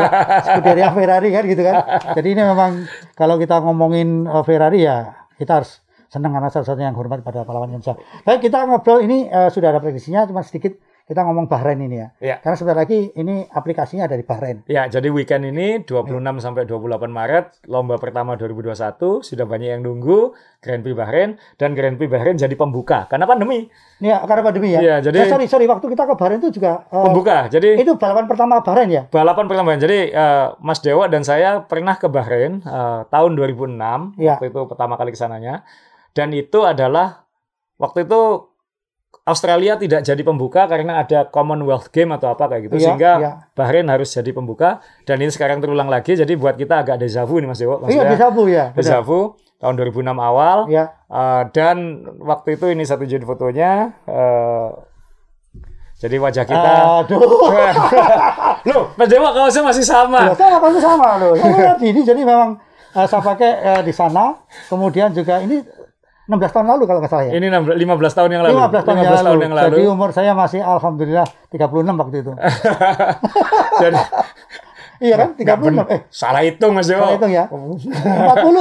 [SPEAKER 1] Scuderia Ferrari kan gitu kan? Jadi ini memang kalau kita ngomongin uh, Ferrari ya kita harus senang karena satu-satunya yang hormat pada pahlawan Indonesia. Baik kita ngobrol ini uh, sudah ada prediksinya, cuma sedikit kita ngomong Bahrain ini ya.
[SPEAKER 2] Iya.
[SPEAKER 1] Karena sebentar lagi ini aplikasinya ada di Bahrain.
[SPEAKER 2] Ya, jadi weekend ini 26 sampai 28 Maret, lomba pertama 2021 sudah banyak yang nunggu Grand Prix Bahrain dan Grand Prix Bahrain jadi pembuka karena pandemi.
[SPEAKER 1] Ini ya, karena pandemi ya.
[SPEAKER 2] Iya, jadi-
[SPEAKER 1] Eh, sorry sorry waktu kita ke Bahrain itu juga uh,
[SPEAKER 2] Pembuka. Jadi
[SPEAKER 1] itu balapan pertama Bahrain ya.
[SPEAKER 2] balapan pertama. Jadi eh, Mas Dewa dan saya pernah ke Bahrain eh, tahun 2006,
[SPEAKER 1] Iya.
[SPEAKER 2] waktu itu pertama kali ke sananya. Dan itu adalah waktu itu Australia tidak jadi pembuka karena ada Commonwealth Game atau apa kayak gitu
[SPEAKER 1] Iya,
[SPEAKER 2] sehingga
[SPEAKER 1] iya.
[SPEAKER 2] Bahrain harus jadi pembuka dan ini sekarang terulang lagi jadi buat kita agak deja vu nih Mas Dewa
[SPEAKER 1] Iya di Sabu ya.
[SPEAKER 2] deja vu tahun 2006 awal
[SPEAKER 1] Ya.
[SPEAKER 2] Uh, dan waktu itu ini satu jadi fotonya uh, jadi wajah kita
[SPEAKER 1] Aduh.
[SPEAKER 2] loh Mas Dewa kaosnya masih sama
[SPEAKER 1] Ya, sama kan sama loh. Ini jadi memang eh, saya pakai eh, di sana. Kemudian juga ini 16 tahun lalu kalau nggak salah ya.
[SPEAKER 2] ini 16 15 tahun yang lalu
[SPEAKER 1] 15 tahun,
[SPEAKER 2] 15 tahun yang lalu
[SPEAKER 1] Jadi umur saya masih alhamdulillah 36 waktu itu.
[SPEAKER 2] jadi
[SPEAKER 1] iya kan?
[SPEAKER 2] nggak
[SPEAKER 1] 36.
[SPEAKER 2] bener.
[SPEAKER 1] Eh,
[SPEAKER 2] salah hitung Mas Dewa
[SPEAKER 1] saya hitung ya. 40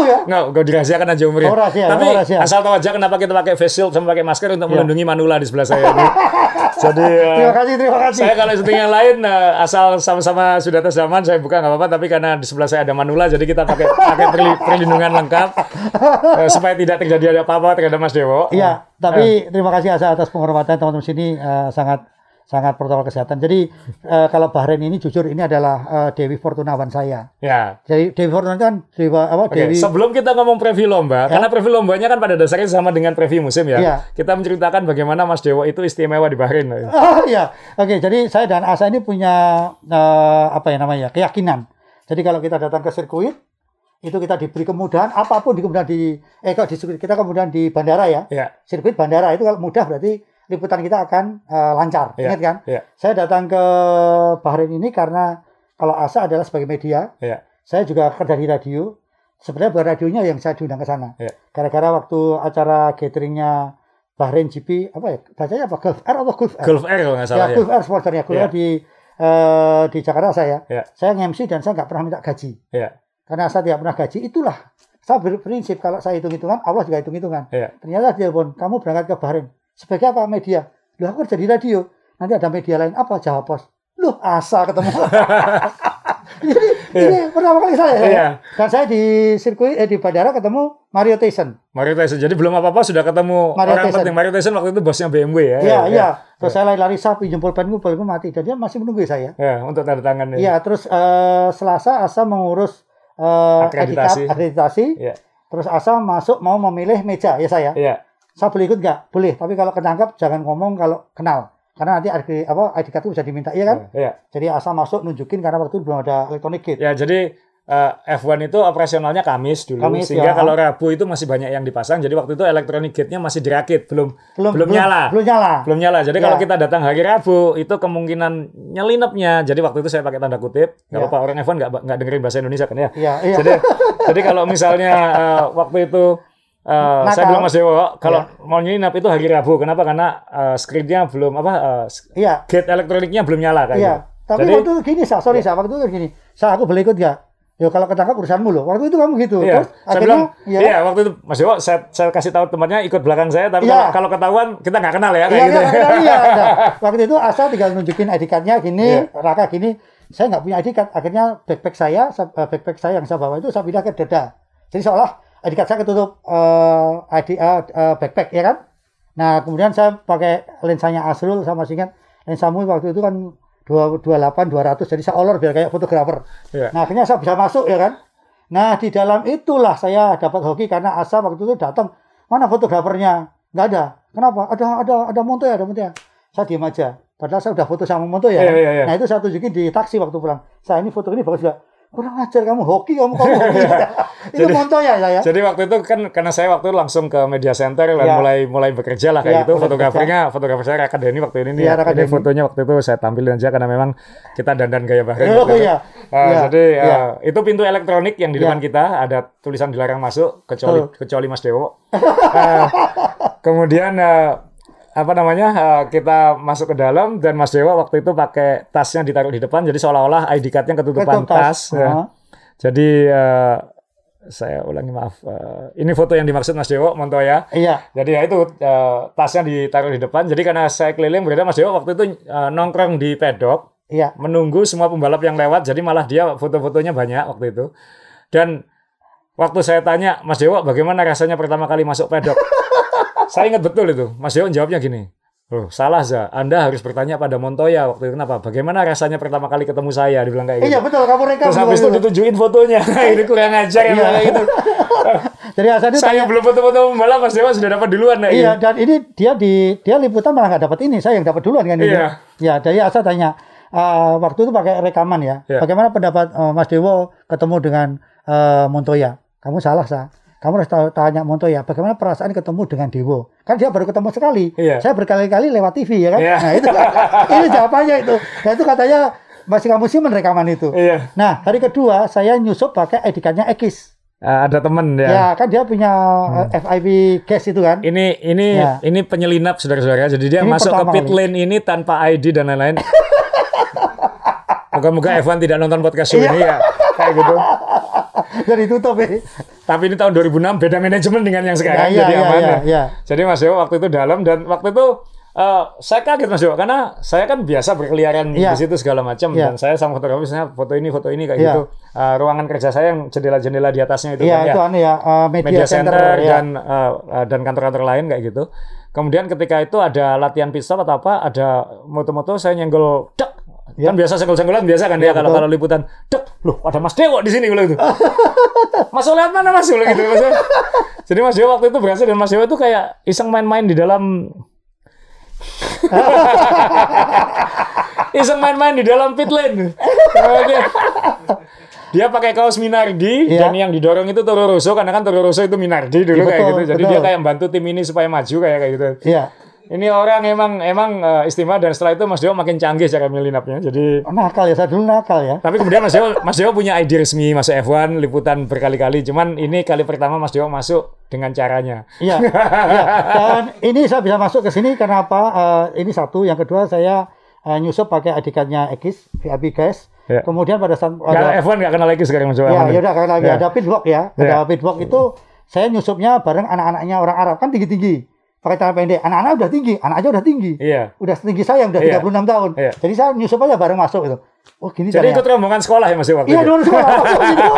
[SPEAKER 1] ya.
[SPEAKER 2] Nggak, gue dirahasiakan aja umurnya.
[SPEAKER 1] Oh, rahasia,
[SPEAKER 2] Tapi
[SPEAKER 1] oh, rahasia.
[SPEAKER 2] asal tahu aja kenapa kita pakai face shield sama pakai masker untuk
[SPEAKER 1] Iya.
[SPEAKER 2] melindungi manula di sebelah saya ini. Jadi uh,
[SPEAKER 1] Terima kasih, terima kasih.
[SPEAKER 2] saya kalau syuting yang lain uh, asal sama-sama sudah tes zaman saya buka nggak apa-apa tapi karena di sebelah saya ada manula jadi kita pakai pakai perli- perlindungan lengkap uh, supaya tidak terjadi apa-apa terhadap Mas Dewo.
[SPEAKER 1] Iya, tapi terima kasih Asa atas penghormatan teman-teman sini eh, sangat sangat protokol kesehatan. Jadi eh, kalau Bahrain ini jujur ini adalah eh, Dewi Fortunawan saya.
[SPEAKER 2] Ya.
[SPEAKER 1] Jadi Dewi Fortunawan kan Dewi apa
[SPEAKER 2] Oke,
[SPEAKER 1] Dewi
[SPEAKER 2] sebelum kita ngomong preview lomba, karena preview lombanya kan pada dasarnya sama dengan preview musim ya.
[SPEAKER 1] Iya.
[SPEAKER 2] Kita menceritakan bagaimana Mas Dewo itu istimewa di Bahrain.
[SPEAKER 1] Ah ya, oke. Jadi saya dan Asa ini punya eh, apa ya namanya keyakinan. Jadi kalau kita datang ke sirkuit itu kita diberi kemudahan apa pun di kemudahan di eh kok di sirkuit kita kemudian di bandara ya.
[SPEAKER 2] Ya.
[SPEAKER 1] Sirkuit bandara itu kalau mudah berarti liputan kita akan eh, lancar.
[SPEAKER 2] Iya,
[SPEAKER 1] Ingat kan?
[SPEAKER 2] iya.
[SPEAKER 1] Saya datang ke Bahrain ini karena kalau Asa adalah sebagai media,
[SPEAKER 2] Ya.
[SPEAKER 1] saya juga kerja di radio. Sebenarnya bukan radionya yang saya diundang ke sana.
[SPEAKER 2] Iya.
[SPEAKER 1] Gara-gara waktu acara gatheringnya Bahrain GP apa ya? Bacanya apa? Gulf Air atau Gulf Air?
[SPEAKER 2] Gulf Air kalau nggak salah
[SPEAKER 1] ya,
[SPEAKER 2] ya.
[SPEAKER 1] Gulf Air sponsornya Gulf. Air di eh, di Jakarta saya.
[SPEAKER 2] Iya.
[SPEAKER 1] Saya nge-MC dan saya nggak pernah minta gaji.
[SPEAKER 2] Iya.
[SPEAKER 1] Karena saya tidak pernah gaji, itulah saya berprinsip kalau saya hitung-hitungan, Allah juga hitung-hitungan.
[SPEAKER 2] Iya.
[SPEAKER 1] Ternyata dia pun, kamu berangkat ke Bahrain. Sebagai apa? Media. Loh, aku kerja di radio. Nanti ada media lain. Apa? Jawa Pos. Loh, asa ketemu. Jadi, ini pertama kali saya. saya.
[SPEAKER 2] Iya.
[SPEAKER 1] Dan saya di sirkuit, eh, di bandara ketemu Mario Tyson.
[SPEAKER 2] Mario Tyson. Jadi belum apa-apa sudah ketemu
[SPEAKER 1] Mario
[SPEAKER 2] orang
[SPEAKER 1] Tyson.
[SPEAKER 2] penting. Mario Tyson waktu itu bosnya BMW ya.
[SPEAKER 1] Iya, iya. Terus saya lari-lari sapi, jempol penku, penku mati. Dan dia masih menunggu saya.
[SPEAKER 2] Ya, untuk tanda tangan ya.
[SPEAKER 1] Iya, terus eh, Selasa Asa mengurus eh,
[SPEAKER 2] Akreditasi.
[SPEAKER 1] akreditasi.
[SPEAKER 2] Iya.
[SPEAKER 1] Terus Asa masuk mau memilih meja ya saya.
[SPEAKER 2] Iya.
[SPEAKER 1] Saya boleh ikut nggak? Boleh. Tapi kalau ketangkap jangan ngomong kalau kenal. Karena nanti ID, apa, ID card itu bisa diminta, iya kan?
[SPEAKER 2] Iya.
[SPEAKER 1] Jadi Asa masuk nunjukin karena waktu itu belum ada electronic gate.
[SPEAKER 2] Ya, jadi eh, F1 itu operasionalnya Kamis dulu
[SPEAKER 1] Kamis,
[SPEAKER 2] sehingga
[SPEAKER 1] ya.
[SPEAKER 2] kalau Rabu itu masih banyak yang dipasang. Jadi waktu itu electronic gate-nya masih dirakit, belum belum nyala.
[SPEAKER 1] Belum nyala.
[SPEAKER 2] belum nyala. Jadi
[SPEAKER 1] Ya.
[SPEAKER 2] kalau kita datang hari Rabu itu kemungkinan nyelinapnya. Jadi waktu itu saya pakai tanda kutip. Nggak
[SPEAKER 1] Ya.
[SPEAKER 2] apa-apa orang F1 nggak nggak dengerin bahasa Indonesia kan ya.
[SPEAKER 1] Iya, iya.
[SPEAKER 2] Jadi jadi kalau misalnya eh, waktu itu eh,
[SPEAKER 1] Nakal.
[SPEAKER 2] saya bilang Mas Dewo kalau
[SPEAKER 1] Ya.
[SPEAKER 2] mau nyelinap itu hari Rabu. Kenapa? Karena eh, screen-nya belum apa eh,
[SPEAKER 1] Iya.
[SPEAKER 2] gate elektroniknya belum nyala kayak
[SPEAKER 1] Iya.
[SPEAKER 2] gitu.
[SPEAKER 1] Tapi
[SPEAKER 2] Jadi-
[SPEAKER 1] waktu itu gini, Sa, sorry, Sa, waktu itu gini. Sa, aku boleh ikut nggak? Ya kalau ketangkap urusanmu loh. Waktu itu kamu gitu.
[SPEAKER 2] Iya,
[SPEAKER 1] Terus
[SPEAKER 2] saya
[SPEAKER 1] akhirnya,
[SPEAKER 2] bilang,
[SPEAKER 1] ya,
[SPEAKER 2] iya waktu itu Mas Dewo, saya, saya kasih tahu temannya ikut belakang saya, tapi
[SPEAKER 1] Iya.
[SPEAKER 2] kalau, kalau ketahuan kita nggak kenal ya,
[SPEAKER 1] Iya,
[SPEAKER 2] kayak gitu.
[SPEAKER 1] iya, iya, iya. Nah, waktu itu Asa tinggal nunjukin ID card-nya gini,
[SPEAKER 2] Iya.
[SPEAKER 1] Raka gini. Saya nggak punya ID card. Akhirnya backpack saya, sa- backpack saya yang saya bawa itu saya pindah ke dada. Jadi seolah Card saya ketutup eh, ID eh, backpack ya kan. Nah kemudian saya pakai lensanya Asrul sama singkat lensamu waktu itu kan 228 200 jadi saya olor biar kayak fotografer.
[SPEAKER 2] Iya.
[SPEAKER 1] Nah akhirnya saya bisa masuk ya kan. Nah di dalam itulah saya dapat hoki karena Asa waktu itu datang mana fotografernya nggak ada. Kenapa? Ada ada ada Montoya ada Montoya. Saya diam aja. Padahal saya udah foto sama Montoya.
[SPEAKER 2] Iya,
[SPEAKER 1] kan?
[SPEAKER 2] iya, iya.
[SPEAKER 1] Nah itu saya tunjukin di taksi waktu pulang. Saya ini foto ini bagus juga. Kurang ajar kamu hoki kamu kamu hoki. itu
[SPEAKER 2] Jadi-
[SPEAKER 1] Montoya saya.
[SPEAKER 2] Jadi waktu itu kan karena saya waktu itu langsung ke media center dan
[SPEAKER 1] Ya.
[SPEAKER 2] mulai mulai bekerja lah
[SPEAKER 1] Ya,
[SPEAKER 2] kayak gitu.
[SPEAKER 1] mulai
[SPEAKER 2] Fotografernya fotografer saya Raka Denny waktu ini nih.
[SPEAKER 1] Iya,
[SPEAKER 2] ya.
[SPEAKER 1] Raka
[SPEAKER 2] Ini fotonya waktu itu saya tampilin aja karena memang kita dandan gaya Bahrain.
[SPEAKER 1] Oh,
[SPEAKER 2] waktu itu.
[SPEAKER 1] iya.
[SPEAKER 2] Uh,
[SPEAKER 1] Iya,
[SPEAKER 2] Jadi uh,
[SPEAKER 1] iya.
[SPEAKER 2] itu pintu elektronik yang di
[SPEAKER 1] Iya.
[SPEAKER 2] depan kita ada tulisan dilarang masuk kecuali kecuali Mas Dewo. Uh, kemudian uh, apa namanya uh, kita masuk ke dalam dan Mas Dewa waktu itu pakai tasnya ditaruh di depan jadi seolah-olah ID card-nya ketutupan
[SPEAKER 1] Ketutup
[SPEAKER 2] tas. ya.
[SPEAKER 1] Ah.
[SPEAKER 2] Jadi eh, saya ulangi maaf. eh, ini foto yang dimaksud Mas Dewo Montoya.
[SPEAKER 1] Iya.
[SPEAKER 2] Jadi ya itu eh, tasnya ditaruh di depan. Jadi karena saya keliling berarti Mas Dewo waktu itu eh, nongkrong di pedok
[SPEAKER 1] Iya.
[SPEAKER 2] menunggu semua pembalap yang lewat. Jadi malah dia foto-fotonya banyak waktu itu. Dan waktu saya tanya Mas Dewo bagaimana rasanya pertama kali masuk pedok? saya ingat betul itu. Mas Dewo jawabnya gini. Loh, salah Za. Anda harus bertanya pada Montoya waktu itu kenapa? Bagaimana rasanya pertama kali ketemu saya? Dibilang kayak gitu.
[SPEAKER 1] Iya betul kamu rekam.
[SPEAKER 2] Terus habis itu ditunjukin fotonya. ini kurang ajar ya
[SPEAKER 1] Iya.
[SPEAKER 2] kayak gitu.
[SPEAKER 1] Jadi Hasan itu
[SPEAKER 2] Saya belum foto-foto pembalap Mas Dewa sudah dapat duluan nah
[SPEAKER 1] Iya, dan ini dia di dia liputan malah nggak dapat ini, saya yang dapat duluan kan ini.
[SPEAKER 2] Iya.
[SPEAKER 1] Ya, jadi Asa tanya eh, waktu itu pakai rekaman ya.
[SPEAKER 2] Iya.
[SPEAKER 1] Bagaimana pendapat eh, Mas Dewo ketemu dengan eh, Montoya? Kamu salah sa. Kamu harus tahu- tanya Montoya, bagaimana perasaan ketemu dengan Dewo? Kan dia baru ketemu sekali.
[SPEAKER 2] Iya.
[SPEAKER 1] Saya berkali-kali lewat TV ya kan.
[SPEAKER 2] Iya.
[SPEAKER 1] Nah itu itu jawabannya itu. Nah itu katanya masih kamu simpen rekaman itu.
[SPEAKER 2] Iya.
[SPEAKER 1] Nah hari kedua saya nyusup pakai edikannya Ekis.
[SPEAKER 2] Ah, ada temen ya.
[SPEAKER 1] Ya kan dia punya eh, FIV gas itu kan.
[SPEAKER 2] Ini ini
[SPEAKER 1] Ya.
[SPEAKER 2] ini penyelindap saudara-saudara. Jadi dia
[SPEAKER 1] Ini
[SPEAKER 2] masuk ke pit
[SPEAKER 1] kali.
[SPEAKER 2] lane ini tanpa ID dan lain-lain. Moga-moga Evan tidak nonton podcast
[SPEAKER 1] Iya.
[SPEAKER 2] ini ya. Kayak gitu.
[SPEAKER 1] Jadi tutup ya.
[SPEAKER 2] Tapi ini tahun 2006 beda manajemen dengan yang sekarang
[SPEAKER 1] Ya, ya,
[SPEAKER 2] jadi
[SPEAKER 1] ya, ya,
[SPEAKER 2] ya.
[SPEAKER 1] ya.
[SPEAKER 2] Jadi Mas Dewo waktu itu dalam dan waktu itu eh, saya kaget Mas Dewo karena saya kan biasa berkeliaran
[SPEAKER 1] Iya.
[SPEAKER 2] di situ segala macam
[SPEAKER 1] Iya.
[SPEAKER 2] dan saya sama fotografernya foto ini foto ini kayak
[SPEAKER 1] Iya.
[SPEAKER 2] gitu. Eh, ruangan kerja saya yang jendela-jendela di atasnya itu
[SPEAKER 1] Iya
[SPEAKER 2] kan
[SPEAKER 1] itu
[SPEAKER 2] ya.
[SPEAKER 1] aneh ya eh, media,
[SPEAKER 2] Media
[SPEAKER 1] center,
[SPEAKER 2] center,
[SPEAKER 1] ya.
[SPEAKER 2] dan eh, eh, dan kantor-kantor lain kayak gitu. Kemudian ketika itu ada latihan pit stop atau apa, ada moto-moto saya nyenggol dek.
[SPEAKER 1] Iya.
[SPEAKER 2] Kan biasa senggol-senggolan biasa kan
[SPEAKER 1] Iya,
[SPEAKER 2] ya kalau
[SPEAKER 1] betul.
[SPEAKER 2] kalau liputan. Dek, loh ada Mas Dewo di sini kalau itu. Mas lihat mana Mas Dewo gitu Mas. Jadi Mas Dewo waktu itu berhasil dan Mas Dewo itu kayak iseng main-main di dalam iseng main-main di dalam pit lane. Dia, dia pakai kaos Minardi
[SPEAKER 1] Iya.
[SPEAKER 2] dan yang didorong itu Toro Rosso karena kan Toro Rosso itu Minardi dulu
[SPEAKER 1] Iya,
[SPEAKER 2] kayak
[SPEAKER 1] betul,
[SPEAKER 2] gitu. Jadi
[SPEAKER 1] betul.
[SPEAKER 2] dia kayak bantu tim ini supaya maju kayak kayak gitu.
[SPEAKER 1] Iya.
[SPEAKER 2] Ini orang emang emang eh, istimewa dan setelah itu Mas Dewo makin canggih cara milinapnya. Jadi
[SPEAKER 1] Nakal ya, saya dulu nakal ya.
[SPEAKER 2] tapi kemudian Mas Dewo, Mas Dewo punya ID resmi masuk F1 liputan berkali-kali. Cuman ini kali pertama Mas Dewo masuk dengan caranya.
[SPEAKER 1] Iya. iya. Dan ini saya bisa masuk ke sini karena apa? Eh, ini satu, yang kedua saya eh, nyusup pakai adikatnya Ekis, VIP guys.
[SPEAKER 2] Iya.
[SPEAKER 1] Kemudian pada saat ada
[SPEAKER 2] F1 nggak kenal lagi sekarang Mas Dewo.
[SPEAKER 1] ya,
[SPEAKER 2] aman.
[SPEAKER 1] ya udah karena lagi
[SPEAKER 2] Ya.
[SPEAKER 1] ada pitwalk ya.
[SPEAKER 2] Iya.
[SPEAKER 1] Ada pitwalk itu saya nyusupnya bareng anak-anaknya orang Arab kan tinggi-tinggi. Pakai celana pendek. Anak-anak udah tinggi, anak aja udah tinggi.
[SPEAKER 2] Iya.
[SPEAKER 1] Udah setinggi saya udah
[SPEAKER 2] Iya.
[SPEAKER 1] 36 tahun.
[SPEAKER 2] Iya.
[SPEAKER 1] Jadi saya nyusup aja bareng masuk itu. Oh, gini
[SPEAKER 2] Jadi
[SPEAKER 1] caranya.
[SPEAKER 2] ikut rombongan sekolah ya Mas waktu
[SPEAKER 1] Iya
[SPEAKER 2] itu?
[SPEAKER 1] dulu. Masuk situ.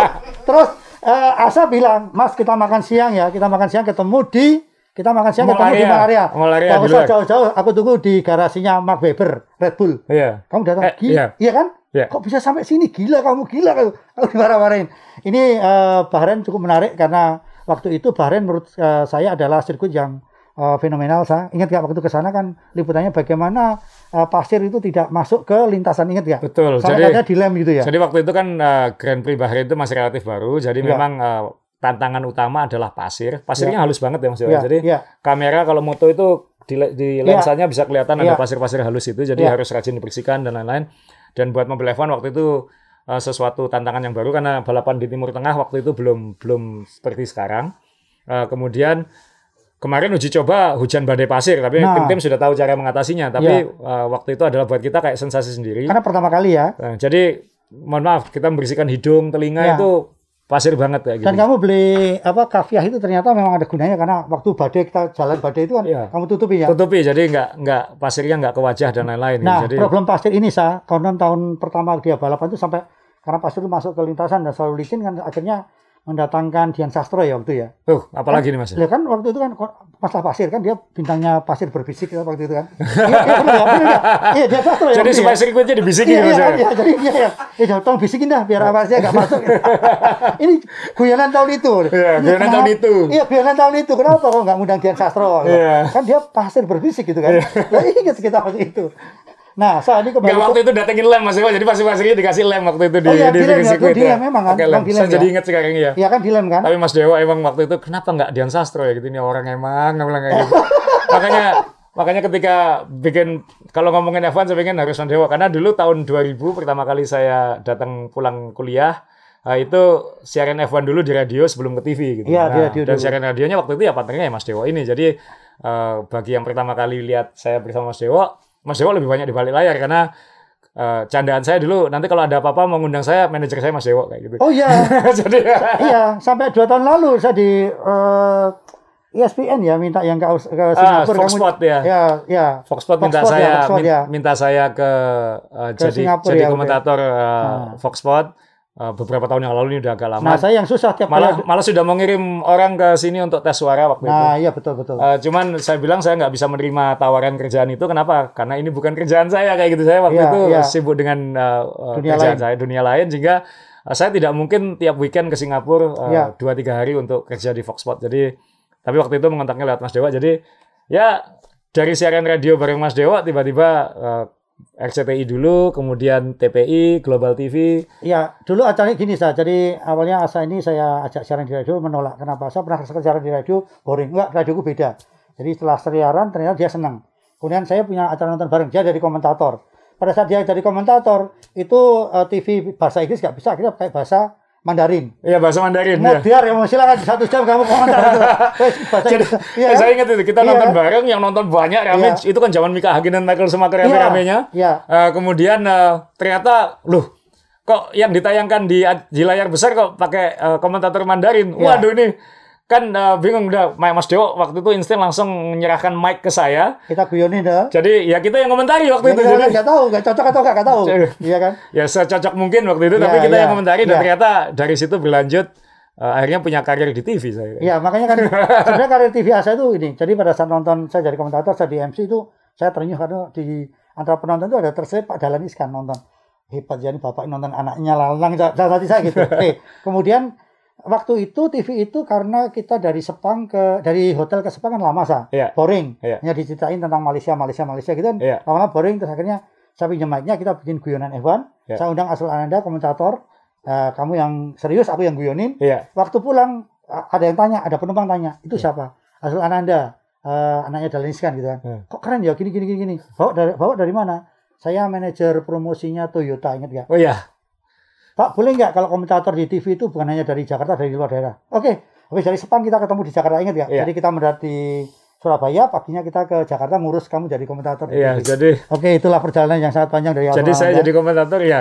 [SPEAKER 1] Terus eh, Asa bilang, Mas kita makan siang ya, kita makan siang ketemu di kita makan siang
[SPEAKER 2] Mall
[SPEAKER 1] ketemu di
[SPEAKER 2] area.
[SPEAKER 1] Mall area.
[SPEAKER 2] Mall area
[SPEAKER 1] Nggak
[SPEAKER 2] di
[SPEAKER 1] usah jauh-jauh, aku tunggu di garasinya Mark Webber, Red Bull.
[SPEAKER 2] Iya.
[SPEAKER 1] Kamu datang,
[SPEAKER 2] Eh,
[SPEAKER 1] gila,
[SPEAKER 2] iya.
[SPEAKER 1] kan?
[SPEAKER 2] Iya.
[SPEAKER 1] Kok bisa sampai sini? Gila kamu, gila kamu. Aku dimarah-marahin. Ini eh, Bahrain cukup menarik karena waktu itu Bahrain menurut eh, saya adalah sirkuit yang eh, fenomenal. Saya ingat nggak waktu ke sana kan liputannya bagaimana eh, pasir itu tidak masuk ke lintasan. Ingat nggak?
[SPEAKER 2] Betul.
[SPEAKER 1] Sampai
[SPEAKER 2] Jadi
[SPEAKER 1] dilem gitu ya.
[SPEAKER 2] Jadi waktu itu kan eh, Grand Prix Bahrain itu masih relatif baru, jadi
[SPEAKER 1] Iya.
[SPEAKER 2] memang eh, tantangan utama adalah pasir. Pasirnya halus banget ya Mas.
[SPEAKER 1] Iya,
[SPEAKER 2] Jadi
[SPEAKER 1] iya.
[SPEAKER 2] kamera kalau moto itu di, di
[SPEAKER 1] Iya.
[SPEAKER 2] lensanya bisa kelihatan
[SPEAKER 1] Iya.
[SPEAKER 2] ada pasir-pasir halus itu, jadi
[SPEAKER 1] Iya.
[SPEAKER 2] harus rajin dibersihkan dan lain-lain. Dan buat mobil F1 waktu itu sesuatu tantangan yang baru karena balapan di Timur Tengah waktu itu belum belum seperti sekarang. Eh, kemudian kemarin uji coba hujan badai pasir, tapi
[SPEAKER 1] Nah.
[SPEAKER 2] tim-tim sudah tahu cara mengatasinya. Tapi
[SPEAKER 1] Iya.
[SPEAKER 2] eh, waktu itu adalah buat kita kayak sensasi sendiri.
[SPEAKER 1] Karena pertama kali ya.
[SPEAKER 2] Nah, jadi mohon maaf kita membersihkan hidung, telinga
[SPEAKER 1] Ya.
[SPEAKER 2] itu pasir banget kayak gitu.
[SPEAKER 1] Dan kamu beli apa kafiah itu ternyata memang ada gunanya karena waktu badai kita jalan badai itu kan
[SPEAKER 2] Iya.
[SPEAKER 1] kamu tutupi ya.
[SPEAKER 2] Tutupi jadi nggak nggak pasirnya nggak ke wajah dan lain-lain.
[SPEAKER 1] Nah,
[SPEAKER 2] jadi
[SPEAKER 1] problem pasir ini sa, konon tahun pertama dia balapan itu sampai karena pasir itu masuk ke lintasan dan selalu licin kan akhirnya mendatangkan Dian Sastro ya waktu ya.
[SPEAKER 2] tuh apalagi nih mas.
[SPEAKER 1] Lihat kan waktu itu kan masalah pasir kan dia bintangnya pasir berbisik ya waktu itu kan. Iya, iya, ya, ya. Iya, Dian Sastro ya.
[SPEAKER 2] Jadi
[SPEAKER 1] waktu
[SPEAKER 2] supaya
[SPEAKER 1] ya.
[SPEAKER 2] sirkuitnya dibisikin
[SPEAKER 1] Iya,
[SPEAKER 2] gitu,
[SPEAKER 1] iya, kan, iya, jadi dia ya, eh dah, tolong bisikin dah biar awasnya nggak masuk. Ini guyonan tahun itu.
[SPEAKER 2] Iya, guyonan tahun itu.
[SPEAKER 1] Iya, guyonan tahun itu. Kenapa kok nggak ngundang Dian Sastro?
[SPEAKER 2] Iya.
[SPEAKER 1] Kan dia pasir berbisik gitu kan. Lah ingat kita waktu itu. Nah, saat ini kembali
[SPEAKER 2] Enggak
[SPEAKER 1] ke-
[SPEAKER 2] waktu itu datengin lem Mas Dewa, jadi pasti Riki dikasih lem waktu itu di,
[SPEAKER 1] Oh iya,
[SPEAKER 2] di
[SPEAKER 1] di lem
[SPEAKER 2] bikin
[SPEAKER 1] ya,
[SPEAKER 2] sirkuit
[SPEAKER 1] di lem memang kan,
[SPEAKER 2] Oke, lem.
[SPEAKER 1] Bang, di lem
[SPEAKER 2] Saya
[SPEAKER 1] ya.
[SPEAKER 2] jadi inget sekarang ya.
[SPEAKER 1] Iya kan dilem kan?
[SPEAKER 2] Tapi Mas Dewa emang waktu itu kenapa nggak Dian Sastro ya gitu ini orang emang nggak bilang kayak gitu. makanya makanya ketika bikin kalau ngomongin F1 saya pengen harus Mas Dewa karena dulu tahun 2000 pertama kali saya datang pulang kuliah Nah, itu siaran F1 dulu di radio sebelum ke TV gitu.
[SPEAKER 1] Iya, di
[SPEAKER 2] Nah,
[SPEAKER 1] radio
[SPEAKER 2] dan
[SPEAKER 1] dulu.
[SPEAKER 2] siaran radionya waktu itu ya partnernya ya Mas Dewo ini. Jadi eh, bagi yang pertama kali lihat saya bersama Mas Dewo, Mas Dewo lebih banyak di balik layar karena eh, candaan saya dulu nanti kalau ada apa-apa mau ngundang saya manajer saya Mas Dewo kayak gitu.
[SPEAKER 1] Oh iya,
[SPEAKER 2] Jadi
[SPEAKER 1] iya sampai dua tahun lalu saya di eh, ESPN ya minta yang ke, ke
[SPEAKER 2] Ah,
[SPEAKER 1] Singapura.
[SPEAKER 2] Fox Sport ya.
[SPEAKER 1] Ya, ya.
[SPEAKER 2] Fox Sport minta saya
[SPEAKER 1] ya,
[SPEAKER 2] min-
[SPEAKER 1] ya.
[SPEAKER 2] minta saya ke eh,
[SPEAKER 1] Ke
[SPEAKER 2] jadi
[SPEAKER 1] Singapura
[SPEAKER 2] jadi
[SPEAKER 1] ya,
[SPEAKER 2] komentator eh,
[SPEAKER 1] Ah.
[SPEAKER 2] Fox Sport Eh, beberapa tahun yang lalu ini udah agak lama.
[SPEAKER 1] Nah, saya yang susah tiap
[SPEAKER 2] malah
[SPEAKER 1] kali.
[SPEAKER 2] malah sudah mau ngirim orang ke sini untuk tes suara waktu itu.
[SPEAKER 1] Nah, iya betul betul.
[SPEAKER 2] Eh, cuman saya bilang saya nggak bisa menerima tawaran kerjaan itu kenapa? Karena ini bukan kerjaan saya kayak gitu saya waktu
[SPEAKER 1] Iya,
[SPEAKER 2] itu
[SPEAKER 1] iya.
[SPEAKER 2] sibuk dengan eh, eh,
[SPEAKER 1] Dunia
[SPEAKER 2] kerjaan
[SPEAKER 1] lain.
[SPEAKER 2] saya dunia lain sehingga eh, saya tidak mungkin tiap weekend ke Singapura eh,
[SPEAKER 1] Iya.
[SPEAKER 2] dua tiga hari untuk kerja di Fox Sport. Jadi tapi waktu itu mengontaknya lewat Mas Dewa. Jadi ya dari siaran radio bareng Mas Dewa tiba-tiba eh, RCTI dulu, kemudian TPI, Global TV.
[SPEAKER 1] Iya, dulu acaranya gini saya. Jadi awalnya asa ini saya ajak siaran di radio menolak. Kenapa? Saya pernah siaran di radio boring. Enggak, radioku beda. Jadi setelah siaran ternyata dia senang. Kemudian saya punya acara nonton bareng dia jadi komentator. Pada saat dia jadi komentator itu eh, TV bahasa Inggris nggak bisa, kita pakai bahasa Mandarin.
[SPEAKER 2] Iya bahasa Mandarin.
[SPEAKER 1] Mau
[SPEAKER 2] ya.
[SPEAKER 1] biar ya mau silakan satu jam kamu komentar itu. Bahasa
[SPEAKER 2] Jadi.
[SPEAKER 1] Iya kan?
[SPEAKER 2] saya ingat itu kita
[SPEAKER 1] Iya
[SPEAKER 2] nonton bareng yang nonton banyak rame
[SPEAKER 1] Iya.
[SPEAKER 2] itu kan zaman Mika Hagen dan Michael Schumacher rame-ramenya.
[SPEAKER 1] Iya.
[SPEAKER 2] Eh, kemudian eh, ternyata loh kok yang ditayangkan di di layar besar kok pakai eh, komentator Mandarin.
[SPEAKER 1] Iya.
[SPEAKER 2] Waduh ini kan eh, bingung udah Mas Dewo waktu itu insting langsung menyerahkan mic ke saya.
[SPEAKER 1] Kita guyonin dah.
[SPEAKER 2] Jadi ya kita yang komentari waktu
[SPEAKER 1] Ya,
[SPEAKER 2] itu.
[SPEAKER 1] kita
[SPEAKER 2] Jadi
[SPEAKER 1] nggak tahu, nggak cocok atau nggak tahu.
[SPEAKER 2] Jadi-
[SPEAKER 1] Iya kan?
[SPEAKER 2] ya secocok mungkin waktu itu
[SPEAKER 1] Iya,
[SPEAKER 2] tapi kita
[SPEAKER 1] iya,
[SPEAKER 2] yang komentari dan
[SPEAKER 1] iya.
[SPEAKER 2] ternyata dari situ berlanjut eh, akhirnya punya karir di TV saya.
[SPEAKER 1] Iya, makanya kan sebenarnya karir TV saya itu ini. Jadi pada saat nonton saya jadi komentator, saya di MC itu saya terenyuh karena di antara penonton itu ada terselip Pak Dahlan Iskan nonton. Hebat ya ini bapak nonton anaknya lalang dalam hati saya gitu. Oke. Kemudian waktu itu TV itu karena kita dari Sepang ke dari hotel ke Sepang kan lama sa.
[SPEAKER 2] Iya.
[SPEAKER 1] Boring.
[SPEAKER 2] Iya.
[SPEAKER 1] Hanya diceritain tentang Malaysia, Malaysia, Malaysia gitu kan.
[SPEAKER 2] Iya.
[SPEAKER 1] Lama-lama boring terus akhirnya saya pinjam mic-nya kita bikin guyonan F1.
[SPEAKER 2] Iya.
[SPEAKER 1] Saya undang Asul Ananda komentator. Eh, kamu yang serius, aku yang guyonin
[SPEAKER 2] Iya.
[SPEAKER 1] waktu pulang ada yang tanya, ada penumpang tanya, itu siapa? Azul Ananda, eh, anaknya Dahlan Iskan gitu kan.
[SPEAKER 2] Hmm.
[SPEAKER 1] Kok keren ya, gini gini gini gini. Bawa dari bawa dari mana? Saya manajer promosinya Toyota, ingat nggak?
[SPEAKER 2] Oh iya.
[SPEAKER 1] Pak, boleh nggak kalau komentator di TV itu bukan hanya dari Jakarta, dari luar daerah? Oke, habis dari Sepang kita ketemu di Jakarta, ingat nggak?
[SPEAKER 2] Iya.
[SPEAKER 1] Jadi kita mendarat di Surabaya, paginya kita ke Jakarta ngurus kamu jadi komentator di
[SPEAKER 2] Iya,
[SPEAKER 1] TV.
[SPEAKER 2] jadi
[SPEAKER 1] Oke, itulah perjalanan yang sangat panjang dari
[SPEAKER 2] Jadi
[SPEAKER 1] awal
[SPEAKER 2] saya
[SPEAKER 1] Anda.
[SPEAKER 2] jadi komentator ya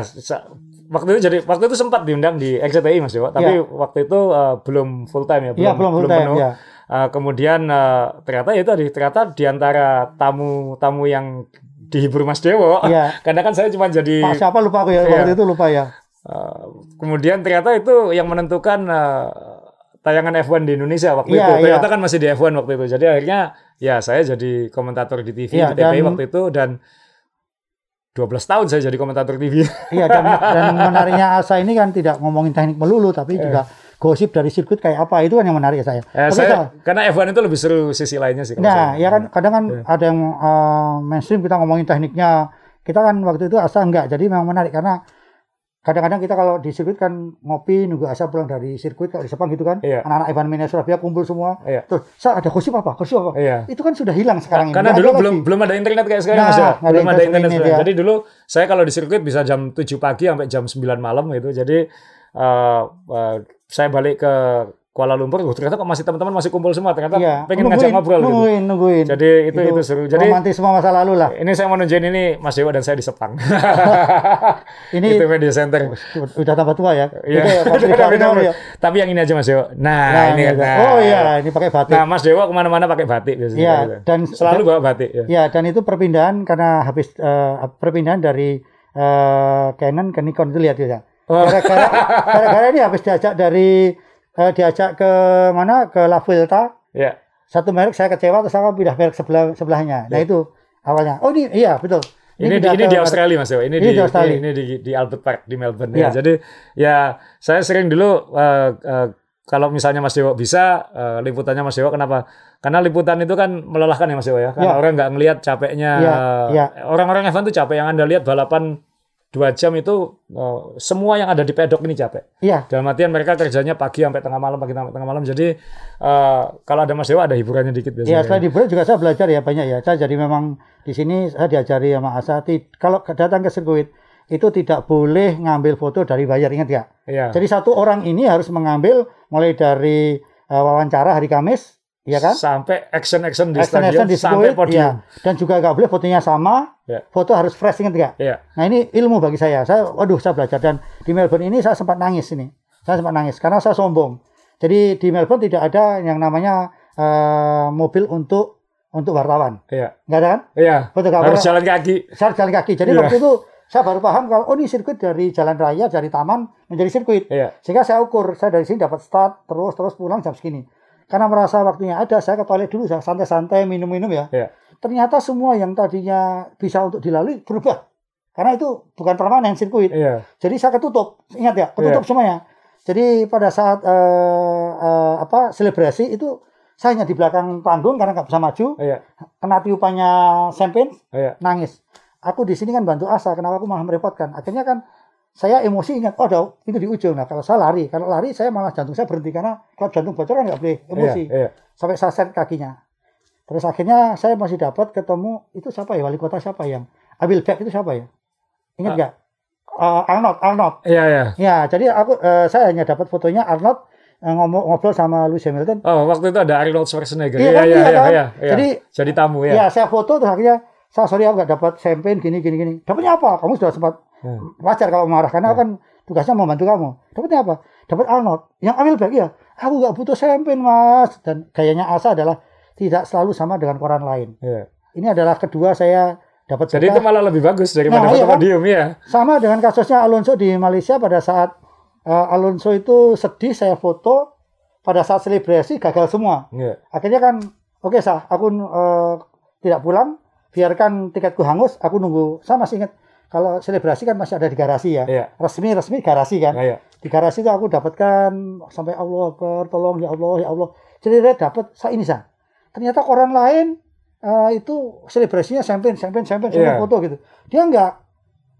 [SPEAKER 2] waktu itu jadi waktu itu sempat diundang di RCTI Mas Dewa, tapi waktu itu eh, belum full time ya, belum
[SPEAKER 1] Iya, belum full time,
[SPEAKER 2] penuh.
[SPEAKER 1] ya.
[SPEAKER 2] Eh, kemudian eh, ternyata itu tadi ternyata di antara tamu-tamu yang dihibur Mas Dewo,
[SPEAKER 1] Iya.
[SPEAKER 2] karena kan saya cuma jadi
[SPEAKER 1] Pak siapa lupa aku ya,
[SPEAKER 2] Iya.
[SPEAKER 1] waktu itu lupa ya.
[SPEAKER 2] Eh, kemudian ternyata itu yang menentukan eh, tayangan F1 di Indonesia waktu
[SPEAKER 1] Iya,
[SPEAKER 2] itu.
[SPEAKER 1] iya.
[SPEAKER 2] Ternyata kan masih di F1 waktu itu. Jadi akhirnya ya saya jadi komentator di TV
[SPEAKER 1] Iya,
[SPEAKER 2] di TPI
[SPEAKER 1] dan-
[SPEAKER 2] waktu itu dan 12 tahun saya jadi komentator TV.
[SPEAKER 1] Iya dan, dan menariknya Asa ini kan tidak ngomongin teknik melulu tapi juga gosip dari sirkuit kayak apa itu kan yang menarik ya saya.
[SPEAKER 2] Eh,
[SPEAKER 1] Oke,
[SPEAKER 2] saya karena F1 itu lebih seru sisi lainnya sih.
[SPEAKER 1] Nah,
[SPEAKER 2] saya.
[SPEAKER 1] ya kan kadang kan
[SPEAKER 2] Iya.
[SPEAKER 1] ada yang uh, mainstream kita ngomongin tekniknya. Kita kan waktu itu Asa enggak. Jadi memang menarik karena kadang-kadang kita kalau di sirkuit kan ngopi nunggu Asa pulang dari sirkuit kalau di Sepang gitu kan.
[SPEAKER 2] Iya.
[SPEAKER 1] Anak-anak Evan Mania Surabaya kumpul semua.
[SPEAKER 2] Iya.
[SPEAKER 1] Terus, "Sa, ada gosip apa? Gosip apa?"
[SPEAKER 2] Iya.
[SPEAKER 1] Itu kan sudah hilang sekarang ini.
[SPEAKER 2] Karena dulu
[SPEAKER 1] ada
[SPEAKER 2] belum
[SPEAKER 1] lagi.
[SPEAKER 2] belum ada internet kayak sekarang
[SPEAKER 1] Nah,
[SPEAKER 2] ya. Belum ada
[SPEAKER 1] internet
[SPEAKER 2] internet.
[SPEAKER 1] ini.
[SPEAKER 2] Jadi dulu saya kalau di sirkuit bisa jam 7 pagi sampai jam 9 malam gitu. Jadi eh, eh, saya balik ke Kuala Lumpur, oh, ternyata kok masih teman-teman masih kumpul semua. Ternyata
[SPEAKER 1] Iya.
[SPEAKER 2] pengen ngajak
[SPEAKER 1] Nungguin,
[SPEAKER 2] ngobrol gitu.
[SPEAKER 1] nungguin, nungguin.
[SPEAKER 2] Jadi itu itu, seru. Jadi
[SPEAKER 1] romantis semua masa lalu lah.
[SPEAKER 2] ini saya mau nunjukin ini Mas Dewa dan saya di Sepang.
[SPEAKER 1] Ini
[SPEAKER 2] itu media center.
[SPEAKER 1] udah tambah tua ya.
[SPEAKER 2] Iya.
[SPEAKER 1] Itu ya,
[SPEAKER 2] udah. Tapi yang ini aja Mas Dewa. Nah,
[SPEAKER 1] Nah,
[SPEAKER 2] ini
[SPEAKER 1] iya.
[SPEAKER 2] nah.
[SPEAKER 1] Oh iya, ini pakai batik.
[SPEAKER 2] Nah, Mas Dewa ke mana-mana pakai batik biasanya.
[SPEAKER 1] Iya,
[SPEAKER 2] gitu.
[SPEAKER 1] dan
[SPEAKER 2] selalu bawa batik. Ya.
[SPEAKER 1] Ya, dan itu perpindahan karena habis eh, perpindahan dari eh, Canon ke Nikon itu lihat ya.
[SPEAKER 2] Oh.
[SPEAKER 1] Gara-gara gara-gara ini habis diajak dari eh, diajak ke mana? Ke La Vuelta.
[SPEAKER 2] Iya.
[SPEAKER 1] Satu merek saya kecewa terus saya pindah merek sebelah sebelahnya. Nah,
[SPEAKER 2] Ya.
[SPEAKER 1] itu awalnya. Oh, ini iya, betul.
[SPEAKER 2] Ini, di,
[SPEAKER 1] pindah
[SPEAKER 2] ini di Australia Mas Dewa. Ini,
[SPEAKER 1] Ini
[SPEAKER 2] di,
[SPEAKER 1] di Australia.
[SPEAKER 2] Ini, di, di Albert Park di Melbourne
[SPEAKER 1] Iya.
[SPEAKER 2] ya. Jadi ya saya sering dulu eh, eh, kalau misalnya Mas Dewo bisa uh, liputannya Mas Dewo kenapa? Karena liputan itu kan melelahkan ya Mas Dewo ya. Karena
[SPEAKER 1] Ya.
[SPEAKER 2] orang nggak ngelihat capeknya.
[SPEAKER 1] Ya, ya.
[SPEAKER 2] Orang-orang F1 tuh capek yang Anda lihat balapan dua jam itu uh, semua yang ada di pedok ini capek.
[SPEAKER 1] Iya,
[SPEAKER 2] Dalam artian mereka kerjanya pagi sampai tengah malam, pagi sampai tengah malam. Jadi uh, kalau ada Mas Dewo ada hiburannya dikit biasanya.
[SPEAKER 1] ya selain liburan juga saya belajar ya banyak ya. Saya jadi memang di sini saya diajari sama Asa, kalau datang ke sirkuit itu tidak boleh ngambil foto dari bayar, ingat ya?
[SPEAKER 2] Iya.
[SPEAKER 1] Jadi satu orang ini harus mengambil mulai dari eh, wawancara hari Kamis, ya kan?
[SPEAKER 2] Sampai action-action di
[SPEAKER 1] Action
[SPEAKER 2] stadion
[SPEAKER 1] action di
[SPEAKER 2] sampai
[SPEAKER 1] sirkuit,
[SPEAKER 2] podium.
[SPEAKER 1] ya. Dan juga nggak boleh fotonya sama,
[SPEAKER 2] Ya.
[SPEAKER 1] foto harus fresh, ingat nggak?
[SPEAKER 2] Iya.
[SPEAKER 1] Nah ini ilmu bagi saya. Saya, waduh, saya belajar dan di Melbourne ini saya sempat nangis ini. Saya sempat nangis karena saya sombong. Jadi di Melbourne tidak ada yang namanya eh, mobil untuk untuk wartawan,
[SPEAKER 2] Iya.
[SPEAKER 1] nggak ada kan?
[SPEAKER 2] Iya.
[SPEAKER 1] Fotografer
[SPEAKER 2] Harus jalan kaki.
[SPEAKER 1] saya harus jalan kaki. Jadi
[SPEAKER 2] Iya.
[SPEAKER 1] waktu itu saya baru paham kalau oh ini sirkuit dari jalan raya, dari taman menjadi sirkuit.
[SPEAKER 2] Iya.
[SPEAKER 1] Sehingga saya ukur, saya dari sini dapat start, terus terus pulang jam segini. Karena merasa waktunya ada, saya ke toilet dulu, saya santai-santai minum-minum ya.
[SPEAKER 2] Iya.
[SPEAKER 1] Ternyata semua yang tadinya bisa untuk dilalui berubah. Karena itu bukan permanen sirkuit.
[SPEAKER 2] Iya.
[SPEAKER 1] Jadi saya ketutup, ingat ya, ketutup
[SPEAKER 2] Iya.
[SPEAKER 1] semuanya. Jadi pada saat eh, eh, apa selebrasi itu saya hanya di belakang panggung karena nggak bisa maju,
[SPEAKER 2] Iya.
[SPEAKER 1] kena tiupannya champagne,
[SPEAKER 2] Iya.
[SPEAKER 1] nangis. Aku di sini kan bantu Asa, kenapa aku malah merepotkan? Akhirnya kan saya emosi ingat, oh ada itu di ujung. Nah kalau saya lari, kalau lari saya malah jantung saya berhenti karena kalau jantung bocor kan nggak boleh emosi.
[SPEAKER 2] Iya. Iya.
[SPEAKER 1] Sampai saya set kakinya. Terus akhirnya saya masih dapat ketemu itu siapa ya wali kota siapa yang ambil back itu siapa ya? Ingat
[SPEAKER 2] Ah.
[SPEAKER 1] nggak? Eh, Arnold, Arnold.
[SPEAKER 2] Iya. Iya.
[SPEAKER 1] Ya, jadi aku eh, saya hanya dapat fotonya Arnold eh, ngomong ngobrol sama Lewis Hamilton.
[SPEAKER 2] Oh, waktu itu ada Arnold Schwarzenegger.
[SPEAKER 1] Iya kan,
[SPEAKER 2] iya,
[SPEAKER 1] iya
[SPEAKER 2] iya,
[SPEAKER 1] kan?
[SPEAKER 2] iya, iya.
[SPEAKER 1] Jadi
[SPEAKER 2] jadi tamu
[SPEAKER 1] ya
[SPEAKER 2] ya.
[SPEAKER 1] saya foto terus akhirnya saya sorry aku nggak dapat champagne gini gini gini. Dapatnya apa? Kamu sudah sempat
[SPEAKER 2] Hmm.
[SPEAKER 1] wajar kalau marah karena
[SPEAKER 2] Ya.
[SPEAKER 1] kan tugasnya membantu kamu. Dapatnya apa? Dapat Arnold. Yang ambil back ya. Aku nggak butuh champagne mas. Dan gayanya Asa adalah tidak selalu sama dengan koran lain.
[SPEAKER 2] Iya.
[SPEAKER 1] Ini adalah kedua saya dapat
[SPEAKER 2] Jadi itu malah lebih bagus daripada
[SPEAKER 1] Nah, iya kan?
[SPEAKER 2] podium ya.
[SPEAKER 1] sama dengan kasusnya Alonso di Malaysia pada saat eh, Alonso itu sedih saya foto pada saat selebrasi gagal semua.
[SPEAKER 2] Iya.
[SPEAKER 1] Akhirnya kan oke sah, aku eh, tidak pulang, biarkan tiketku hangus, aku nunggu. Saya masih ingat kalau selebrasi kan masih ada di garasi ya.
[SPEAKER 2] Iya.
[SPEAKER 1] Resmi resmi garasi kan.
[SPEAKER 2] Iya.
[SPEAKER 1] Di garasi itu aku dapatkan sampai Allah Akbar, tolong ya Allah ya Allah. Jadi saya dapat saya ini sah. Ternyata koran lain eh, itu selebrasinya champagne, champagne, champagne, champagne
[SPEAKER 2] Iya.
[SPEAKER 1] foto gitu. Dia enggak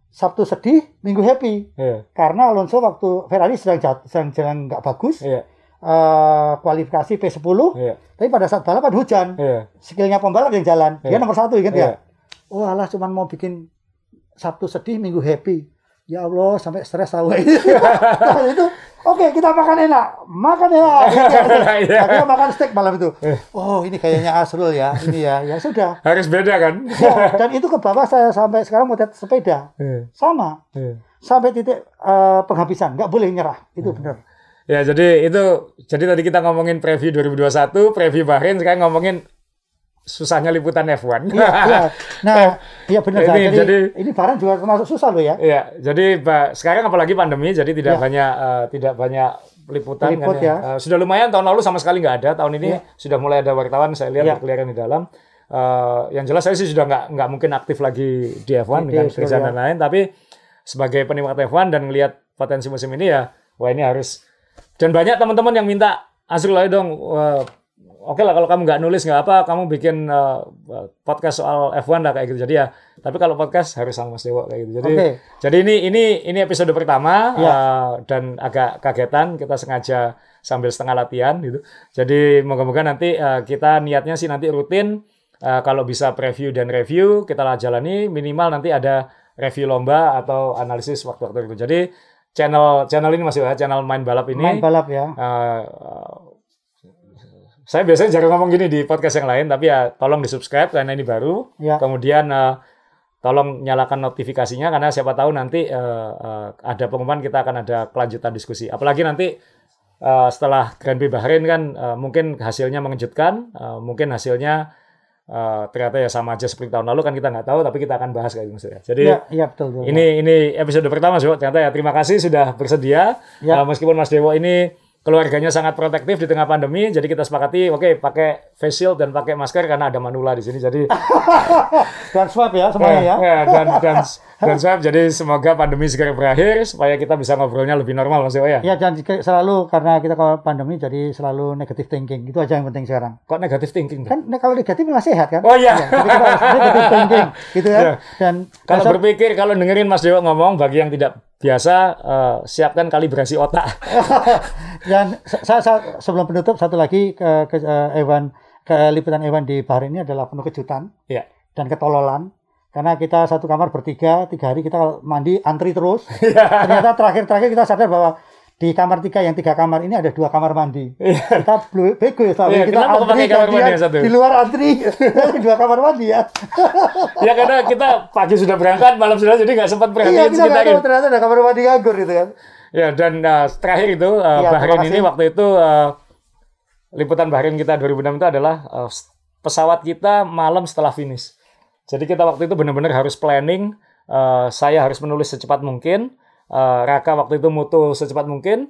[SPEAKER 1] Sabtu sedih, Minggu happy.
[SPEAKER 2] Iya.
[SPEAKER 1] Karena Alonso waktu Ferrari sedang jat- sedang sedang nggak bagus,
[SPEAKER 2] Iya.
[SPEAKER 1] eh, kualifikasi P10,
[SPEAKER 2] Iya.
[SPEAKER 1] tapi pada saat balapan hujan,
[SPEAKER 2] Iya.
[SPEAKER 1] skillnya pembalap yang jalan, dia
[SPEAKER 2] Iya.
[SPEAKER 1] nomor satu, ingat
[SPEAKER 2] Iya.
[SPEAKER 1] ya? Oh alah, cuman mau bikin Sabtu sedih, Minggu happy. Ya Allah, sampai stres tahu Nah, itu, oke kita makan enak, makan enak.
[SPEAKER 2] Iya.
[SPEAKER 1] Akhirnya makan steak malam itu. Oh ini kayaknya Asrul ya, ini ya, ya sudah.
[SPEAKER 2] Harus beda kan?
[SPEAKER 1] Ya, dan itu ke bawah saya sampai sekarang mau sepeda,
[SPEAKER 2] Iya.
[SPEAKER 1] sama
[SPEAKER 2] Iya.
[SPEAKER 1] sampai titik eh, penghabisan, nggak boleh nyerah, itu
[SPEAKER 2] Hmm.
[SPEAKER 1] benar.
[SPEAKER 2] Ya, jadi itu jadi tadi kita ngomongin preview 2021, preview Bahrain, sekarang ngomongin susahnya liputan F1.
[SPEAKER 1] Iya, iya. Nah, iya benar.
[SPEAKER 2] Ini-.
[SPEAKER 1] Jadi,
[SPEAKER 2] jadi-
[SPEAKER 1] ini barang juga termasuk susah loh ya.
[SPEAKER 2] Iya, jadi Pak, sekarang apalagi pandemi, jadi tidak
[SPEAKER 1] Ya.
[SPEAKER 2] banyak eh, tidak banyak liputan
[SPEAKER 1] Liput
[SPEAKER 2] kan
[SPEAKER 1] ya.
[SPEAKER 2] Eh, sudah lumayan tahun lalu sama sekali nggak ada. Tahun ini
[SPEAKER 1] Ya.
[SPEAKER 2] sudah mulai ada wartawan saya lihat
[SPEAKER 1] Ya.
[SPEAKER 2] berkeliaran di dalam. Eh, yang jelas saya sih sudah nggak nggak mungkin aktif lagi di F1
[SPEAKER 1] Di-
[SPEAKER 2] dengan kerjaan
[SPEAKER 1] seluruh-
[SPEAKER 2] dan lain. Tapi sebagai penikmat F1 dan melihat potensi musim ini ya, wah ini harus. Dan banyak teman-teman yang minta Azrul ayo dong. Oke lah kalau kamu nggak nulis nggak apa, kamu bikin eh, podcast soal F1 lah kayak gitu. Jadi ya, tapi kalau podcast harus sama Mas Dewo kayak gitu. Jadi
[SPEAKER 1] Oke.
[SPEAKER 2] jadi ini ini ini episode pertama
[SPEAKER 1] Ya.
[SPEAKER 2] eh, dan agak kagetan kita sengaja sambil setengah latihan gitu. Jadi moga-moga nanti eh, kita niatnya sih nanti rutin eh, kalau bisa preview dan review kita lah jalani minimal nanti ada review lomba atau analisis waktu-waktu itu. Jadi channel channel ini masih ya channel main balap ini
[SPEAKER 1] Main balap ya.
[SPEAKER 2] eh, saya biasanya jarang ngomong gini di podcast yang lain tapi ya tolong di subscribe karena ini baru
[SPEAKER 1] Ya.
[SPEAKER 2] kemudian eh, tolong nyalakan notifikasinya karena siapa tahu nanti eh, eh, ada pengumuman kita akan ada kelanjutan diskusi. Apalagi nanti eh, setelah Grand Prix Bahrain kan eh, mungkin hasilnya mengejutkan, eh, mungkin hasilnya eh, ternyata ya sama aja seperti tahun lalu kan kita nggak tahu tapi kita akan bahas kayak gitu. Jadi
[SPEAKER 1] Iya, iya betul, betul.
[SPEAKER 2] ini ini episode pertama Sobat. Ternyata ya terima kasih sudah bersedia.
[SPEAKER 1] Ya.
[SPEAKER 2] Eh, meskipun Mas Dewo ini keluarganya sangat protektif di tengah pandemi, jadi kita sepakati, oke, pakai face shield dan pakai masker karena ada manula di sini. Jadi
[SPEAKER 1] Dan swab ya semuanya ya.
[SPEAKER 2] Ya, dan dan dan swab. Jadi semoga pandemi segera berakhir supaya kita bisa ngobrolnya lebih normal Mas ya.
[SPEAKER 1] Ya jangan jika- selalu karena kita kalau pandemi jadi selalu negatif thinking. Itu aja yang penting sekarang.
[SPEAKER 2] Kok negatif thinking?
[SPEAKER 1] Kan ne- kalau negatif malah sehat kan?
[SPEAKER 2] Oh iya.
[SPEAKER 1] Ya, jadi kita harus negatif thinking gitu ya.
[SPEAKER 2] Iya.
[SPEAKER 1] Dan
[SPEAKER 2] Kalau
[SPEAKER 1] besok-
[SPEAKER 2] berpikir, kalau dengerin Mas Dewa ngomong, bagi yang tidak biasa, eh, siapkan kalibrasi otak.
[SPEAKER 1] Dan saya, saya sebelum penutup satu lagi ke, ke eh, Ewan ke liputan Ewan di Bahrain ini adalah penuh kejutan
[SPEAKER 2] Iya.
[SPEAKER 1] dan ketololan karena kita satu kamar bertiga tiga hari kita mandi antri terus
[SPEAKER 2] Iya.
[SPEAKER 1] ternyata terakhir-terakhir kita sadar bahwa di kamar tiga yang tiga kamar ini ada dua kamar mandi kita belum bego ya soalnya
[SPEAKER 2] Iya,
[SPEAKER 1] kita
[SPEAKER 2] kok pakai kamar mandi yang satu?
[SPEAKER 1] di luar antri dua kamar mandi ya
[SPEAKER 2] ya karena kita pagi sudah berangkat, malam sudah jadi nggak sempat
[SPEAKER 1] iya
[SPEAKER 2] perhatiin
[SPEAKER 1] kita nggak tahu ternyata ada kamar mandi nganggur gitu kan
[SPEAKER 2] Ya dan eh, terakhir itu
[SPEAKER 1] Iya,
[SPEAKER 2] Bahrain ini waktu itu eh, liputan Bahrain kita 2006 itu adalah pesawat kita malam setelah finish. Jadi kita waktu itu benar-benar harus planning. saya harus menulis secepat mungkin. Eh, Raka waktu itu mutu secepat mungkin.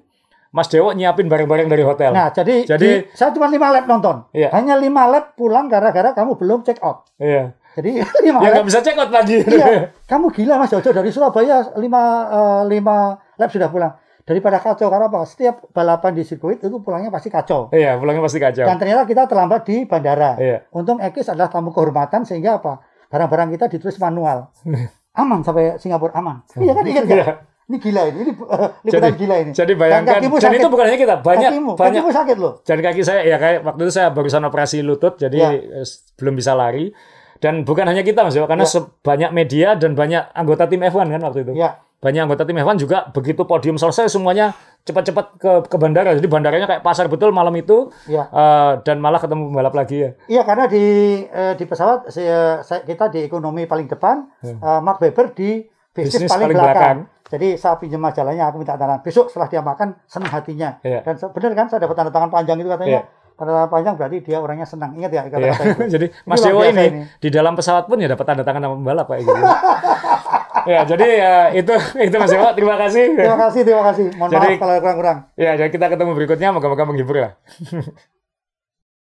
[SPEAKER 2] Mas Dewo nyiapin barang-barang dari hotel.
[SPEAKER 1] nah jadi,
[SPEAKER 2] Jadi-
[SPEAKER 1] di- saya cuma lima lap nonton
[SPEAKER 2] Iya.
[SPEAKER 1] hanya lima lap pulang gara-gara kamu belum check out
[SPEAKER 2] Iya.
[SPEAKER 1] jadi lima
[SPEAKER 2] Ya
[SPEAKER 1] lap
[SPEAKER 2] nggak bisa check out lagi.
[SPEAKER 1] Iya, kamu gila Mas Jojo dari Surabaya lima eh, lima lap sudah pulang. Daripada kacau karena apa? Setiap balapan di sirkuit itu pulangnya pasti kacau.
[SPEAKER 2] Iya, pulangnya pasti kacau.
[SPEAKER 1] Dan ternyata kita terlambat di bandara.
[SPEAKER 2] Iya.
[SPEAKER 1] Untung Ekis adalah tamu kehormatan sehingga apa? Barang-barang kita ditulis manual. Aman sampai Singapura aman. Iya kan ingat nggak? Ini gila ini, ini liputan
[SPEAKER 2] Jadi-
[SPEAKER 1] gila ini.
[SPEAKER 2] Jadi
[SPEAKER 1] Dan
[SPEAKER 2] bayangkan, dan
[SPEAKER 1] sakit.
[SPEAKER 2] itu bukan hanya kita, banyak
[SPEAKER 1] kakimu,
[SPEAKER 2] banyak
[SPEAKER 1] kakimu sakit loh.
[SPEAKER 2] dan kaki saya ya kayak waktu itu saya barusan operasi lutut jadi
[SPEAKER 1] Ya.
[SPEAKER 2] eh, belum bisa lari dan bukan hanya kita mas Dewa, karena
[SPEAKER 1] Ya.
[SPEAKER 2] sebanyak media dan banyak anggota tim F1 kan waktu itu
[SPEAKER 1] Ya,
[SPEAKER 2] banyak anggota tim F1 juga begitu podium selesai semuanya cepat-cepat ke ke bandara jadi bandaranya kayak pasar betul malam itu
[SPEAKER 1] ya.
[SPEAKER 2] eh, dan malah ketemu pembalap lagi ya
[SPEAKER 1] Iya karena di eh, di pesawat saya, saya- kita di ekonomi paling depan, eh, Mark Webber di bisnis,
[SPEAKER 2] Bisnis
[SPEAKER 1] paling,
[SPEAKER 2] paling
[SPEAKER 1] belakang.
[SPEAKER 2] belakang.
[SPEAKER 1] Jadi saya pinjam majalahnya, aku minta tanda tangan. Besok setelah dia makan senang hatinya.
[SPEAKER 2] Iya.
[SPEAKER 1] Dan benar kan saya dapat tanda tangan panjang itu katanya.
[SPEAKER 2] Iya.
[SPEAKER 1] Tanda tangan panjang berarti dia orangnya senang. Ingat ya
[SPEAKER 2] Iya.
[SPEAKER 1] kata-kata itu.
[SPEAKER 2] jadi Mas Dewo ini,
[SPEAKER 1] ini.
[SPEAKER 2] di dalam pesawat pun ya dapat tanda tangan sama pembalap kayak gitu ya jadi ya itu itu Mas Dewo terima kasih
[SPEAKER 1] Terima kasih, terima kasih. Mohon
[SPEAKER 2] Jadi-
[SPEAKER 1] maaf kalau kurang-kurang.
[SPEAKER 2] ya jadi kita ketemu berikutnya moga-moga menghibur lah